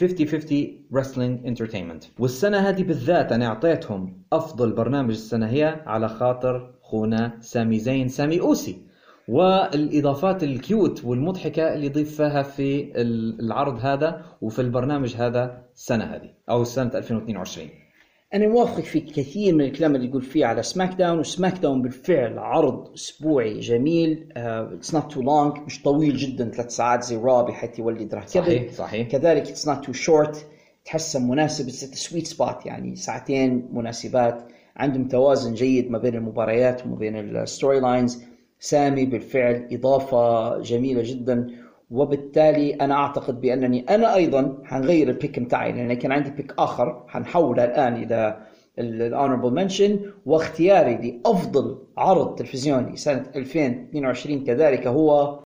wrestling entertainment. والسنة هذه بالذات أنا أعطيتهم أفضل برنامج السنة هي على خاطر خونا سامي زين سامي أوسي. والإضافات ال cute والمضحكة اللي يضيف فيها في العرض هذا وفي البرنامج هذا السنة هذه أو سنة 2022 أنا موافقك في كثير من الكلام اللي يقول فيه على SmackDown و SmackDown بالفعل عرض أسبوعي جميل it's not too long مش طويل جدا ثلاث ساعات زي Raw بحيث it would drag صحيح صحيح. كذلك it's not too short تحسه مناسب sweet spot يعني ساعتين مناسبات. عندهم توازن جيد ما بين المباريات وما بين ال storylines سامي بالفعل إضافة جميلة جدا. وبالتالي أنا أعتقد بأنني أنا أيضا حنغير ال pick متاعي لأن كان عندي pick آخر حنحوله الآن إلى ال honorable mention واختياري لأفضل عرض تلفزيوني سنة 2022 كذلك هو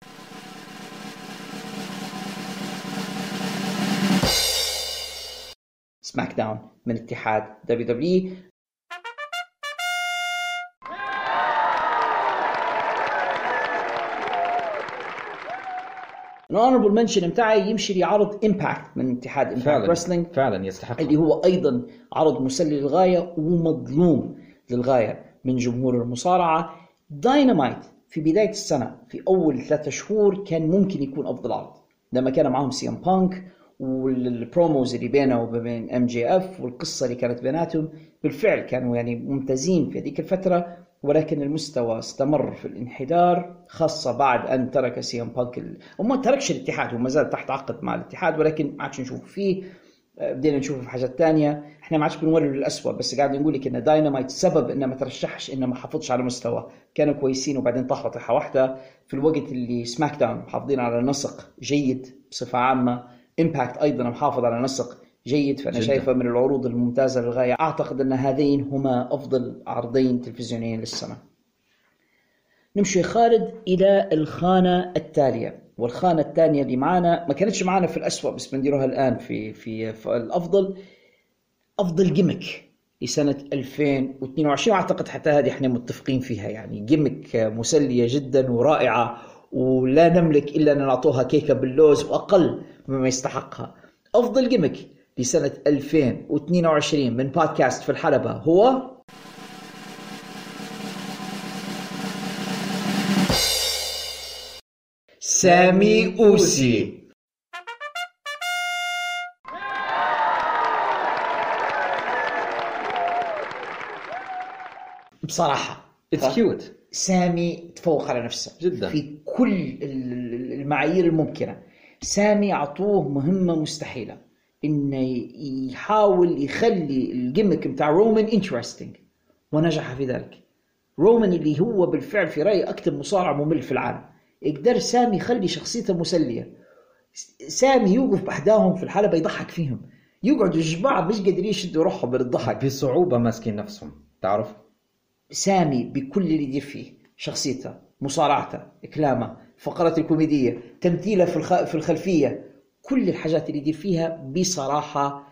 SmackDown من اتحاد WWE ال honorable mention بتاعي يمشي لعرض Impact من اتحاد Impact Wrestling فعلا يستحق. اللي هو أيضا عرض مسلي للغاية ومظلوم للغاية من جمهور المصارعة. داينامايت في بداية السنة في أول ثلاثة شهور كان ممكن يكون أفضل عرض لما كان معهم CM Punk وال promos اللي بينه وبين MJF والقصة اللي كانت بيناتهم بالفعل كانوا يعني ممتازين في هذيك الفترة. ولكن المستوى استمر في الانحدار خاصة بعد أن ترك CM Punk. وما تركش الاتحاد هو ما زال تحت عقد مع الاتحاد ولكن ما عادش نشوف فيه. آه، بدينا نشوفه في حاجات تانية. إحنا ما عادش بنوري للأسوأ بس قاعد نقول لك إن داينامايت سبب إنه ما ترشحش إنه ما حافظش على مستوى. كانوا كويسين وبعدين طاحوا طيحة واحدة. في الوقت اللي SmackDown محافظين على نسق جيد بصفة عامة Impact أيضا محافظ على نسق جيد. فأنا جداً. شايفه من العروض الممتازة للغاية. أعتقد أن هذين هما أفضل عرضين تلفزيونيين للسنه نمشي خالد إلى الخانة التالية. والخانة الثانية اللي معانا ما كانتش معانا في الأسوأ بس بنديروها الآن في في, في الأفضل. أفضل gimmick لسنة 2022 وأعتقد حتى هذه إحنا متفقين فيها. يعني gimmick مسلية جدا ورائعة ولا نملك إلا أن نعطوها كيكة باللوز وأقل مما يستحقها. أفضل جيمك لسنة 2022 من بودكاست في الحلبة. هو سامي أوسي. بصراحة it's cute سامي تفوق على نفسه. جداً. في كل ال- المعايير الممكنة. سامي أعطوه مهمة مستحيلة. إنه يحاول يخلي ال gimmick بتاع رومان interesting ونجح في ذلك. رومان اللي هو بالفعل في رأيي أكثر مصارع ممل في العالم. يقدر سامي يخلي شخصيته مسلية. سامي يوقف بحداهم في الحلبة يضحك فيهم. يقعدوا الجماعة مش قادرين يشدوا روحهم من الضحك بصعوبة ماسكين نفسهم تعرف؟ سامي بكل اللي يدير فيه شخصيته مصارعته كلامه فقرات الكوميدية تمثيله في, الخ... في الخلفية. كل الحاجات اللي يدير فيها بصراحة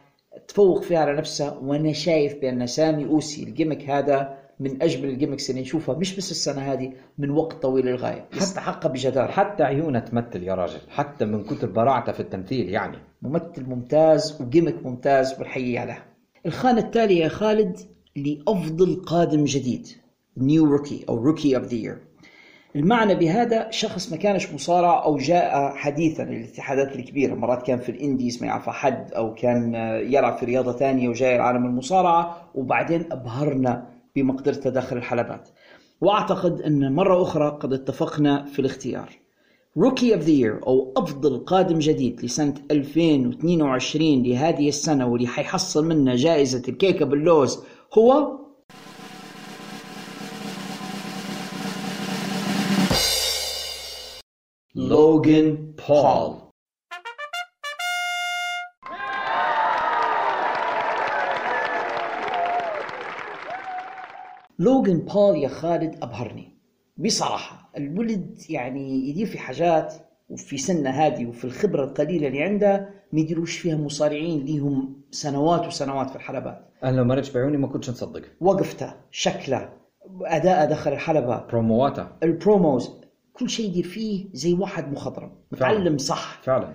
تفوق فيها على نفسه وأنا شايف بأن سامي أوسي ال gimmick هذا من أجمل ال gimmicks اللي نشوفها مش بس السنة هذه من وقت طويل للغاية. يستحقها بجدارة. حتى عيونها تمثل يا راجل حتى من كتر براعتها في التمثيل يعني. ممثل ممتاز و gimmick ممتاز والحقيقة عليها الخانة التالية يا خالد لأفضل قادم جديد new rookie أو rookie of the year المعنى بهذا شخص ما كانش مصارع أو جاء حديثا للاتحادات الكبيرة مرات كان في ال indies ما يعرف حد أو كان يلعب في رياضة ثانية وجاي العالم المصارعة وبعدين أبهرنا بمقدرته داخل الحلبات. وأعتقد أن مرة أخرى قد اتفقنا في الاختيار. rookie of the year أو أفضل قادم جديد لسنة 2022 لهذه السنة واللي حيحصل منه جائزة الكيكه باللوز هو لوغان بول لوغان بول يا خالد أبهرني. بصراحة الولد يعني يدير في حاجات وفي سنة هذه وفي الخبرة القليلة اللي عنده ما يديروش فيها مصارعين ليهم سنوات وسنوات في الحلبات. أنا لو ما ريتش بعيوني ما كنتش نصدق وقفته شكله أداءه دخل الحلبة. برومواته ال promos. كل شيء يدير فيه زي واحد مخضرم. متعلم صح. فعلا.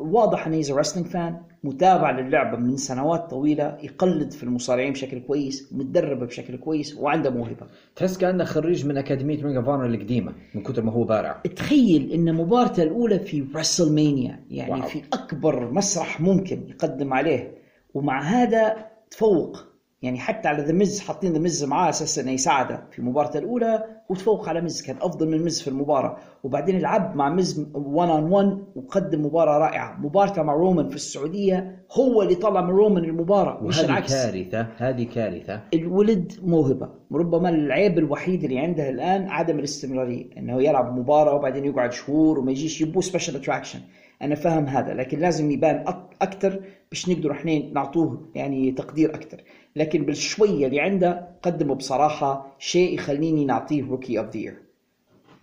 واضح انه he's wrestling fan متابع للعبه من سنوات طويلة. يقلد في المصارعين بشكل كويس. متدرب بشكل كويس. وعنده موهبة. تحس كأنه خريج من أكاديمية Ring of القديمة من كثر ما هو بارع. تخيل إن مبارته الأولى في WrestleMania يعني. wow. في أكبر مسرح ممكن يقدم عليه. ومع هذا تفوق. يعني حتى على The Miz حاطين The Miz معاه أساسا إنه يساعده في مبارته الأولى وتفوق على Miz كان أفضل من Miz في المباراة. وبعدين لعب مع Miz 1 on 1 وقدم مباراة رائعة. مبارته مع رومان في السعودية هو اللي طلع من رومان المباراة مش العكس. كارثة هذه كارثة. الولد موهبة ربما العيب الوحيد اللي عنده الآن عدم الاستمرارية أنه يلعب مباراة وبعدين يقعد شهور وما يجيش يبو special attraction أنا فاهم هذا لكن لازم يبان أكثر باش نقدر إحنا نعطوه يعني تقدير أكثر لكن بالشوية اللي عنده قدمه بصراحة شيء يخليني نعطيه روكي أوف ذا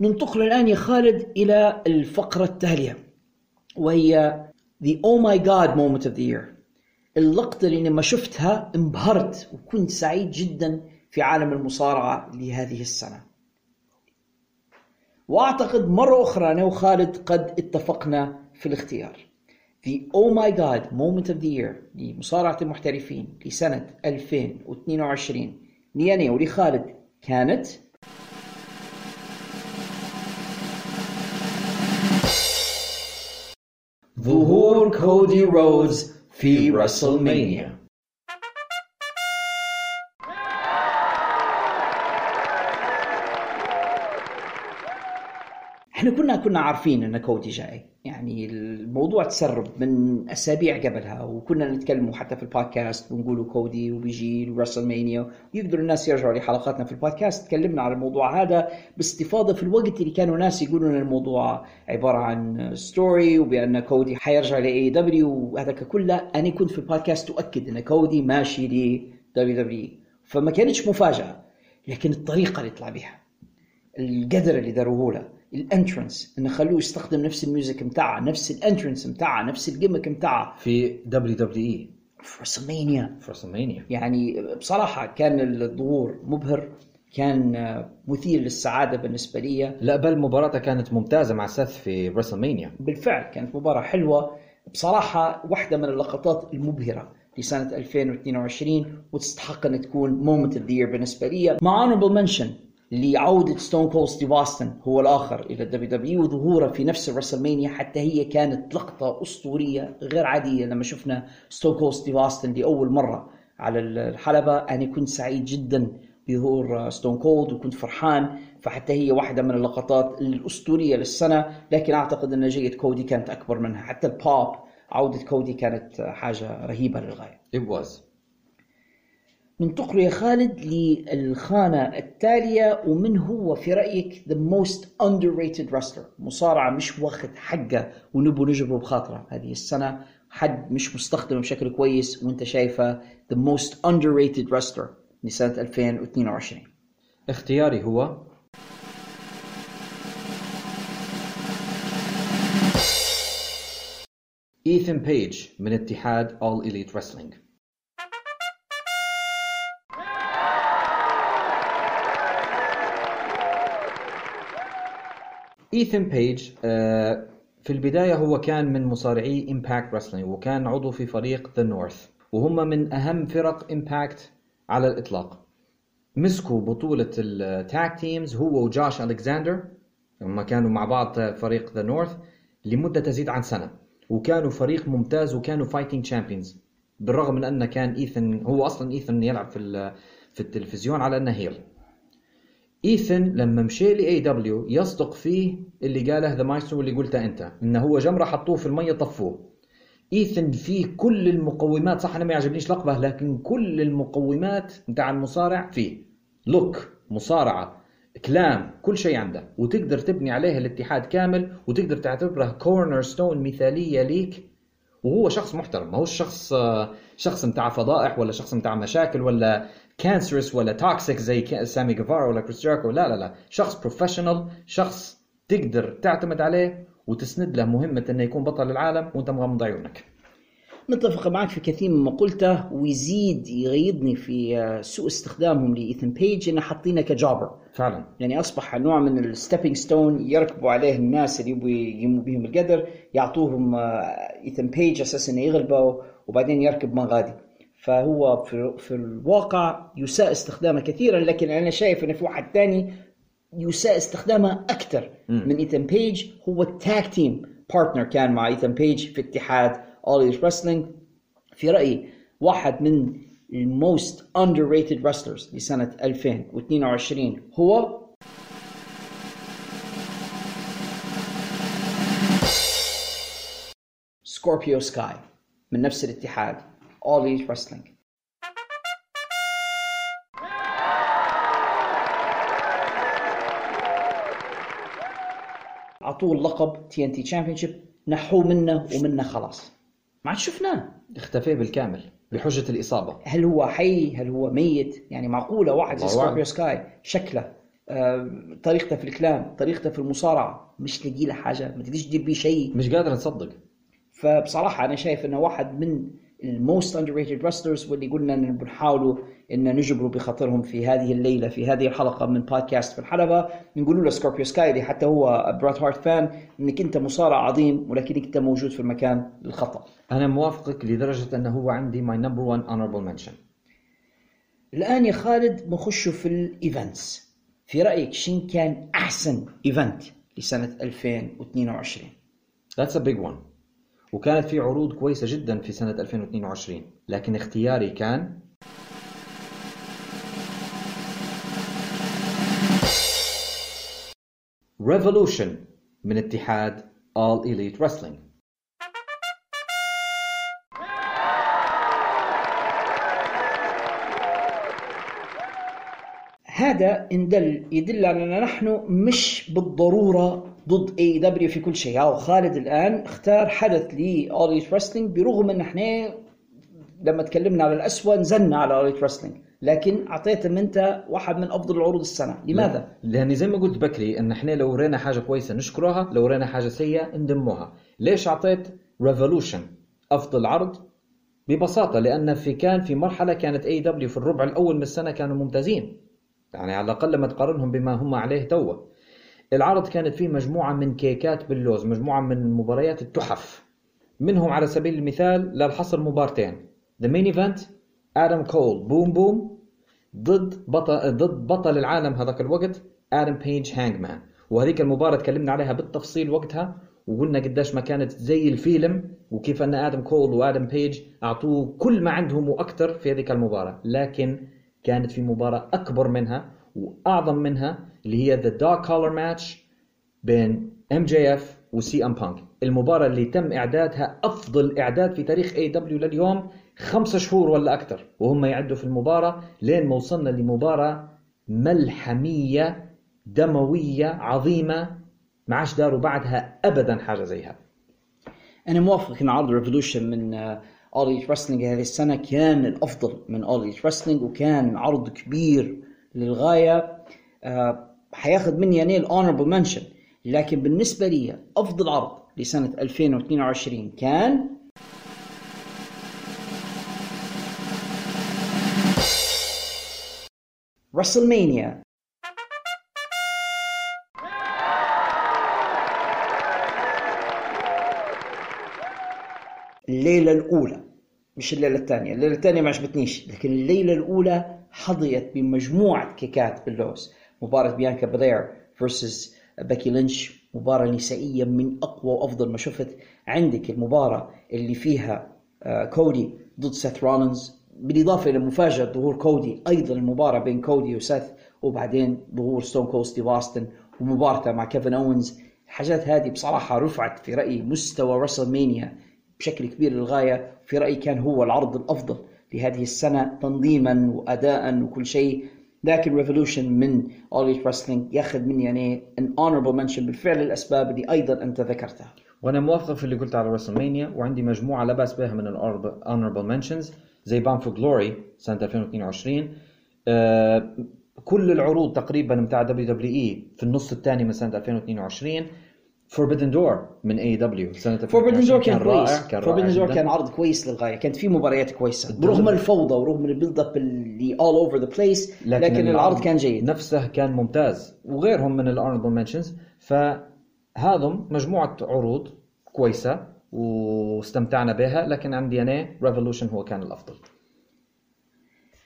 ننتقل الآن يا خالد إلى الفقرة التالية وهي The Oh My God Moment of the Year. اللقطة اللي لما شفتها انبهرت وكنت سعيد جدا في عالم المصارعة لهذه السنة. وأعتقد مرة أخرى أنا وخالد قد اتفقنا في الاختيار. The Oh My God Moment of the Year لمصارعة المحترفين لسنة 2022 لي أنا ولخالد كانت؟ ظهور كودي رودز في رسلمانيا. إحنا كنا كنا عارفين إن كودي جاي. يعني الموضوع تسرب من أسابيع قبلها وكنا نتكلموا حتى في البودكاست ونقولوا كودي وبيجي و WrestleMania ويقدروا الناس يرجعوا لحلقاتنا في البودكاست. تكلمنا على الموضوع هذا باستفاضة في الوقت اللي كانوا ناس يقولوا الموضوع عبارة عن story وبأن كودي حيرجع ل AEW وهذا كله أنا كنت في البودكاست أؤكد إن كودي ماشي ل WWE فما كانتش مفاجأة لكن الطريقة اللي طلع بها القدر اللي داروه له ال entrance إنه خلوه يستخدم نفس ال music متاعه نفس ال entrance متاعه نفس ال gimmick متاعه. في WWE. في WrestleMania في WrestleMania يعني بصراحة كان الظهور مبهر كان مثير للسعادة بالنسبة لي لا بل مباراته كانت ممتازة مع سيث في WrestleMania. بالفعل كانت مباراة حلوة. بصراحة واحدة من اللقطات المبهرة لسنة 2022 وتستحق أن تكون moment of the year بالنسبة لي مع honorable mention لعودة Stone Cold Steve Austin هو الآخر إلى ال WWE وظهوره في نفس ال WrestleMania حتى هي كانت لقطة أسطورية غير عادية لما شفنا Stone Cold Steve Austin لأول مرة على الحلبة. أنا كنت سعيد جدا بظهور Stone Cold وكنت فرحان فحتى هي واحدة من اللقطات الأسطورية للسنة. لكن أعتقد أن جية كودي كانت أكبر منها. حتى البوب عودة كودي كانت حاجة رهيبة للغاية. It was. ننتقل يا خالد للخانة التالية ومن هو في رأيك the most underrated wrestler مصارعة مش واخد حقه ونبو نجبره بخاطره. هذه السنة حد مش مستخدم بشكل كويس وانت شايفه the most underrated wrestler لسنة 2022 اختياري هو إيثن بيج من اتحاد All Elite Wrestling. إيثن بيج آه، في البداية هو كان من مصارعي Impact Wrestling وكان عضو في فريق The North وهم من أهم فرق Impact على الإطلاق. مسكوا بطولة ال tag teams هو وجوش ألكساندر هم كانوا مع بعض فريق The North لمدة تزيد عن سنة وكانوا فريق ممتاز وكانوا fighting champions بالرغم من أن كان إيثن هو أصلا إيثن يلعب في في التلفزيون على أنه heel إيثن لما مشي ل AEW يصدق فيه اللي قاله The Maestro واللي قلته أنت إنه هو جمرة حطوه في المية طفوه. إيثن فيه كل المقومات صح أنا ما يعجبنيش لقبة لكن كل المقومات بتاع المصارع فيه. look مصارعة كلام كل شيء عنده. وتقدر تبني عليه الاتحاد كامل وتقدر تعتبره cornerstone مثالية ليك. وهو شخص محترم ما هو شخص آه، شخص بتاع فضائح ولا شخص بتاع مشاكل ولا cancerous ولا toxic زي سامي جيفارا ولا كريس جيريكو لا لا لا. شخص professional شخص تقدر تعتمد عليه وتسند له مهمة إنه يكون بطل العالم وأنت مغمض عيونك. متفق معك في كثير مما قلته ويزيد يغيظني في آه، سوء استخدامهم لإيثن بيج إنه حاطينه ك jobber. فعلا. يعني أصبح نوع من ال stepping stone يركبوا عليه الناس اللي يبوا يقيموا بهم القدر يعطوهم إيثن بيج أساس إنه يغلبوا وبعدين يركب من غادي فهو في, في الواقع يساء استخدامه كثيرا لكن أنا شايف انه في واحد ثاني يساء استخدامه أكثر من ايثن بيج هو ال tag team partner كان مع ايثن بيج في اتحاد All Elite Wrestling في رأيي واحد من ال most underrated wrestlers لسنة 2022 هو سكوربيو سكاي من نفس الاتحاد. All Elite Wrestling. اعطوه اللقب TNT championship نحوه منه ومنه خلاص. ما عاد شفناه. اختفى بالكامل بحجة الإصابة. هل هو حي؟ هل هو ميت؟ يعني معقولة واحد زي. سكوربيو سكاي شكله. آه، طريقته في الكلام طريقته في المصارعة مش تلاقي له حاجة ما تقدرش تدير بيه شيء. مش قادر نصدق فبصراحة أنا شايف أنه واحد من ال most underrated wrestlers واللي قلنا أن بنحاولوا أن نجبروا بخاطرهم في هذه الليلة في هذه الحلقة من بودكاست في الحلبة. نقول له سكوربيو سكاي اللي حتى هو برات هارت فان أنك أنت مصارع عظيم ولكنك أنت موجود في المكان الخطأ. أنا موافقك لدرجة أنه هو عندي my number one honorable mention. الآن يا خالد بنخشوا في ال events في رأيك شين كان أحسن event لسنة 2022 That's a big one. وكانت في عروض كويسة جدا في سنة 2022 لكن اختياري كان Revolution من اتحاد All Elite Wrestling. هذا إن دل يدل على أن نحن مش بالضرورة ضد AEW في كل شيء. أو خالد الآن اختار حدث ل All Elite Wrestling برغم أن إحنا لما تكلمنا على الأسوأ نزلنا على All Elite Wrestling لكن أعطيتهم أنت واحد من أفضل العروض السنة. لماذا؟ لأني زي ما قلت بكري أن إحنا لو رينا حاجة كويسة نشكرها لو رينا حاجة سيئة ندموها. ليش أعطيت Revolution أفضل عرض؟ ببساطة لأن في كان في مرحلة كانت AEW في الربع الأول من السنة كانوا ممتازين. يعني على الأقل لما تقارنهم بما هم عليه توا العرض كانت فيه مجموعة من كيكات باللوز مجموعة من مباريات التحف. منهم على سبيل المثال للحصر مبارتين. the main event آدم كول بوم بوم. ضد بطل ضد بطل العالم هذاك الوقت آدم بيج Hangman وهذيك المباراة تكلمنا عليها بالتفصيل وقتها وقلنا قديش ما كانت زي الفيلم وكيف أن آدم كول وادم بيج أعطوه كل ما عندهم وأكثر في هذيك المباراة. لكن كانت في مباراة أكبر منها وأعظم منها اللي هي the dog collar match بين MJF وسي ام بانك المباراة اللي تم إعدادها أفضل إعداد في تاريخ AEW لليوم خمسة شهور ولا أكثر. وهم يعدوا في المباراة لين ما وصلنا لمباراة ملحمية دموية عظيمة ما عادش داروا بعدها ابدا حاجة زيها. أنا موافق. أن عرض Revolution من أولي رسلينج هذه السنة كان الأفضل من أولي رسلينج وكان عرض كبير للغاية. آه، حياخذ مني يعني الأونربل منشن لكن بالنسبة لي أفضل عرض لسنة 2022 كان رسلمانيا الليلة الأولى مش الليلة الثانية الليلة الثانية ما عجبتنيش لكن الليلة الأولى حظيت بمجموعة كيكات باللوز. مباراة بيانكا بلير versus باكي لينش مباراة نسائية من أقوى وأفضل ما شفت عندك المباراة اللي فيها آه، كودي ضد سيث رولينز. بالإضافة إلى مفاجأة ظهور كودي أيضا المباراة بين كودي وسيث وبعدين ظهور ستون كول ستيف أوستن ومباراته مع كيفن أوينز. الحاجات هذه بصراحة رفعت في رأيي مستوى WrestleMania بشكل كبير للغاية في رأيي كان هو العرض الأفضل لهذه السنة تنظيما وأداء وكل شيء. لكن Revolution من All Elite Wrestling ياخذ مني يعني an honorable mention بالفعل الاسباب اللي أيضا أنت ذكرتها. وأنا موافق في اللي قلت على WrestleMania وعندي مجموعة لا بأس بها من ال honorable mentions زي Bound for Glory سنة 2022 آه كل العروض تقريبا بتاع WWE في النص الثاني من سنة 2022 Forbidden Door من AEW سنة Forbidden Door 2022 كان كويس. كان Forbidden رائع Door. كان عرض كويس للغاية. كانت في مباريات كويسة. برغم الفوضى ورغم ال build up اللي all over the place لكن العرض كان جيد. نفسه كان ممتاز وغيرهم من ال honorable mentions فهذم مجموعة عروض كويسة واستمتعنا بها لكن عندي أنا Revolution هو كان الأفضل.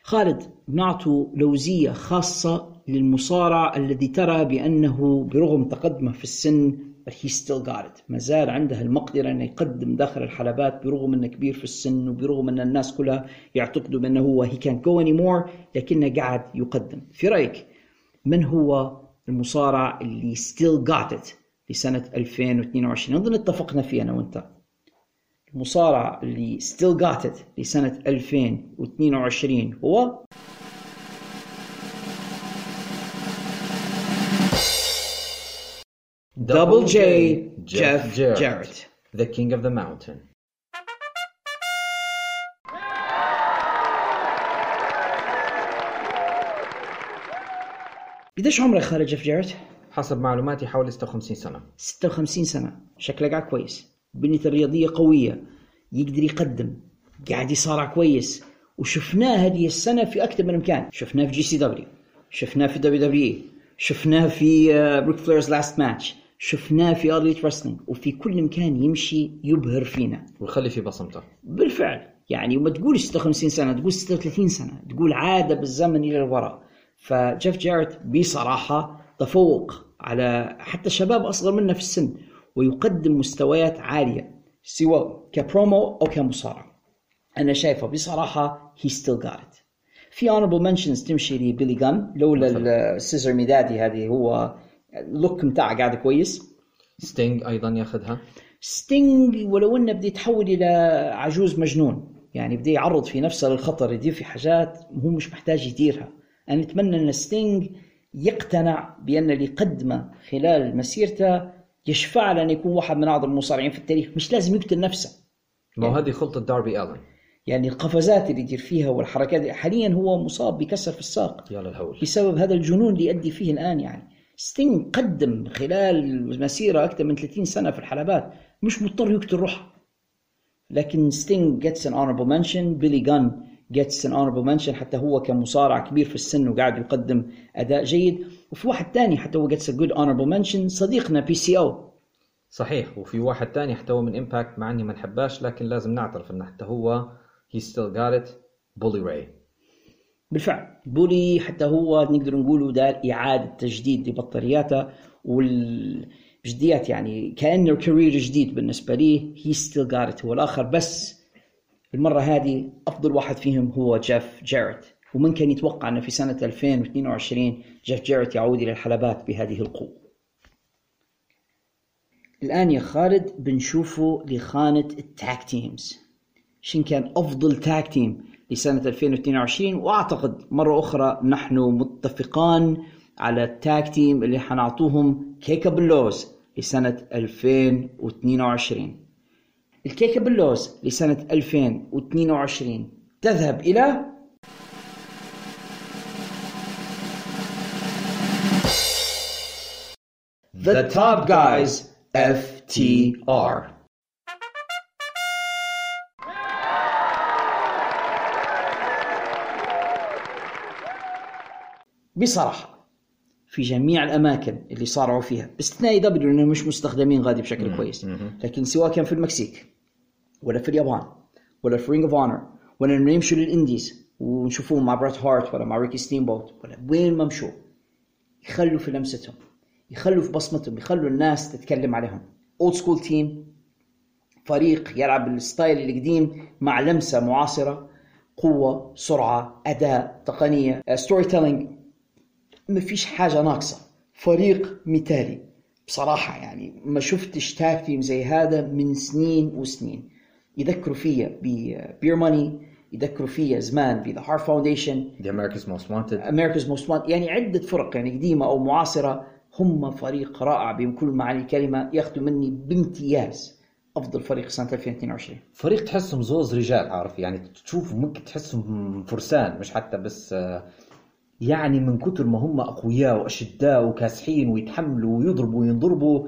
خالد بنعطوا لوزية خاصة للمصارع الذي ترى بأنه برغم تقدمه في السن but he still got it. ما زال عنده المقدرة أنه يقدم داخل الحلبات برغم أنه كبير في السن وبرغم أن الناس كلها يعتقدوا بأنه هو he can't go anymore لكنه قاعد يقدم. في رأيك من هو المصارع اللي still got it لسنة 2022 أظن اتفقنا فيه أنا وأنت. المصارع اللي still got it لسنة 2022 هو Double J Jeff Jarrett. the king of the mountain. قديش عمرك خالد جيف جاريت؟ حسب معلوماتي حوالي 56 سنة. 56 سنة. شكله قاعد كويس. بنيته الرياضية قوية يقدر يقدم قاعد يصارع كويس وشفناه هذه السنة في أكثر من مكان. شفناه في GCW شفناه في WWE شفناه في Ric Flair's Last Match شفناه في All Elite Wrestling وفي كل مكان يمشي يبهر فينا. ويخلي في بصمته. بالفعل. يعني وما تقول 56 سنة تقول 36 سنة تقول عادة بالزمن إلى الوراء. فجيف جاريت بصراحة تفوق على حتى شباب أصغر منه في السن ويقدم مستويات عالية سواء كبرومو أو كمصارع. أنا شايفه بصراحة he still got it. في honorable mentions تمشي لبيلي جان لولا ال scissor me daddy هذه هو اللوك بتاعه قاعد كويس. ستينج أيضا ياخذها. ستينج ولو إنه بده يتحول إلى عجوز مجنون يعني بده يعرض في نفسه للخطر يدير في حاجات هو مش محتاج يديرها. أنا أتمنى إن ستينج يقتنع بأن اللي قدمه خلال مسيرته يشفع له ان يكون واحد من أعظم المصارعين في التاريخ. مش لازم يقتل نفسه. ما هو هذه خلطة داربي الن يعني القفزات اللي يدير فيها والحركات حاليا هو مصاب بكسر في الساق يا للهول. بسبب هذا الجنون اللي يؤدي فيه الآن يعني. ستينج قدم خلال مسيرة أكثر من 30 سنة في الحلبات مش مضطر يقتل روحه. لكن ستينج gets an honorable mention بيلي جان gets an honorable mention حتى هو كمصارع كبير في السن وقاعد يقدم أداء جيد. وفي واحد تاني حتى هو gets a good honorable mention صديقنا PCO صحيح. وفي واحد تاني حتى هو من Impact مع إني ما نحباش لكن لازم نعترف إنه حتى هو he still got it بولي راي بالفعل. بولي حتى هو نقدر نقوله دار إعادة تجديد لبطارياته والجديات يعني كأنه career جديد بالنسبة لي. he still got هو الآخر بس المرة هذه أفضل واحد فيهم هو جيف جاريت. ومن كان يتوقع أنه في سنة 2022 جيف جاريت يعود إلى الحلبات بهذه القوة. الآن يا خالد بنشوفه لخانة ال tag teams شن كان أفضل tag team لسنه 2022 وأعتقد مرة أخرى نحن متفقان على ال tag team اللي حنعطوهم كيكا بلوز لسنة 2022 الكيكا بلوز لسنة 2022 تذهب إلى The Top Guys FTR بصراحة في جميع الأماكن اللي صارعوا فيها باستثناء دبليو لأنهم مش مستخدمين غادي بشكل كويس. لكن سواء كان في المكسيك ولا في اليابان ولا في Ring of Honor ولا انه يمشوا لل indies ونشوفوهم مع بريت هارت ولا مع ريكي ستيمبوت ولا وين ما مشوا يخلوا في لمستهم يخلوا في بصمتهم يخلوا الناس تتكلم عليهم. old school team فريق يلعب بال style القديم مع لمسة معاصرة قوة سرعة أداء تقنية storytelling ما فيش حاجة ناقصة. فريق مثالي. بصراحة يعني ما شفتش tag team زي هذا من سنين وسنين. يذكروا فيا ب Beer Money يذكروا فيا زمان ب The Hart Foundation The America's Most Wanted. America's Most Wanted يعني عدة فرق يعني قديمة أو معاصرة. هم فريق رائع بكل معاني الكلمة. ياخذوا مني بامتياز أفضل فريق سنة 2022 فريق تحسهم زوز رجال عارف؟ يعني تشوف ممكن تحسهم فرسان مش حتى بس آه، يعني من كتر ما هم أقوياء وأشداء وكاسحين ويتحملوا ويضربوا وينضربوا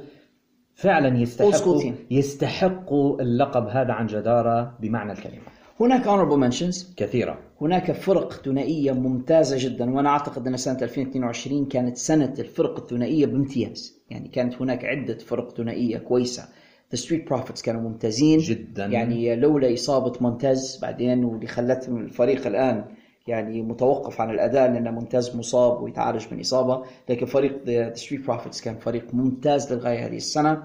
فعلا يستحقوا. يستحقوا اللقب هذا عن جدارة بمعنى الكلمة. هناك honorable mentions. كثيرة. هناك فرق ثنائية ممتازة جدا وأنا أعتقد أن سنة 2022 كانت سنة الفرق الثنائية بامتياز. يعني كانت هناك عدة فرق ثنائية كويسة. The Street Profits كانوا ممتازين. جداً. يعني لولا إصابة مونتاز بعدين واللي خلتهم الفريق الآن يعني متوقف عن الأداء لأن مونتاز مصاب ويتعالج من إصابة. لكن فريق The, The Street Profits كان فريق ممتاز للغاية هذه السنة.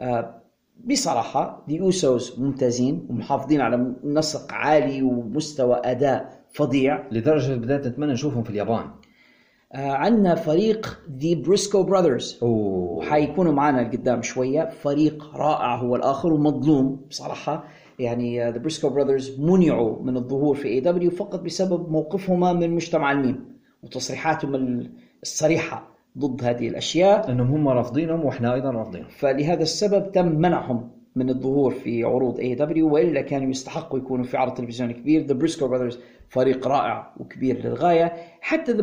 آه، بصراحة The Usos ممتازين ومحافظين على نسق عالي ومستوى أداء فظيع. لدرجة بدأت نتمنى نشوفهم في اليابان. آه، عندنا فريق The Briscoe Brothers وحيكونوا معنا لقدام شوية. فريق رائع هو الآخر ومظلوم بصراحة. يعني The Briscoe Brothers منعوا من الظهور في AEW فقط بسبب موقفهما من مجتمع الميم وتصريحاتهم ال- الصريحة ضد هذه الأشياء. أنهم هم رافضينهم وإحنا أيضا رافضينهم. فلهذا السبب تم منعهم من الظهور في عروض AEW وإلا كانوا يستحقوا يكونوا في عرض تلفزيوني كبير. The Briscoe Brothers فريق رائع وكبير للغاية. حتى The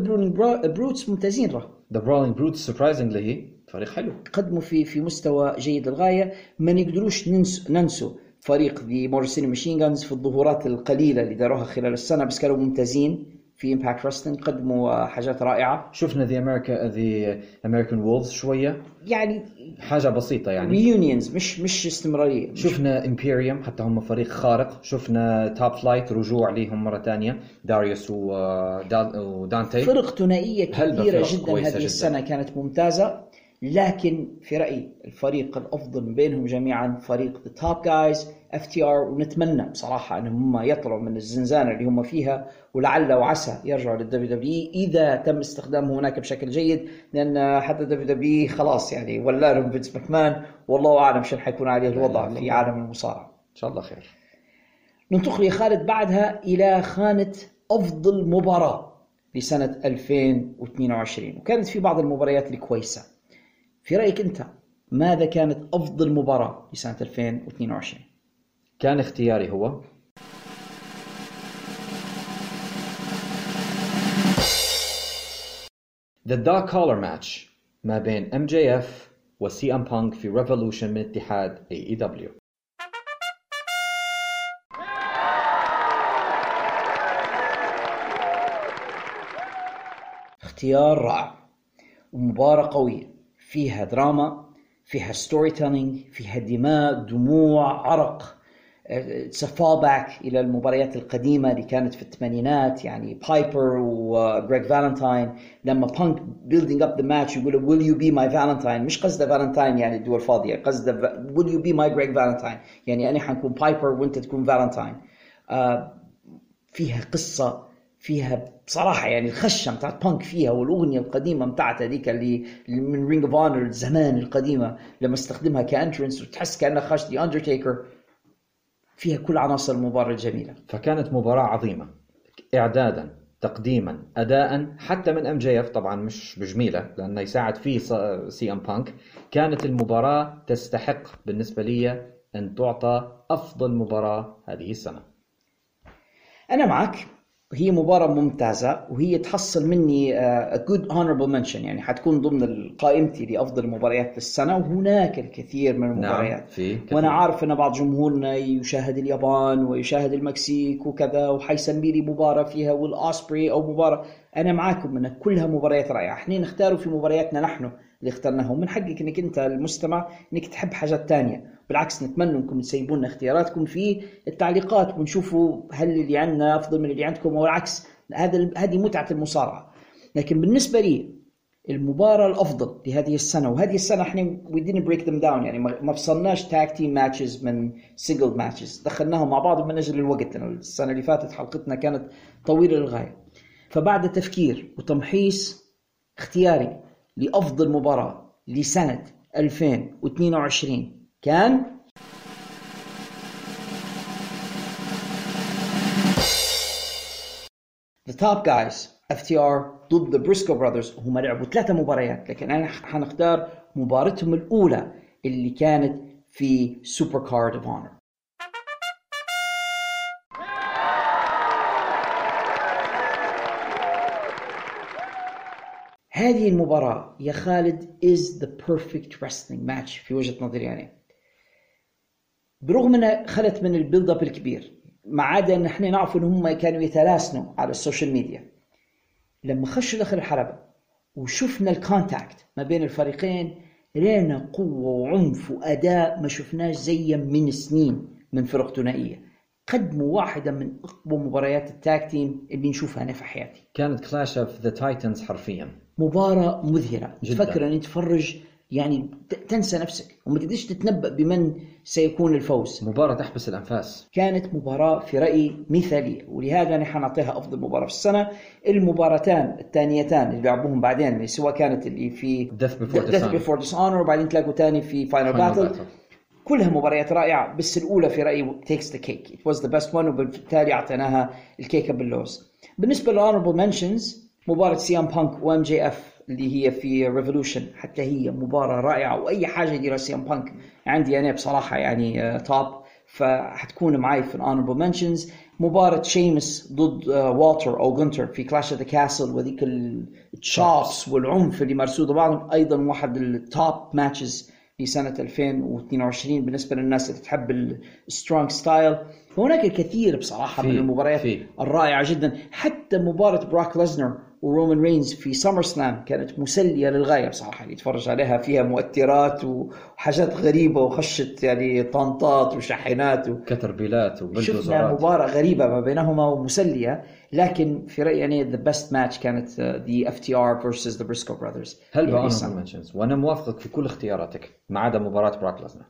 Brutes ممتازين راه The Brawling Brutes surprisingly فريق حلو. قدموا في في مستوى جيد للغاية. ما نقدروش ننسوا ننسوا فريق The Motor City Machine Guns في الظهورات القليلة اللي داروها خلال السنة بس كانوا ممتازين في Impact Wrestling قدموا حاجات رائعة. شفنا ذا أمريكا The American Wolves شوية. يعني حاجة بسيطة يعني. reunions مش مش استمرارية مش. شفنا Imperium حتى هم فريق خارق. شفنا Top Flight رجوع ليهم مرة ثانية داريوس ودا- ودانتي فرق كبيرة فرق جدا هذه جداً. السنة كانت ممتازة. لكن في رأيي الفريق الأفضل من بينهم جميعا فريق The Top Guys FTR ونتمنى بصراحة أنهم هم يطلعوا من الزنزانة اللي هم فيها ولعل وعسى يرجعوا لل WWE إذا تم استخدامه هناك بشكل جيد لأن حتى ال WWE خلاص يعني ولا لهم فينس ماكمان والله أعلم شو حيكون عليه الوضع في عالم المصارعة. إن شاء الله خير. ننتقل يا خالد بعدها إلى خانة أفضل مباراة لسنة 2022 وكانت في بعض المباريات الكويسة. في رأيك أنت ماذا كانت أفضل مباراة لسنة 2022 كان اختياري هو The Dark Collar Match ما بين MJF و CM Punk في Revolution من اتحاد E AEW اختيار رائع. ومباراة قوية. فيها دراما فيها storytelling فيها دماء دموع عرق. It's back إلى المباريات القديمة اللي كانت في الثمانينات يعني بايبر وجريج فالنتاين لما بانك building up the match يقول will you be my Valentine مش قصده فالنتاين يعني الدوة الفاضية قصده will you be my Greg Valentine يعني أنا حنكون بايبر وأنت تكون فالنتاين آه فيها قصة فيها بصراحة يعني الخشة بتاعت بانك فيها والأغنية القديمة بتاعت هذيك اللي من Ring of Honor زمان القديمة لما استخدمها ك entrance وتحس كأنها خش The Undertaker فيها كل عناصر المباراة الجميلة فكانت مباراة عظيمة. إعدادا تقديما أداء حتى من MJF طبعا مش بجميلة لأنه يساعد فيه CM Punk كانت المباراة تستحق بالنسبة لي أن تعطى أفضل مباراة هذه السنة. أنا معك. هي مباراة ممتازة وهي تحصل مني a good honorable mention يعني حتكون ضمن قائمتي لأفضل مباريات السنة وهناك الكثير من المباريات. نعم في كثير. وأنا عارف أن بعض جمهورنا يشاهد اليابان ويشاهد المكسيك وكذا وحيسمي لي مباراة فيها والاسبري أو مباراة. أنا معاكم أن كلها مباريات رائعة. إحنا نختار في مبارياتنا نحن اللي اخترناها ومن حقك إنك أنت المستمع إنك تحب حاجات تانية. بالعكس نتمنى إنكم تسيبوا لنا اختياراتكم في التعليقات ونشوفوا هل اللي عندنا أفضل من اللي عندكم أو العكس. هذا هذه متعة المصارعة. لكن بالنسبة لي المباراة الأفضل لهذه السنة وهذه السنة إحنا we didn't break them down يعني ما فصلناش tag team matches من single matches دخلناهم مع بعض من أجل الوقت. لأن السنة اللي فاتت حلقتنا كانت طويلة للغاية. فبعد تفكير وتمحيص اختياري لأفضل مباراة لسنة 2022 كان The Top Guys FTR ضد Briscoe Brothers هم لعبوا ثلاثة مباريات لكن أنا حنختار مباراتهم الأولى اللي كانت في Supercard of Honor هذه المباراة يا خالد is the perfect wrestling match في وجهة نظري يعني برغم انها خلت من ال build up الكبير ما عدا أن إحنا نعرف إن هم كانوا يتلاسنوا على ال social media لما خشوا داخل الحلبة وشفنا ال contact ما بين الفريقين لقينا قوة وعنف وأداء ما شفناش زيه من سنين من فرق ثنائية. قدموا واحدة من أقوى مباريات ال tag team اللي نشوفها أنا في حياتي. كانت clash of the titans حرفيا. مباراة مذهلة جداً. تفكر أن تتفرج يعني تنسى نفسك وما تقدرش تتنبأ بمن سيكون الفوز مباراة تحبس الأنفاس كانت مباراة في رأيي مثالية ولهذا أنا حنعطيها أفضل مباراة في السنة المباراتان الثانيتان اللي لعبوهم بعدين اللي سواء كانت اللي في Death Before Death Dishonor. Before Dishonor وبعدين تلاقوا تاني في Battle. Battle. كلها مباريات رائعة بس الأولى في رأيي takes the cake it was the best one وبالتالي أعطيناها الكيكة باللوز بالنسبة لل honorable mentions مباراة CM Punk و MJF اللي هي في Revolution حتى هي مباراة رائعة وأي حاجة يديرها CM Punk. عندي أنا بصراحة يعني top فحتكون معي في ال honorable mentions. مباراة شيمس ضد آه، والتر أو جونتر في Clash at the Castle وذيك ال chops والعنف اللي مارسوه ضد بعضهم. أيضا واحد ال top matches لسنة 2022 بالنسبة للناس اللي تحب ال strong style هناك الكثير بصراحة في- من المباريات في. الرائعة جدا. حتى مباراة براك ليزنر ورومان رينز في SummerSlam كانت مسلية للغاية بصراحة اللي يتفرج عليها فيها مؤثرات وحاجات غريبة وخشت يعني طنطات وشاحنات و... كتربيلات شفنا وبلدوزرات. مباراة غريبة ما بينهما ومسلية لكن في رأيي يعني the best match كانت uh, the FTR versus the Briscoe brothers. هل يعني وأنا موافقك في كل اختياراتك ما عدا مباراة براك ليزنر.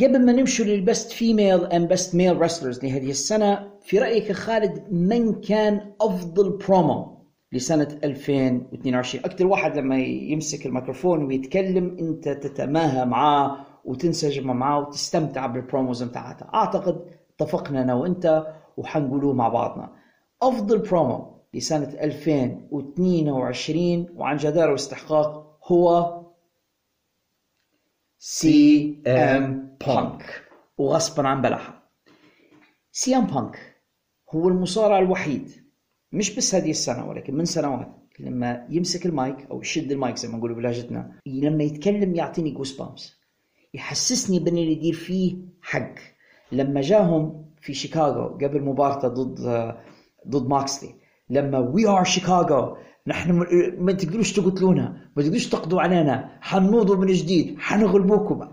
قبل ما نمشي لل best female and best male wrestlers لهذه السنة في رأيك يا خالد من كان أفضل برومو لسنة 2022 أكثر واحد لما يمسك الميكروفون ويتكلم أنت تتماهى معاه وتنسجم معاه وتستمتع بال promos بتاعته أعتقد اتفقنا أنا وأنت وحنقولوه مع بعضنا. أفضل برومو لسنة 2022 وعن جدارة واستحقاق هو CM Punk وغصبا عن بلحة. CM Punk هو المصارع الوحيد مش بس هذه السنة ولكن من سنوات لما يمسك المايك أو يشد المايك زي ما نقول بلهجتنا لما يتكلم يعطيني goosebumps يحسسني بان اللي يدير فيه حق. لما جاهم في شيكاغو قبل مباراته ضد ضد موكسلي لما we are Chicago نحن ما تقدروش تقتلونا ما تقدروش تقضوا علينا حنوضوا من جديد حنغلبوكم.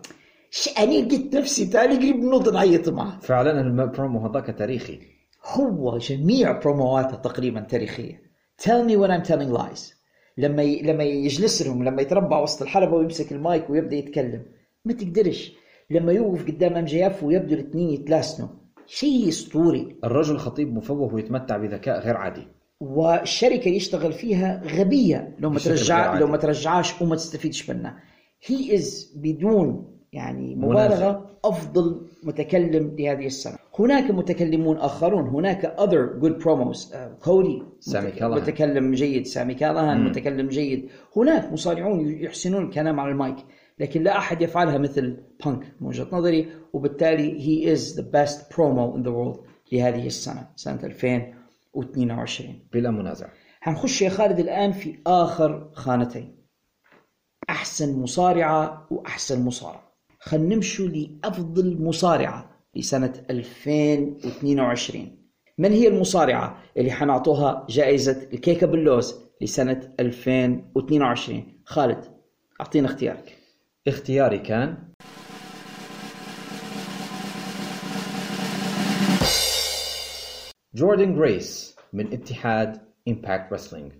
ش- أنا لقيت نفسي تاني قريب نوض نعيط معه فعلا البرومو هذاك تاريخي. هو جميع برومواته تقريبا تاريخية. Tell me when I'm telling lies. لما ي... لما يجلس لهم لما يتربع وسط الحلبة ويمسك المايك ويبدأ يتكلم. ما تقدرش. لما يوقف قدام MJF ويبدو الاثنين يتلاسنوا. شيء أسطوري. الرجل خطيب مفوه ويتمتع بذكاء غير عادي. والشركة اللي يشتغل فيها غبية. لو ما ترجع. لو ما ترجعاش وما تستفيدش منها. he is بدون يعني. مبالغة أفضل متكلم لهذه السنة. هناك متكلمون آخرون هناك other good promos آه، كودي سامي متك- كالهان. متكلم جيد سامي كالهان متكلم جيد. هناك مصارعون يحسنون الكلام على المايك لكن لا أحد يفعلها مثل بانك من وجهة نظري وبالتالي he is the best promo in the world لهذه السنة سنة 2022 بلا منازع. حنخش يا خالد الآن في آخر خانتين. أحسن مصارعة وأحسن مصارع. خلينا نمشوا لأفضل مصارعة لسنة 2022 من هي المصارعة اللي حنعطوها جائزة الكيكة باللوز لسنة 2022 خالد أعطينا اختيارك. اختياري كان جوردن جريس من اتحاد امباكت رسلينج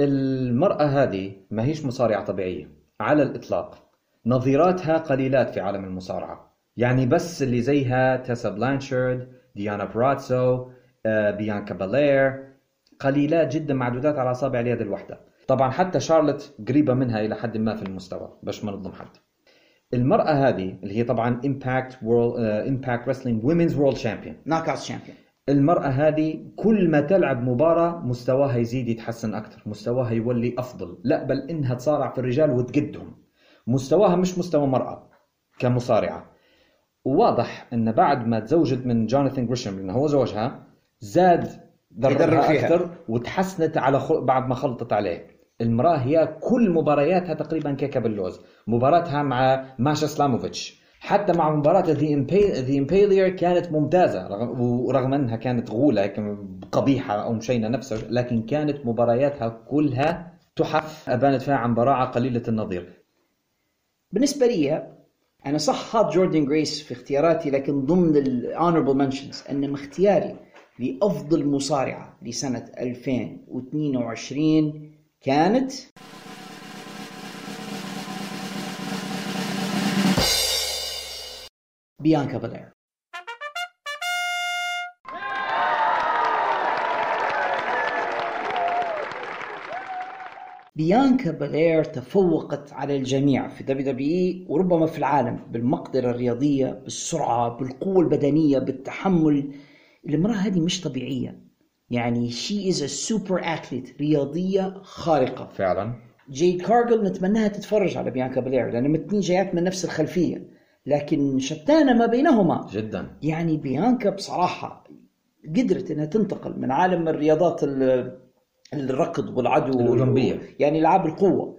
المرأة هذه ما هيش مصارعة طبيعية على الإطلاق. نظيراتها قليلات في عالم المصارعة. يعني بس اللي زيها تيسا بلانشارد ديانا براتسو آه، بيانكا بالير قليلات جدا معدودات على أصابع اليد الواحدة. طبعا حتى شارلوت قريبة منها إلى حد ما في المستوى باش ما نظلم حد. المرأة هذه اللي هي طبعا Impact World Impact Wrestling women's world champion Knockout champion المرأة هذه كل ما تلعب مباراة مستواها يزيد يتحسن أكثر مستواها يولي أفضل. لا بل إنها تصارع في الرجال وتقدهم. مستواها مش مستوى مرأة كمصارعة. وواضح أن بعد ما تزوجت من جوناثان جريشم لأنه هو زوجها زاد فيها. أكثر وتحسنت على خل... بعد ما خلطت عليه. المرأة هي كل مبارياتها تقريبا كيكة باللوز مباراتها مع ماشا سلاموفيتش. حتى مع مباراة ذا امبيلير كانت ممتازة رغم ورغم أنها كانت غولة قبيحة أو مشينة نفسها لكن كانت مبارياتها كلها تحف أبانت فيها عن براعة قليلة النظير. بالنسبة لي أنا صح حاط جوردن جريس في اختياراتي لكن ضمن ال honorable mentions إنما اختياري لأفضل مصارعة لسنة 2022 كانت بيانكا بالير بيانكا بالير تفوقت على الجميع في دبليو دبليو وربما في العالم بالمقدرة الرياضية بالسرعة بالقوة البدنية بالتحمل. المرأة هذه مش طبيعية. يعني she is super athlete رياضية خارقة. فعلا. جيد كارجل نتمناها تتفرج على بيانكا بالير لأن الاثنين جايات من نفس الخلفية. لكن شتانة ما بينهما. جدا. يعني بيانكا بصراحة قدرت إنها تنتقل من عالم الرياضات ال- الركض والعدو الأولمبية. يعني العاب القوة.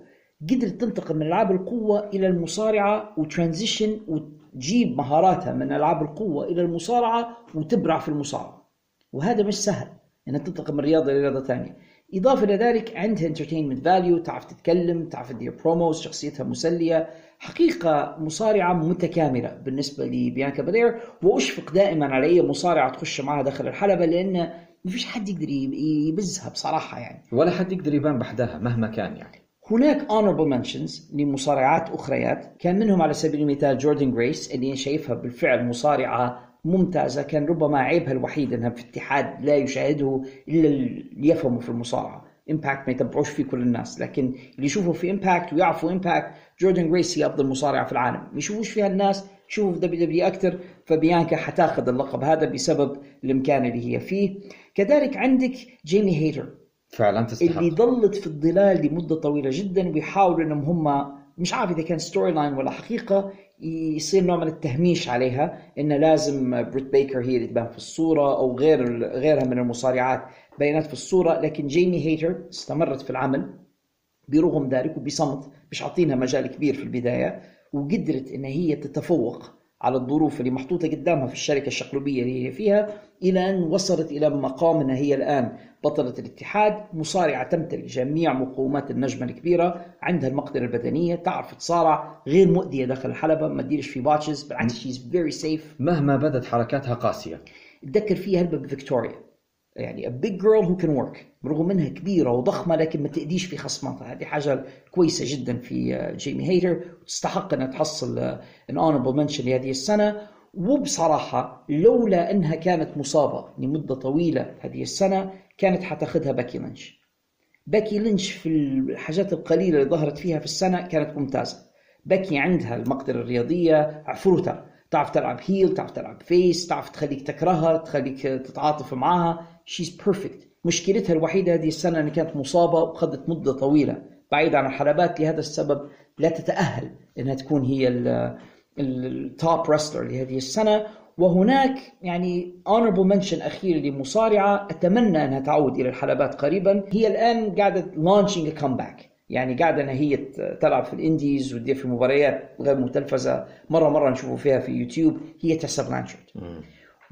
قدرت تنتقل من العاب القوة إلى المصارعة و transition وتجيب مهاراتها من العاب القوة إلى المصارعة وتبرع في المصارعة. وهذا مش سهل إنها تنتقل من رياضة لرياضة ثانية. إضافة إلى ذلك عندها entertainment value تعرف تتكلم تعرف تدير promos شخصيتها مسلية حقيقة مصارعة متكاملة بالنسبة لبيانكا بالير وأشفق دائما على أي مصارعة تخش معها داخل الحلبة لأن ما فيش حد يقدر يبزها بصراحة يعني. ولا حد يقدر يبان بحدها مهما كان يعني. هناك honorable mentions لمصارعات أخريات كان منهم على سبيل المثال جوردن جريس اللي شايفها بالفعل مصارعة ممتازة كان ربما عيبها الوحيد أنها في اتحاد لا يشاهده إلا اللي يفهموا في المصارعة. امباكت ما يتبعوش فيه كل الناس لكن اللي يشوفوا في امباكت ويعرفوا امباكت جوردن جريس هي أفضل مصارعه في العالم. ما يشوفوش فيها الناس يشوفوا في دبليو دبليو أكثر فبيانكا حتاخذ اللقب هذا بسبب الإمكان اللي هي فيه. كذلك عندك جيمي هيتر فعلا تستحق. اللي ظلت في الظلال لمدة طويلة جدا ويحاولوا إنهم هم مش عارف إذا كان storyline ولا حقيقة يصير نوع من التهميش عليها ان لازم بريت بيكر هي اللي تبان في الصورة أو غير غيرها من المصارعات بينات في الصورة. لكن جيمي هيتر استمرت في العمل برغم ذلك وبصمت مش عاطينها مجال كبير في البداية وقدرت إن هي تتفوق على الظروف اللي محطوطة قدامها في الشركة الشقلبيه اللي هي فيها إلى أن وصلت إلى مقام انها هي الآن. بطلة الاتحاد مصارعة تمتلك جميع مقومات النجمة الكبيرة عندها المقدرة البدنية تعرف تصارع غير مؤذية داخل الحلبة ما تديرش في botches بالعكس she's very safe مهما بدت حركاتها قاسية. تذكر فيها هلبة بفيكتوريا. يعني a big girl who can work. برغم إنها كبيرة وضخمة لكن ما تأديش في خصماتها. هذه حاجة كويسة جدا في آه، جيمي هيتر وتستحق انها تحصل an honorable mention لهذه السنة. وبصراحة لولا إنها كانت مصابة لمدة طويلة هذه السنة كانت حتاخذها باكي لينش. باكي لينش في الحاجات القليلة اللي ظهرت فيها في السنة كانت ممتازة. باكي عندها المقدرة الرياضية عفروتة تعرف تلعب heel تعرف تلعب face تعرف تخليك تكرهها تخليك تتعاطف معاها she's perfect مشكلتها الوحيدة هذه السنة انها كانت مصابة وخذت مدة طويلة. بعيد عن الحلبات لهذا السبب لا تتأهل إنها تكون هي ال top wrestler لهذه السنة. وهناك يعني honorable mention أخير لمصارعة أتمنى أنها تعود إلى الحلبات قريبا. هي الآن قاعدة a comeback. يعني قاعدة انها هي تلعب في ال indies وتدير في مباريات غير متلفزه مرة مرة نشوفه فيها في يوتيوب. هي تيسا بلانشارد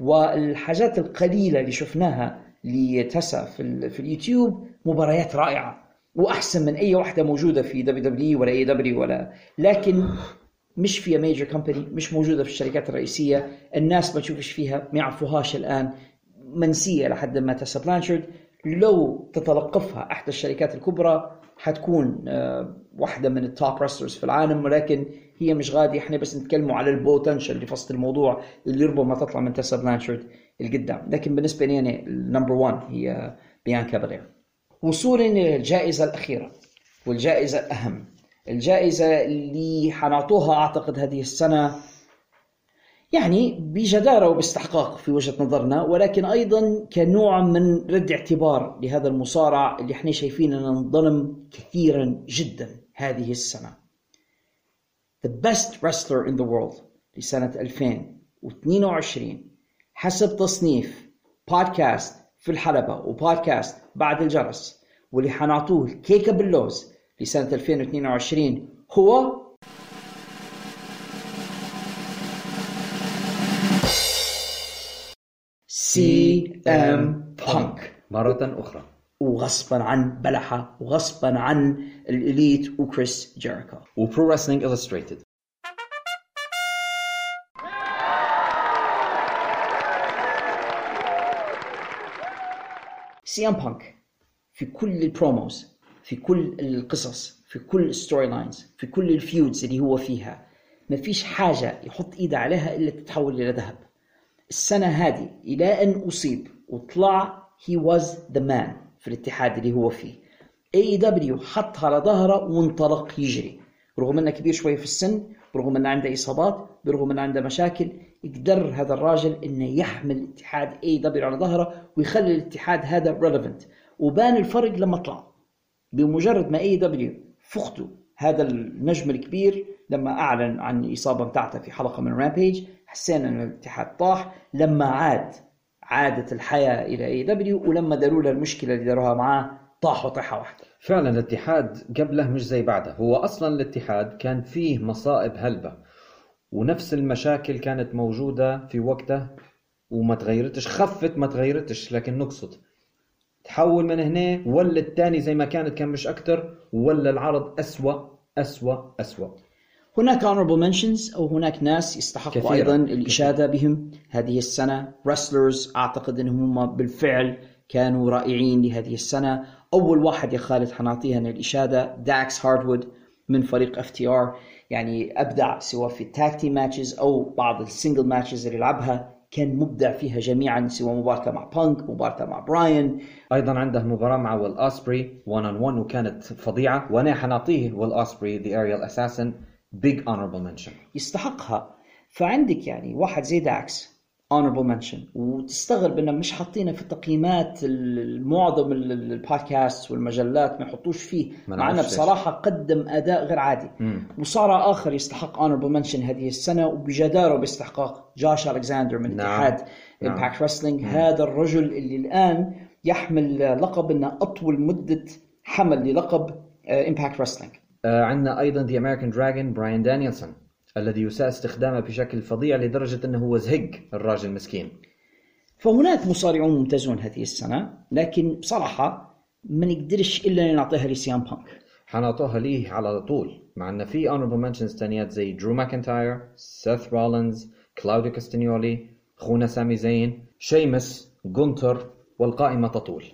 والحاجات القليلة اللي شفناها لتيسا في, في اليوتيوب مباريات رائعة وأحسن من أي واحدة موجودة في دبليو دبليو ولا اي دبليو ولا لكن مش فيها major company مش موجودة في الشركات الرئيسية. الناس ما تشوفش فيها ما يعرفوهاش الآن. منسية لحد ما تيسا بلانشارد. لو تتلقفها احدى الشركات الكبرى حتكون آه، واحدة من ال top wrestlers في العالم ولكن هي مش غادي إحنا بس نتكلموا على ال potential اللي في وسط الموضوع اللي ربما تطلع من تيسا بلانشارد. القدام لكن بالنسبة لي أنا ال number 1 هي بيانكا بالير وصولا إلى الجائزة الأخيرة والجائزة الأهم. الجائزة اللي حنعطوها أعتقد هذه السنة يعني بجدارة وباستحقاق في وجهة نظرنا ولكن أيضا كنوع من رد اعتبار لهذا المصارع اللي إحنا شايفين أنه انظلم كثيرا جدا هذه السنة. The best wrestler in the world لسنة 2022 حسب تصنيف بودكاست في الحلبة وبودكاست بعد الجرس واللي حنعطوه الكيكة باللوز لسنة 2022 هو سي ام بانك مرة أخرى. وغصبا عن بلحة وغصبا عن الإيليت وكريس جيريكو وبرو رسلينج إلستريتد سي ام بانك في كل ال promos في كل القصص في كل ال storylines في كل ال feuds اللي هو فيها. ما فيش حاجة يحط إيده عليها إلا تتحول إلى ذهب. السنة هذه إلى أن أصيب وطلع he was the man في الاتحاد اللي هو فيه. اي دبليو حط على ظهره وانطلق يجري. رغم إنه كبير شوي في السن برغم إنه عنده إصابات برغم إنه عنده مشاكل قدر هذا الراجل إنه يحمل اتحاد اي دبليو على ظهره ويخلي الاتحاد هذا relevant وبان الفرق لما طلع. بمجرد ما اي دبليو فقدوا هذا النجم الكبير لما أعلن عن الاصابه بتاعته في حلقة من رامبيج حسينا إن الاتحاد طاح. لما عاد عادت الحياة إلى اي دبليو ولما داروا له المشكلة اللي داروها معاه طاحوا طيحه واحدة. فعلا الاتحاد قبله مش زي بعده. هو أصلا الاتحاد كان فيه مصائب هلبة. ونفس المشاكل كانت موجودة في وقته وما تغيرتش خفت ما تغيرتش لكن نقصت. تحول من هنا ولا الثاني زي ما كانت كان مش أكتر ولا العرض أسوأ أسوأ أسوأ. هناك honorable mentions أو هناك ناس يستحقوا كثيرة. أيضا الإشادة بهم. هذه السنة wrestlers أعتقد أنهم هم بالفعل كانوا رائعين لهذه السنة. أول واحد يا خالد حنعطيها الإشادة داكس هاردوود. من فريق اف تي ار يعني أبدع سواء في ال tag team matches أو بعض ال single matches اللي لعبها. كان مبدع فيها جميعا سواء مباراته مع بانك مباراته مع براين أيضا عنده مباراة مع ويل أوسبري 1 on 1 وكانت فظيعة. وأنا حنعطيه ويل أوسبري The Aerial Assassin. Big Honorable Mention. يستحقها. فعندك يعني واحد زي داكس honorable mention. وتستغرب إنه مش حاطينه في التقييمات ال- معظم ال- ال- البودكاست والمجلات ما يحطوش فيه. مع إنه. بصراحة قدم أداء غير عادي. مصارع آخر يستحق honorable mention هذه السنة وبجدارة وباستحقاق جوش ألكساندر من نعم. اتحاد نعم. امباكت رسلينج هذا الرجل اللي الآن يحمل لقب إنه أطول مدة حمل للقب امباكت رسلينج آه، عندنا أيضا The American Dragon براين دانيلسون الذي يساء استخدامه بشكل فظيع لدرجة أنه هو زهق الراجل مسكين فهناك مصارعون ممتازون هذه السنة لكن بصراحة ما نقدرش إلا أن نعطيها لسي ام بانك. حنعطوها ليه على طول مع أن في honorable mentions تانيات زي درو ماكنتاير سيث رولينز كلاوديو كاستنيولي خونا سامي زين شيمس جونتر والقائمة تطول.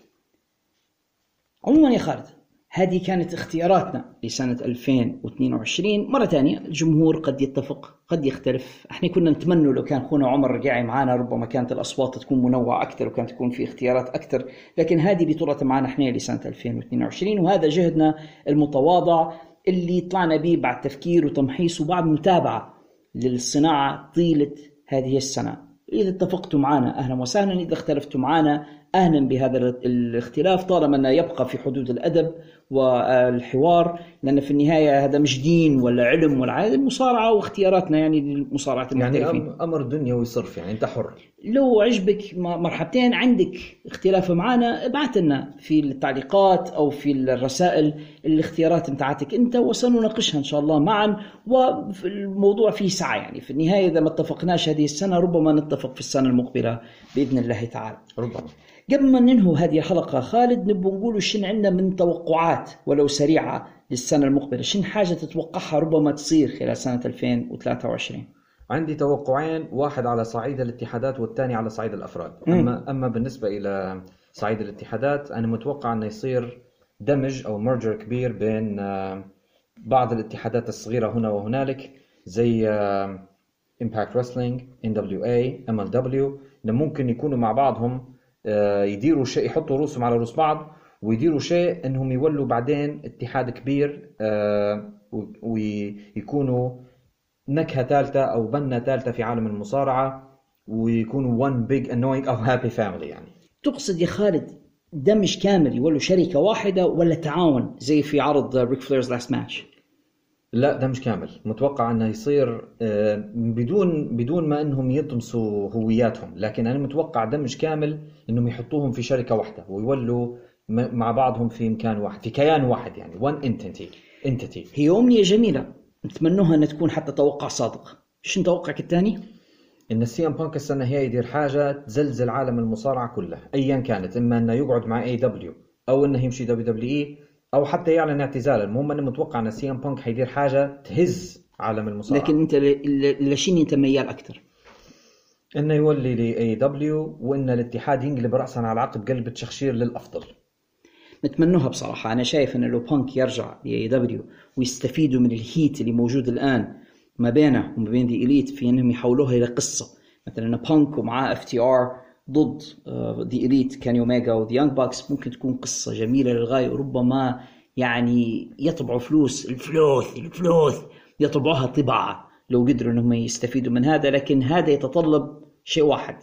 عموما يا خالد هذه كانت اختياراتنا لسنة 2022 مرة ثانية الجمهور قد يتفق قد يختلف. إحنا كنا نتمنى لو كان خونا عمر رجعي معنا ربما كانت الأصوات تكون منوعة أكثر وكانت تكون في اختيارات أكثر. لكن هذه بطولة معنا إحنا لسنة 2022 وهذا جهدنا المتواضع اللي طلعنا به بعد تفكير وتمحيص وبعد متابعة للصناعة طيلة هذه السنة. إذا اتفقتوا معنا أهلا وسهلا. إذا اختلفتوا معنا أهلا بهذا الاختلاف طالما أنه يبقى في حدود الأدب والحوار لأن في النهاية هذا مش دين ولا علم ولا هذا المصارعة واختياراتنا يعني للمصارعة يعني المحترفين. أم- أمر دنيوي صرف يعني أنت حر. لو عجبك مرحبتين عندك اختلاف معنا ابعث لنا في التعليقات أو في الرسائل الاختيارات بتاعتك أنت وسنناقشها إن شاء الله معا. والموضوع فيه سعة يعني. في النهاية إذا ما اتفقناش هذه السنة ربما نتفق في السنة المقبلة بإذن الله تعالى. ربما. قبل ما ننهوا هذه الحلقة. خالد نبغى نقول شن عندنا من توقعات ولو سريعة للسنة المقبلة، شن حاجة تتوقعها ربما تصير خلال سنة 2023. عندي توقعين واحد على صعيد الاتحادات والثاني على صعيد الأفراد. اما أما بالنسبة إلى صعيد الاتحادات أنا متوقع إنه يصير دمج أو merger كبير بين آه، بعض الاتحادات الصغيرة هنا وهنالك زي امباكت رسلينج ان دبليو اي ام ال دبليو ممكن يكونوا مع بعضهم يديروا شيء يحطوا رؤوسهم على رؤوس بعض ويديروا شيء إنهم يولوا بعدين اتحاد كبير آه، ويكونوا نكهة ثالثة أو بنة ثالثة في عالم المصارعة ويكونوا one big annoying أو happy family يعني. تقصد يا خالد دمج كامل يولوا شركة واحدة ولا تعاون زي في عرض ريك فليرز last match لا ده مش كامل. متوقع إنه يصير آه، بدون بدون ما إنهم يطمسوا هوياتهم. لكن أنا متوقع دمج كامل إنهم يحطوهم في شركة واحدة ويولوا م- مع بعضهم في مكان واحد في كيان واحد يعني one entity entity. هي أمنية جميلة. نتمنوها أن تكون حتى توقع صادق. شو توقعك الثاني؟ إن السي إم بانك السنة هي يدير حاجة تزلزل عالم المصارعة كله ايا كانت إما إنه يقعد مع اي دبليو أو إنه يمشي دبليو دبليو اي أو حتى يعلن اعتزاله المهم أنا متوقع أن السي إم بانك حيدير حاجة تهز عالم المصارعة. لكن ل- لشين أنت ميال أكثر إنه يولي لاي دبليو وإن الاتحاد ينقلب راسا على عقب قلب تشخشير للأفضل. نتمنوها بصراحة. أنا شايف أن لو بانك يرجع ل دبليو ويستفيدوا من ال heat اللي موجود الآن ما بينه وما بين The Elite في أنهم يحولوها إلى قصة. مثلا بانك ومعاه FTR ضد The Elite كيني أوميجا و The Young Bucks ممكن تكون قصة جميلة للغاية. وربما يعني يطبعوا فلوس الفلوس الفلوس يطبعوها طباعة لو قدروا أنهم يستفيدوا من هذا. لكن هذا يتطلب شيء واحد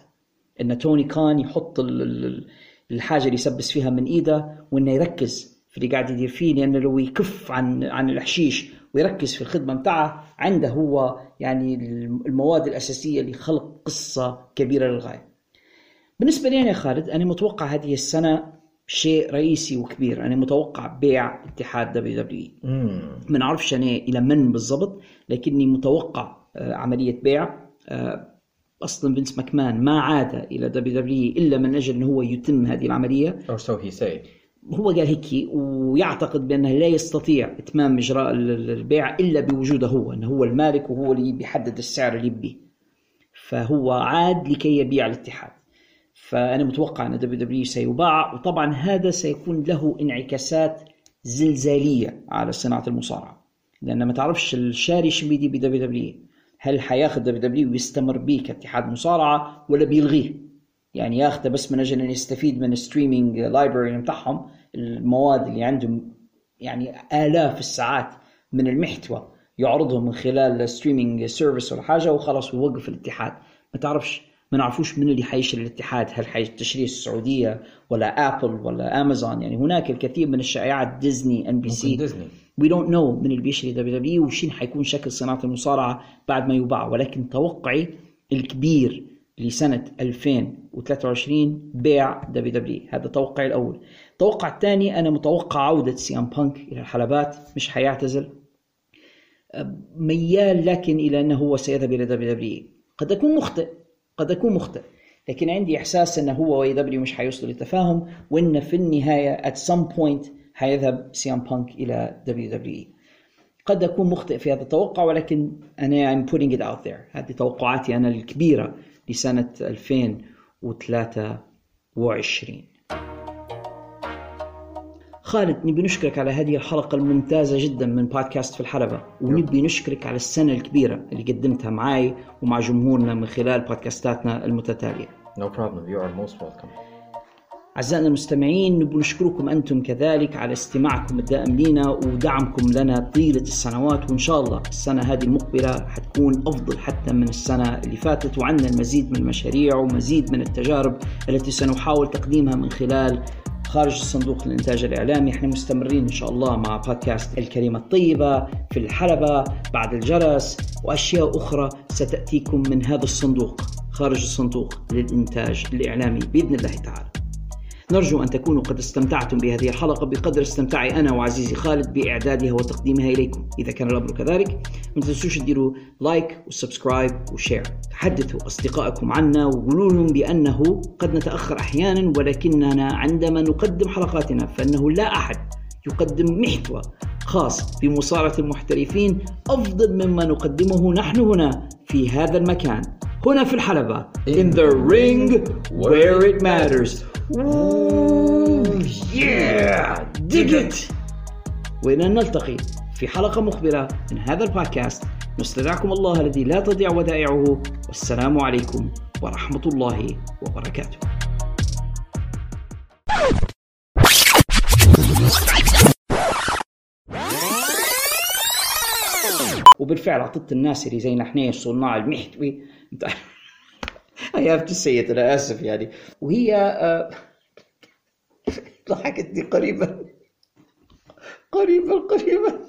إن توني كان يحط ال- ال- الحاجة اللي يسبسي فيها من إيده وإنه يركز في اللي قاعد يدير فيه. لأنه لو يكف عن عن الحشيش ويركز في الخدمة متاعه عنده هو يعني المواد الأساسية لخلق قصة كبيرة للغاية. بالنسبة لي أنا يا خالد أنا متوقع هذه السنة شيء رئيسي وكبير. أنا متوقع بيع اتحاد WWE ما نعرفش أنا إلى من بالضبط لكني متوقع آه، عملية بيع آه، أصلا فينس ماكمان ما عاد إلى WWE إلا من أجل أنه هو يتم هذه العملية. or so he say هو قال هيك ويعتقد بأنه لا يستطيع إتمام إجراء ال- ال- البيع إلا بوجوده هو أنه هو المالك وهو اللي بيحدد السعر اللي يبيه فهو عاد لكي يبيع الاتحاد. فأنا متوقع أن WWE سيباع وطبعا هذا سيكون له انعكاسات زلزالية على صناعة المصارعة. لأن ما تعرفش الشاري شو بيدي ب WWE هل حياخذ WWE ويستمر به كاتحاد مصارعة ولا بيلغيه؟ يعني ياخذه بس من أجل أن يستفيد من ال streaming library بتاعهم المواد اللي عندهم يعني آلاف الساعات من المحتوى يعرضهم من خلال streaming service ولا حاجة وخلاص ويوقف الاتحاد. ما تعرفش ما نعرفوش من اللي حيشتري الاتحاد هل حيشتري السعودية ولا Apple ولا امازون يعني هناك الكثير من الشائعات Disney NBC Disney we don't know من اللي بيشتري WWE وشين حيكون شكل صناعة المصارعة بعد ما يباع. ولكن توقعي الكبير لسنة 2023 بيع WWE هذا توقعي الأول. التوقع الثاني أنا متوقع عودة CM Punk إلى الحلبات. مش حيعتزل. ميال لكن إلى أنه هو سيذهب إلى WWE قد أكون مخطئ. قد أكون مخطئ. لكن عندي إحساس إنه هو و AEW مش حيوصلوا لتفاهم وإن في النهاية at some point حيذهب CM Punk إلى WWE قد أكون مخطئ في هذا التوقع ولكن أنا I'm putting it out there. هذه توقعاتي أنا الكبيرة لسنة 2023 خالد نبي نشكرك على هذه الحلقة الممتازة جدا من بودكاست في الحلبة. ونبي نشكرك على السنة الكبيرة اللي قدمتها معي ومع جمهورنا من خلال بودكاستاتنا المتتالية. No problem. You are most welcome. أعزائنا المستمعين نبي نشكركم أنتم كذلك على استماعكم الدائم لنا ودعمكم لنا طيلة السنوات. وإن شاء الله السنة هذه المقبلة حتكون أفضل حتى من السنة اللي فاتت. وعندنا المزيد من المشاريع ومزيد من التجارب التي سنحاول تقديمها من خلال خارج الصندوق للإنتاج الإعلامي. إحنا مستمرين إن شاء الله مع بودكاست الكلمة الطيبة في الحلبة بعد الجرس وأشياء أخرى ستأتيكم من هذا الصندوق خارج الصندوق للإنتاج الإعلامي بإذن الله تعالى. نرجو أن تكونوا قد استمتعتم بهذه الحلقة بقدر استمتاعي أنا وعزيزي خالد بإعدادها وتقديمها إليكم. إذا كان الأمر كذلك ما تنسوش تديروا like و subscribe و share تحدثوا أصدقائكم عنا وقولوا لهم بأنه قد نتأخر أحيانا ولكننا عندما نقدم حلقاتنا فإنه لا أحد يقدم محتوى خاص بمصارعة المحترفين أفضل مما نقدمه نحن هنا في هذا المكان. هنا في الحلبة. In the ring where it matters. Ooh, yeah! dig it! وإلى أن نلتقي في حلقة مقبلة من هذا البودكاست نستودعكم الله الذي لا تضيع ودائعه. والسلام عليكم ورحمة الله وبركاته. وبالفعل أعطيت الناصري زي نحنيش صناع المحتوى انت هي بتسيت أنا اسف يعني. وهي آه، ضحكتني قريبا. قريبا قريبا.